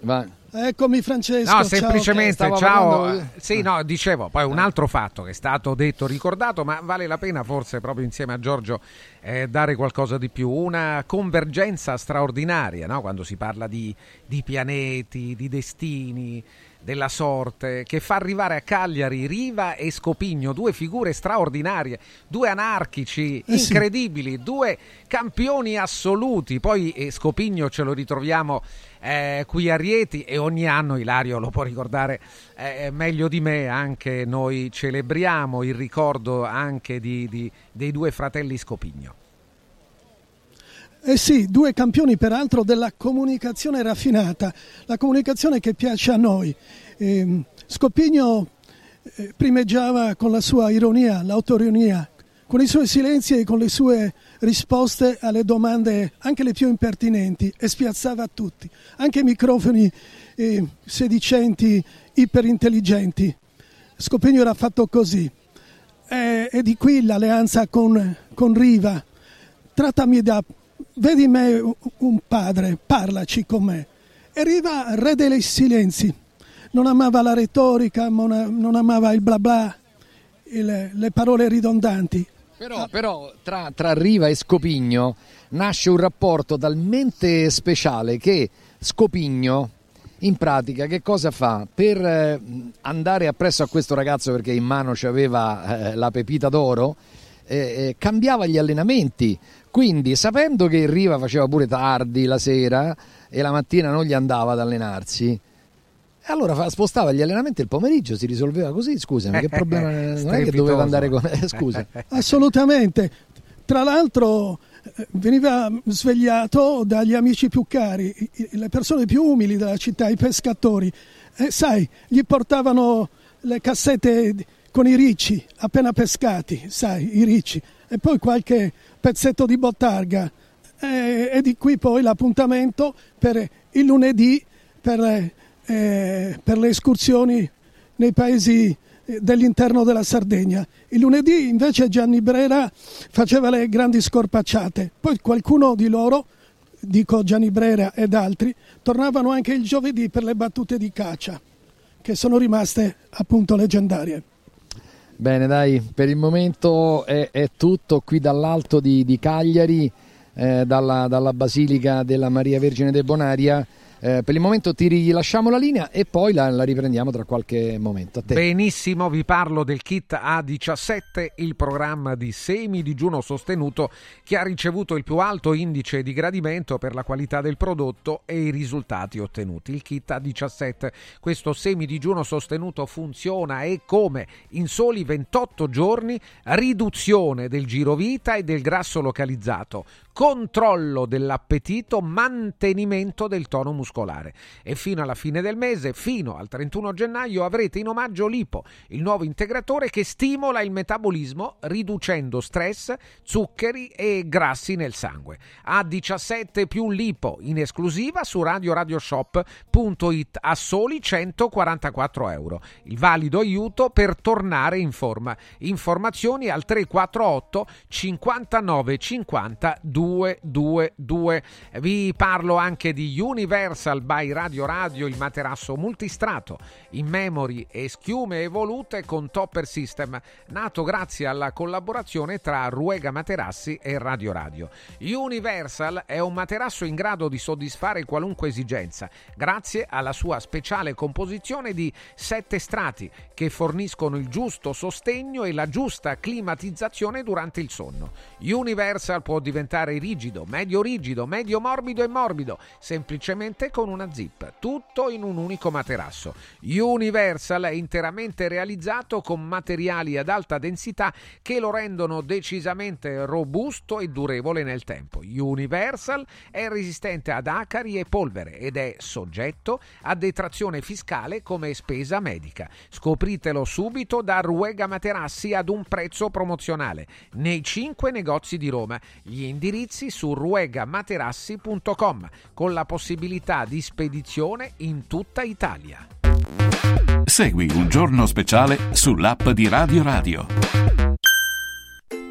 Vai.
Eccomi Francesco.
No,
ciao.
semplicemente, ciao.
parlando-
eh, Sì, no, dicevo, poi un altro fatto che è stato detto, ricordato, ma vale la pena forse proprio insieme a Giorgio eh, dare qualcosa di più, una convergenza straordinaria, no? quando si parla di, di pianeti, di destini, della sorte, che fa arrivare a Cagliari Riva e Scopigno, due figure straordinarie, due anarchici
Eh sì.
incredibili, due campioni assoluti. Poi eh, Scopigno ce lo ritroviamo eh, qui a Rieti e ogni anno Ilario lo può ricordare eh, meglio di me, anche noi celebriamo il ricordo anche di- di- dei due fratelli Scopigno.
Eh sì, due campioni peraltro della comunicazione raffinata, la comunicazione che piace a noi. Ehm, Scopigno eh, primeggiava con la sua ironia, l'autoironia, con i suoi silenzi e con le sue risposte alle domande anche le più impertinenti e spiazzava tutti, anche i microfoni eh, sedicenti, iperintelligenti. Scopigno era fatto così. E, e di qui l'alleanza con, con Riva. Trattami da... Vedi me un padre, parlaci con me. E Riva, re dei silenzi. Non amava la retorica, non amava il bla bla, il- le parole ridondanti.
Però, però tra, tra Riva e Scopigno nasce un rapporto talmente speciale che Scopigno in pratica che cosa fa? Per eh, andare appresso a questo ragazzo perché in mano c'aveva eh, la pepita d'oro, eh, cambiava gli allenamenti. Quindi sapendo che Riva faceva pure tardi la sera e la mattina non gli andava ad allenarsi, allora spostava gli allenamenti il pomeriggio, si risolveva così, scusami, che problema non è che doveva andare con... eh, scusa.
Assolutamente. Tra l'altro eh, veniva svegliato dagli amici più cari, le persone più umili della città, i pescatori. E sai, gli portavano le cassette con i ricci appena pescati, sai, i ricci, e poi qualche pezzetto di bottarga. E, e di qui poi l'appuntamento per il lunedì per, eh, per le escursioni nei paesi eh, dell'interno della Sardegna. Il lunedì invece Gianni Brera faceva le grandi scorpacciate, poi qualcuno di loro, dico Gianni Brera ed altri, tornavano anche il giovedì per le battute di caccia, che sono rimaste appunto leggendarie.
Bene, dai, per il momento è, è tutto qui dall'alto di, di Cagliari, eh, dalla, dalla Basilica della Maria Vergine de Bonaria. Eh, per il momento ti rilasciamo la linea e poi la, la riprendiamo tra qualche momento.
Benissimo, vi parlo del kit A17, il programma di semi-digiuno sostenuto che ha ricevuto il più alto indice di gradimento per la qualità del prodotto e i risultati ottenuti. Il kit A17, questo semi-digiuno sostenuto funziona e come in soli 28 giorni riduzione del girovita e del grasso localizzato, controllo dell'appetito, mantenimento del tono muscolare. E fino alla fine del mese, fino al 31 gennaio, avrete in omaggio Lipo, il nuovo integratore che stimola il metabolismo riducendo stress, zuccheri e grassi nel sangue. A17 più Lipo in esclusiva su radioradioshop.it a soli 144 euro. Il valido aiuto per tornare in forma. Informazioni al 348 59 50 222. Vi parlo anche di Universal by Radio Radio, il materasso multistrato in memory e schiume evolute con Topper System, nato grazie alla collaborazione tra Ruega Materassi e Radio Radio. Universal è un materasso in grado di soddisfare qualunque esigenza, grazie alla sua speciale composizione di sette strati che forniscono il giusto sostegno e la giusta climatizzazione durante il sonno. Universal può diventare rigido, medio rigido, medio morbido e morbido, semplicemente con una zip, tutto in un unico materasso. Universal è interamente realizzato con materiali ad alta densità che lo rendono decisamente robusto e durevole nel tempo. Universal è resistente ad acari e polvere ed è soggetto a detrazione fiscale come spesa medica. Scopritelo subito da Ruega Materassi ad un prezzo promozionale nei 5 negozi di Roma. Gli indirizzi su ruegamaterassi.com con la possibilità di spedizione in tutta Italia.
Segui un giorno speciale sull'app di Radio Radio.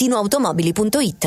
valentinoautomobili.it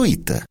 dumplingbar.it.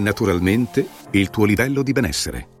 naturalmente il tuo livello di benessere.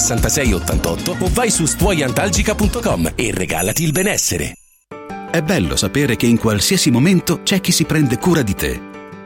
66 88 o vai su stuoiantalgica.com e regalati il benessere.
È bello sapere che in qualsiasi momento c'è chi si prende cura di te.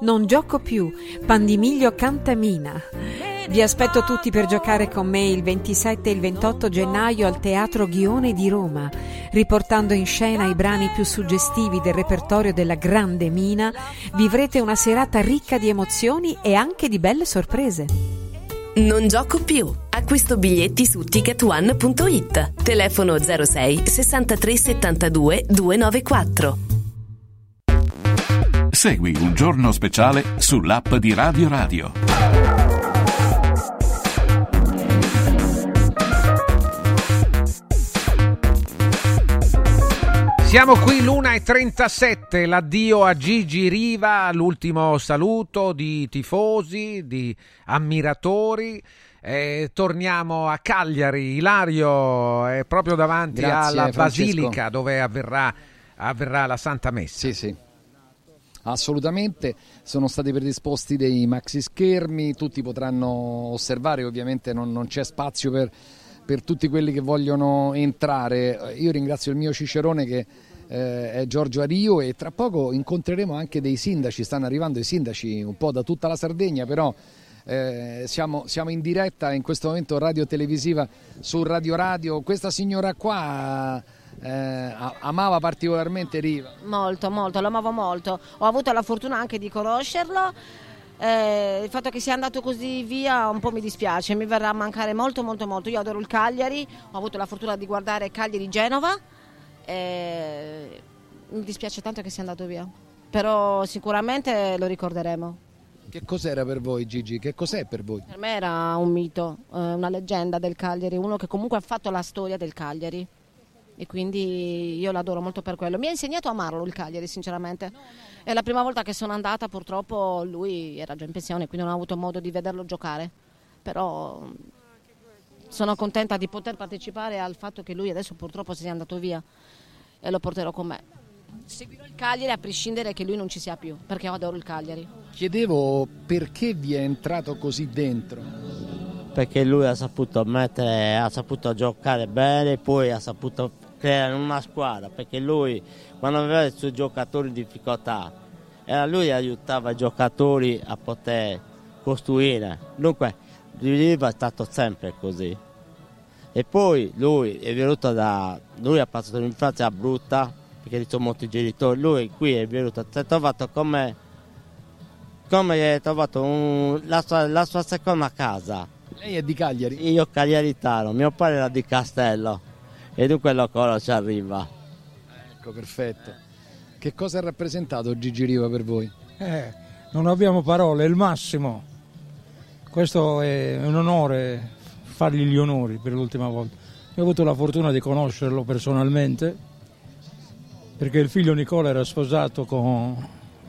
Non gioco più. Pandimiglio Cantamina. Vi aspetto tutti per giocare con me il 27 e il 28 gennaio al Teatro Ghione di Roma, riportando in scena i brani più suggestivi del repertorio della Grande Mina. Vivrete una serata ricca di emozioni e anche di belle sorprese.
Non gioco più. Acquisto biglietti su ticketone.it. Telefono 06 63 72 294.
Segui un giorno speciale sull'app di Radio Radio.
Siamo qui l'una e 37, l'addio a Gigi Riva, l'ultimo saluto di tifosi, di ammiratori. Eh, torniamo a Cagliari, Ilario è proprio davanti
Grazie,
alla
Francesco.
Basilica dove avverrà, avverrà la Santa Messa.
Sì, sì. Assolutamente, sono stati predisposti dei maxi schermi, tutti potranno osservare, ovviamente non, non c'è spazio per, per tutti quelli che vogliono entrare. Io ringrazio il mio cicerone che eh, è Giorgio Ario e tra poco incontreremo anche dei sindaci, stanno arrivando i sindaci un po' da tutta la Sardegna, però eh, siamo, siamo in diretta in questo momento radio televisiva su Radio Radio. Questa signora qua eh, amava particolarmente Riva.
Molto, molto, lo amavo molto. Ho avuto la fortuna anche di conoscerlo. Eh, il fatto che sia andato così via un po' mi dispiace, mi verrà a mancare molto, molto, molto. Io adoro il Cagliari, ho avuto la fortuna di guardare Cagliari-Genova. eh, mi dispiace tanto che sia andato via, però sicuramente lo ricorderemo.
Che cos'era per voi Gigi? Che cos'è per voi?
Per me era un mito, eh, una leggenda del Cagliari, uno che comunque ha fatto la storia del Cagliari e quindi io l'adoro molto per quello. Mi ha insegnato a amarlo il Cagliari, sinceramente. È la prima volta che sono andata, purtroppo lui era già in pensione, quindi non ho avuto modo di vederlo giocare. Però sono contenta di poter partecipare al fatto che lui adesso purtroppo sia andato via e lo porterò con me. Seguirò il Cagliari a prescindere che lui non ci sia più, perché io adoro il Cagliari.
Chiedevo perché vi è entrato così dentro.
perché lui ha saputo mettere, ha saputo giocare bene, poi ha saputo creare una squadra, perché lui quando aveva i suoi giocatori in difficoltà, era lui che aiutava i giocatori a poter costruire. Dunque, Riva è stato sempre così. E poi lui è venuto da. lui ha passato un'infanzia brutta, perché ci sono molti genitori, lui qui è venuto, si è trovato come. come è trovato un- la, sua, la sua seconda casa.
Lei è di Cagliari?
Io cagliaritano, mio padre era di Castello e dunque lo conosce arriva.
Ecco, perfetto. Che cosa ha rappresentato Gigi Riva per voi?
Eh, non abbiamo parole, è il massimo. Questo è un onore fargli gli onori per l'ultima volta. Io ho avuto la fortuna di conoscerlo personalmente perché il figlio Nicola era sposato con...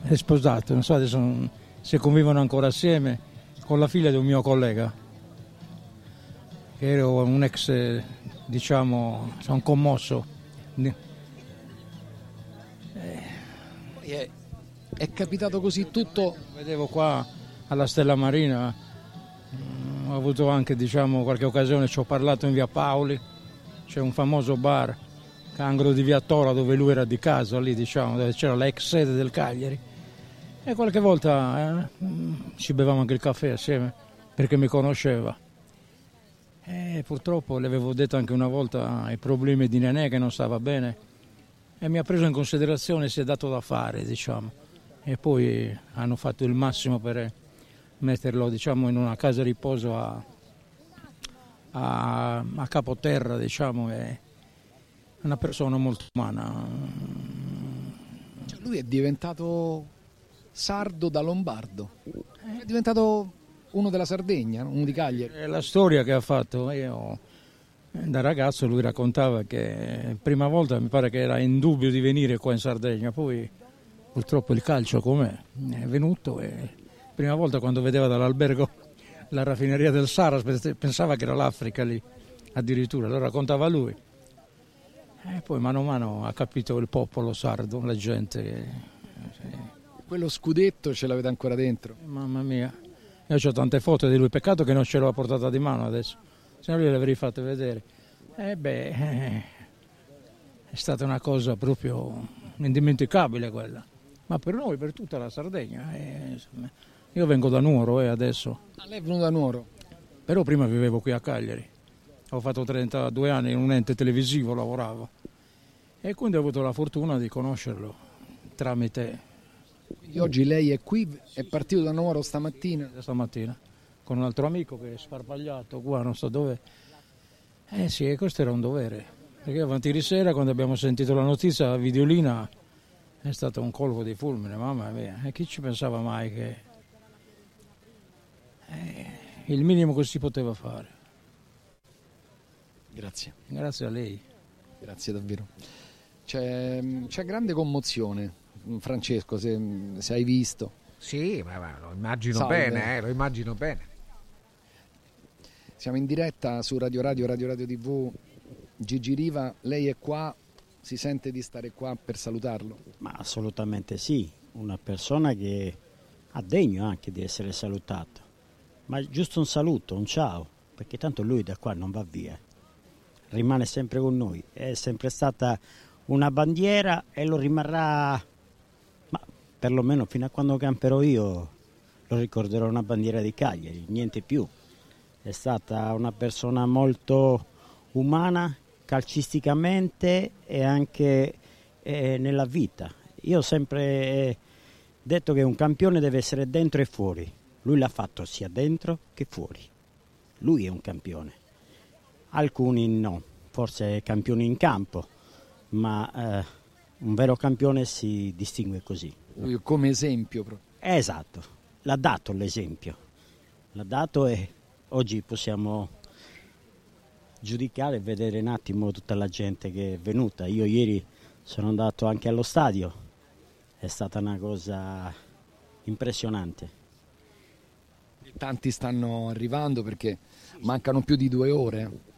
è sposato, non so adesso se convivono ancora assieme, con la figlia di un mio collega, che era un ex, diciamo, sono commosso.
È capitato così tutto.
Vedevo qua alla Stella Marina, mm, ho avuto anche diciamo, qualche occasione, ci ho parlato in via Paoli, c'è un famoso bar, angolo di via Tora dove lui era di casa, lì diciamo, dove c'era l'ex sede del Cagliari. E qualche volta eh, mm, ci bevamo anche il caffè assieme perché mi conosceva. E purtroppo le avevo detto anche una volta i problemi di Nenè che non stava bene e mi ha preso in considerazione si è dato da fare, diciamo. E poi hanno fatto il massimo per metterlo, diciamo, in una casa riposo a, a, a capoterra, diciamo, è una persona molto umana.
Cioè, lui è diventato sardo da lombardo. È diventato uno della Sardegna, uno di Cagliari.
È la storia che ha fatto. Io, da ragazzo lui raccontava che prima volta mi pare che era in dubbio di venire qua in Sardegna, poi purtroppo il calcio com'è è venuto e prima volta quando vedeva dall'albergo la raffineria del Sara pensava che era l'Africa lì addirittura, lo raccontava lui. E poi mano a mano ha capito il popolo sardo, la gente.
Quello scudetto ce l'avete ancora dentro.
Mamma mia, io ho tante foto di lui, peccato che non ce l'ho a portata di mano adesso, se no le avrei fatte vedere. E beh, eh, è stata una cosa proprio indimenticabile quella, ma per noi, per tutta la Sardegna. eh, io vengo da Nuoro e adesso.
Ah, lei è venuto da Nuoro?
Però prima vivevo qui a Cagliari, ho fatto 32 anni in un ente televisivo, lavoravo e quindi ho avuto la fortuna di conoscerlo tramite...
Quindi oggi lei è qui, è partito da Nuoro stamattina?
Stamattina, con un altro amico che è sparpagliato qua, non so dove. Eh sì, questo era un dovere, perché avanti ieri sera quando abbiamo sentito la notizia, la videolina è stato un colpo di fulmine, mamma mia, e chi ci pensava mai che... Eh, il minimo che si poteva fare.
Grazie.
Grazie a lei.
Grazie davvero. C'è, c'è grande commozione, Francesco, se, se hai visto.
Sì, ma, ma lo immagino
Salve.
bene, eh, lo immagino bene.
Siamo in diretta su Radio Radio, Radio Radio TV. Gigi Riva, lei è qua, si sente di stare qua per salutarlo?
Ma assolutamente sì, una persona che ha degno anche di essere salutato. Ma giusto un saluto, un ciao, perché tanto lui da qua non va via. Rimane sempre con noi, è sempre stata una bandiera e lo rimarrà, ma perlomeno fino a quando camperò io lo ricorderò una bandiera di Cagliari, niente più. È stata una persona molto umana, calcisticamente e anche eh, nella vita. Io ho sempre eh, detto che un campione deve essere dentro e fuori. Lui l'ha fatto sia dentro che fuori. Lui è un campione. Alcuni no, forse campioni in campo, ma eh, un vero campione si distingue così.
Come esempio proprio.
Esatto, l'ha dato l'esempio. L'ha dato e oggi possiamo giudicare e vedere un attimo tutta la gente che è venuta. Io ieri sono andato anche allo stadio, è stata una cosa impressionante.
Tanti stanno arrivando perché mancano più di due ore.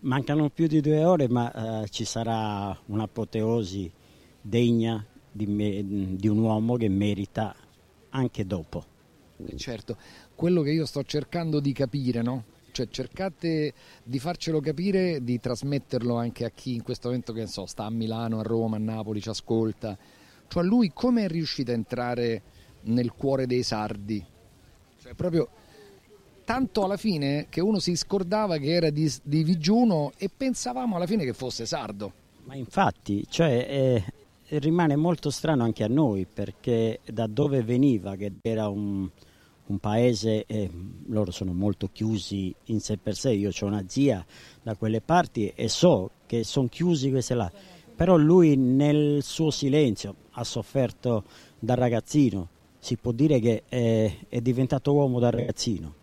Mancano più di due ore, ma eh, ci sarà un'apoteosi degna di, me- di un uomo che merita anche dopo.
Certo, quello che io sto cercando di capire, no? Cioè cercate di farcelo capire, di trasmetterlo anche a chi in questo momento che ne so, sta a Milano, a Roma, a Napoli, ci ascolta. Cioè lui come è riuscito a entrare nel cuore dei sardi? Cioè proprio tanto alla fine che uno si scordava che era di, di Vigiuno e pensavamo alla fine che fosse sardo.
Ma infatti, cioè, eh, rimane molto strano anche a noi perché da dove veniva, che era un, un paese, eh, loro sono molto chiusi in sé per sé, io ho una zia da quelle parti e so che sono chiusi queste là, però lui nel suo silenzio ha sofferto da ragazzino, si può dire che è, è diventato uomo da ragazzino,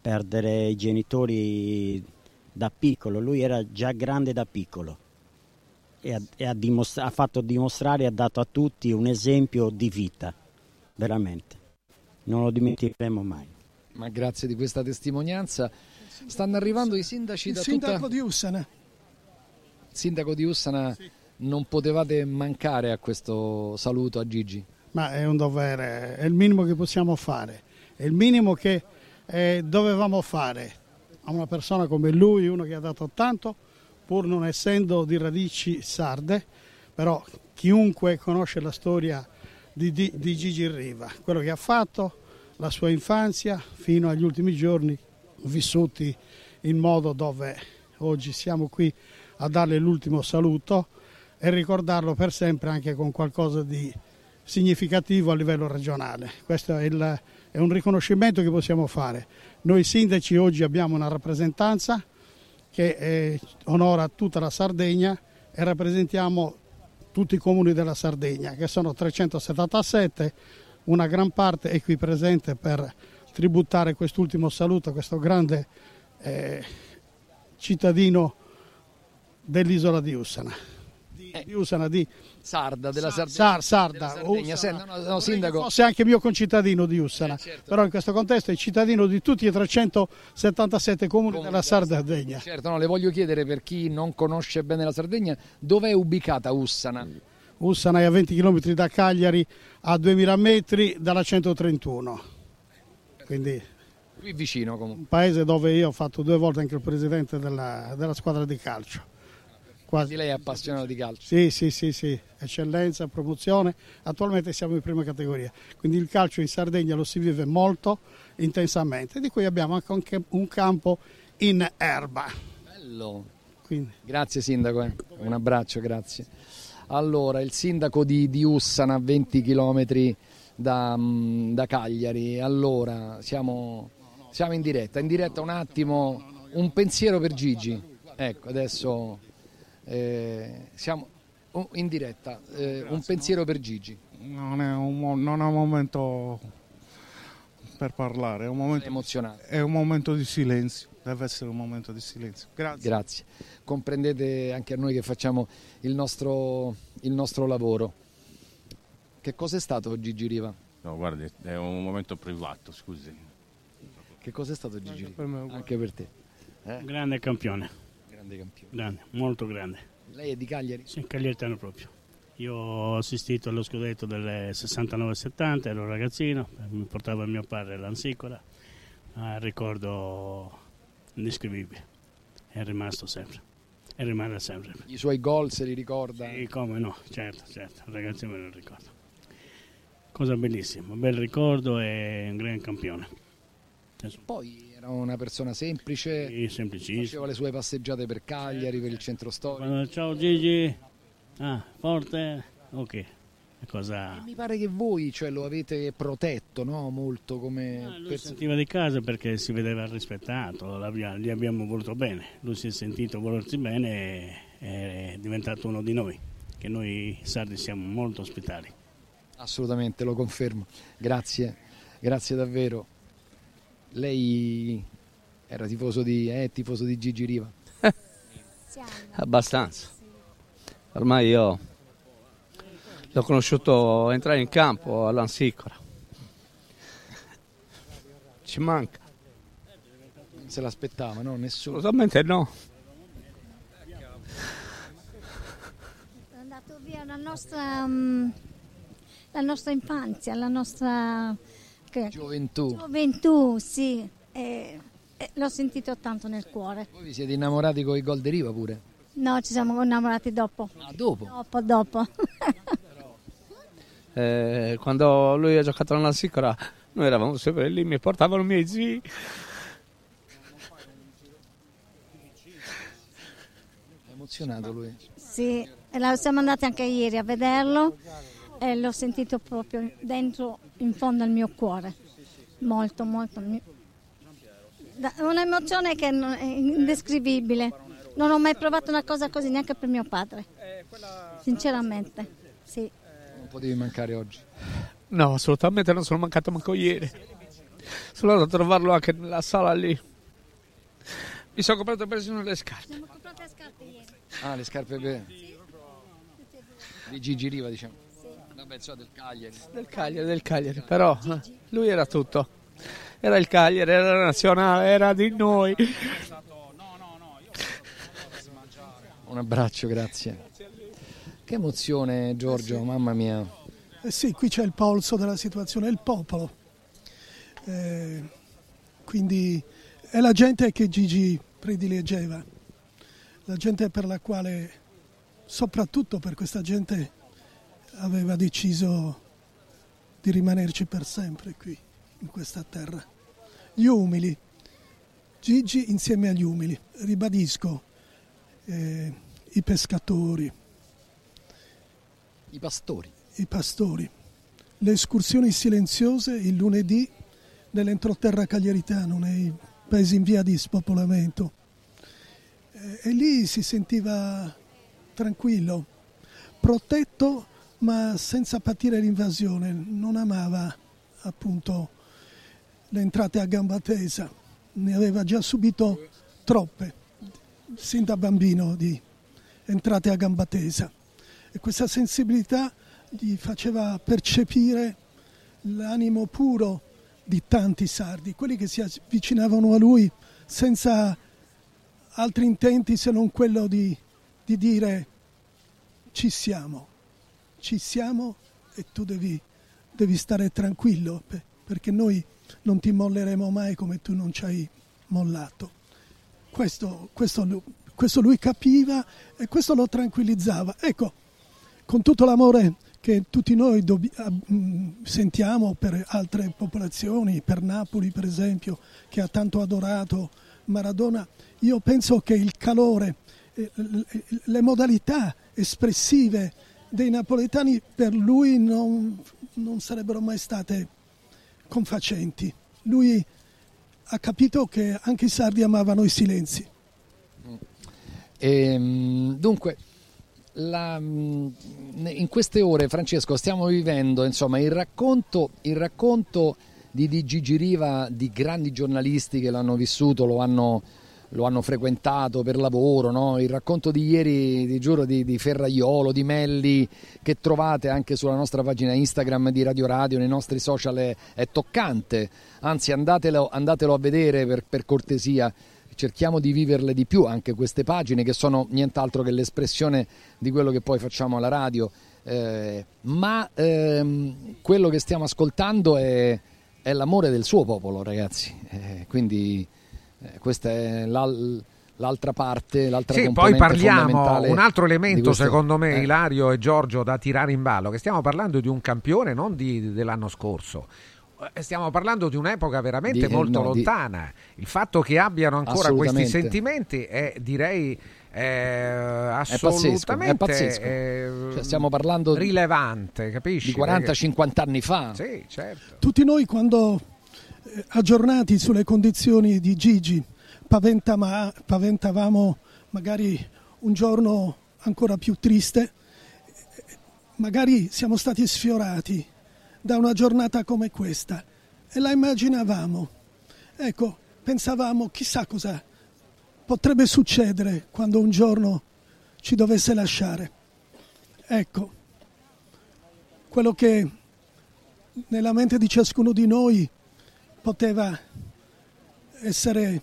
perdere i genitori da piccolo, lui era già grande da piccolo e, ha, e ha dimostra- ha fatto dimostrare e ha dato a tutti un esempio di vita, veramente. Non lo dimenticheremo mai.
Ma grazie di questa testimonianza. Stanno arrivando i sindaci
Il
da
sindaco
tutta...
di Ussana.
Sindaco di Ussana, non potevate mancare a questo saluto a Gigi.
Ma è un dovere, è il minimo che possiamo fare, è il minimo che eh, dovevamo fare a una persona come lui, uno che ha dato tanto, pur non essendo di radici sarde, però chiunque conosce la storia di, di, di Gigi Riva, quello che ha fatto, la sua infanzia fino agli ultimi giorni vissuti in modo dove oggi siamo qui a darle l'ultimo saluto e ricordarlo per sempre anche con qualcosa di significativo a livello regionale. Questo è, il, è un riconoscimento che possiamo fare. Noi sindaci oggi abbiamo una rappresentanza che eh, onora tutta la Sardegna e rappresentiamo tutti i comuni della Sardegna, che sono 377, una gran parte è qui presente per tributare quest'ultimo saluto a questo grande eh, cittadino dell'isola di Ussana. Di, di Ussana, di
Sarda, della
Sar-
Sardegna.
Sar- Sarda,
Della Sardegna.
Ussana.
Se- no, no, sindaco.
fosse anche mio concittadino di Ussana, però in questo contesto è cittadino di tutti i 377 comuni della Sardegna.
Certo, no, le voglio chiedere per chi non conosce bene la Sardegna, dove è ubicata Ussana?
Ussana è a 20 km da Cagliari, a 2000 metri dalla 131. Quindi
Qui vicino comunque.
un paese dove io ho fatto due volte anche il presidente della, della squadra di calcio.
Quasi.
lei è appassionato di calcio.
Sì, sì, sì, sì, eccellenza, promozione. Attualmente siamo in prima categoria, quindi il calcio in Sardegna lo si vive molto intensamente, di cui abbiamo anche un campo in erba.
Bello.
Quindi.
Grazie sindaco, eh. un abbraccio, grazie. Allora, il sindaco di, di Ussana, a 20 km da, mm, da Cagliari. Allora, siamo, siamo in diretta. In diretta un attimo, un pensiero per Gigi. Ecco, adesso eh, siamo in diretta. Eh, un pensiero per Gigi.
Non è, un, non è un momento per parlare, è un momento,
emozionato.
È un momento di silenzio, deve essere un momento di silenzio. Grazie.
Grazie. Comprendete anche a noi che facciamo il nostro, il nostro lavoro. Che cosa è stato Gigi Riva?
No, guardi, è un momento privato, scusi.
Che cosa è stato Gigi Riva? Anche per te. Eh?
Grande campione.
Grande campione.
Grande, molto grande.
Lei è di Cagliari?
Sì, cagliaritano proprio. Io ho assistito allo scudetto del 69-70, ero ragazzino, mi portava mio padre all'Ansicora, un ricordo indescrivibile, è rimasto sempre, e rimane sempre.
I suoi gol se li ricorda?
Sì, come no, certo, certo, ragazzi me lo ricordo. Cosa bellissima, un bel ricordo e un gran campione.
Poi era una persona semplice,
Sì, semplicissimo.
faceva le sue passeggiate per Cagliari, per il centro storico.
Ciao Gigi, ah, forte, ok. Cosa...
Mi pare che voi cioè, lo avete protetto no? molto come
Ah, Lui
perso-
sentiva di casa perché si vedeva rispettato, gli abbiamo voluto bene, lui si è sentito volersi bene e è diventato uno di noi, che noi sardi siamo molto ospitali.
Assolutamente, lo confermo. Grazie, grazie davvero. Lei era tifoso di, è tifoso di Gigi Riva.
Abbastanza. Ormai io l'ho conosciuto entrare in campo all'Ansicora. Ci manca.
Non se l'aspettava, no? Nessuno.
Assolutamente no.
È andato via la nostra, mm, la nostra infanzia, la nostra che-
Gioventù.
gioventù, sì. E- e l'ho sentito tanto nel cuore.
Voi vi siete innamorati con i gol di Riva pure?
No, ci siamo innamorati dopo.
Ah, dopo?
Dopo, dopo.
Eh, quando lui ha giocato all'Ansicora noi eravamo sempre lì, mi portavano i miei zii.
È emozionato lui.
sì, e la- siamo andati anche ieri a vederlo e l'ho sentito proprio dentro, in fondo al mio cuore. Molto, molto. da- Un'emozione che non- è indescrivibile. Non ho mai provato una cosa così neanche per mio padre. Sinceramente, sì.
Non potevi mancare oggi.
No, assolutamente non sono mancato manco ieri. Sono andato a trovarlo anche nella sala lì. Mi sono comprato persino le scarpe.
Ah, le scarpe per... di Gigi Riva, diciamo. Insomma, del Cagliari.
Del Cagliari, del Cagliari, però eh, lui era tutto. Era il Cagliari, era la nazionale, era di noi.
Un abbraccio, grazie. Che emozione, Giorgio, mamma mia.
Eh sì, qui c'è il polso della situazione, è il popolo. Eh, quindi è la gente che Gigi prediligeva, la gente per la quale, soprattutto per questa gente, aveva deciso di rimanerci per sempre qui, in questa terra. Gli umili, Gigi insieme agli umili, ribadisco, eh, i pescatori,
I pastori.
i pastori, le escursioni silenziose il lunedì nell'entroterra cagliaritano, nei paesi in via di spopolamento. Eh, E lì si sentiva tranquillo, protetto ma senza patire l'invasione, non amava appunto le entrate a gamba tesa, ne aveva già subito troppe, sin da bambino di entrate a gamba tesa. E questa sensibilità gli faceva percepire l'animo puro di tanti sardi, quelli che si avvicinavano a lui senza altri intenti se non quello di, di dire ci siamo, ci siamo e tu devi, devi stare tranquillo pe- perché noi non ti molleremo mai come tu non ci hai mollato. Questo, questo questo lui capiva e questo lo tranquillizzava. Ecco, con tutto l'amore che tutti noi dobb- sentiamo per altre popolazioni, per Napoli per esempio, che ha tanto adorato Maradona, io penso che il calore, le modalità espressive dei napoletani per lui non, non sarebbero mai state confacenti. Lui ha capito che anche i sardi amavano i silenzi.
E, ehm, dunque, la, in queste ore, Francesco, stiamo vivendo insomma, il, racconto, il racconto di, di Gigi Riva, di grandi giornalisti che l'hanno vissuto, lo hanno, lo hanno frequentato per lavoro, no? il racconto di ieri, ti giuro, di, di, Ferraiolo, di Melli, che trovate anche sulla nostra pagina Instagram di Radio Radio, nei nostri social, è, è toccante, anzi andatelo, andatelo, a vedere per, per cortesia. Cerchiamo di viverle di più anche queste pagine che sono nient'altro che l'espressione di quello che poi facciamo alla radio, eh, ma ehm, quello che stiamo ascoltando è, è, l'amore del suo popolo ragazzi, eh, quindi eh, questa è l'al- l'altra parte, l'altra
sì, poi parliamo un altro elemento questo, secondo me eh. Ilario e Giorgio da tirare in ballo, che stiamo parlando di un campione non di, dell'anno scorso, eh, stiamo parlando di un'epoca veramente di, molto no, lontana. Di... Il fatto che abbiano ancora questi sentimenti è direi eh, assolutamente
è pazzesco, è pazzesco. Eh, cioè, stiamo parlando
rilevante, capisci?
Di 40-50 anni fa.
Sì, certo.
Tutti noi quando eh, aggiornati sulle condizioni di Gigi paventama, paventavamo magari un giorno ancora più triste, magari siamo stati sfiorati da una giornata come questa e la immaginavamo. Ecco, pensavamo chissà cosa potrebbe succedere quando un giorno ci dovesse lasciare. Ecco, quello che nella mente di ciascuno di noi poteva essere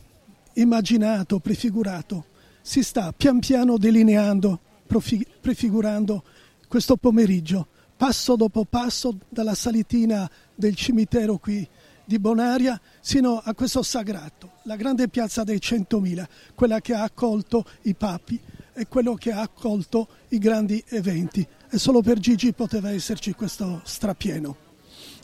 immaginato, prefigurato, si sta pian piano delineando, prefigurando questo pomeriggio passo dopo passo dalla salitina del cimitero qui di Bonaria sino a questo sagrato, la grande piazza dei Centomila, quella che ha accolto i papi e quello che ha accolto i grandi eventi. E solo per Gigi poteva esserci questo strapieno.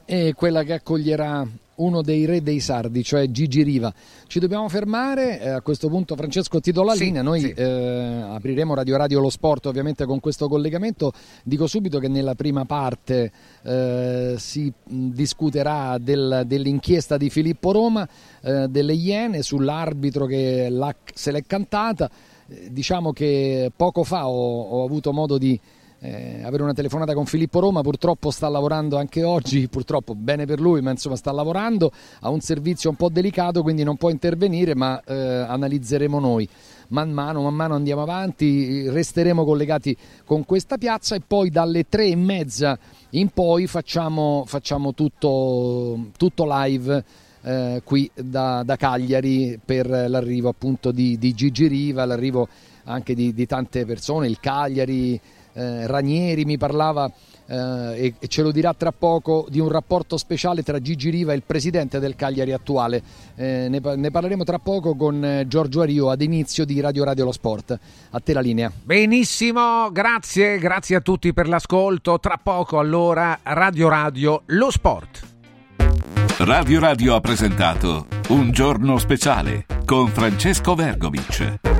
E quella che accoglierà uno dei re dei sardi, cioè Gigi Riva. Ci dobbiamo fermare, eh, a questo punto Francesco ti do la sì, linea, noi sì. eh, apriremo Radio Radio Lo Sport ovviamente con questo collegamento, dico subito che nella prima parte eh, si discuterà del, dell'inchiesta di Filippo Roma, eh, delle Iene sull'arbitro che se l'è cantata, eh, diciamo che poco fa ho, ho avuto modo di eh, avere una telefonata con Filippo Roma, purtroppo sta lavorando anche oggi, purtroppo bene per lui, ma insomma sta lavorando, ha un servizio un po' delicato, quindi non può intervenire, ma eh, analizzeremo noi. Man mano, man mano andiamo avanti, resteremo collegati con questa piazza e poi dalle tre e mezza in poi facciamo, facciamo tutto, tutto live. Eh, qui da, da, Cagliari per l'arrivo appunto di, di Gigi Riva, l'arrivo anche di, di tante persone, il Cagliari, eh, Ranieri mi parlava eh, e, ce lo dirà tra poco di un rapporto speciale tra Gigi Riva e il presidente del Cagliari attuale. Eh, ne, ne, parleremo tra poco con eh, Giorgio Ario ad inizio di Radio Radio Lo Sport. A te la linea.
Benissimo, grazie, grazie a tutti per l'ascolto. Tra poco allora Radio Radio Lo Sport.
Radio Radio ha presentato Un giorno speciale con Francesco Vergovic.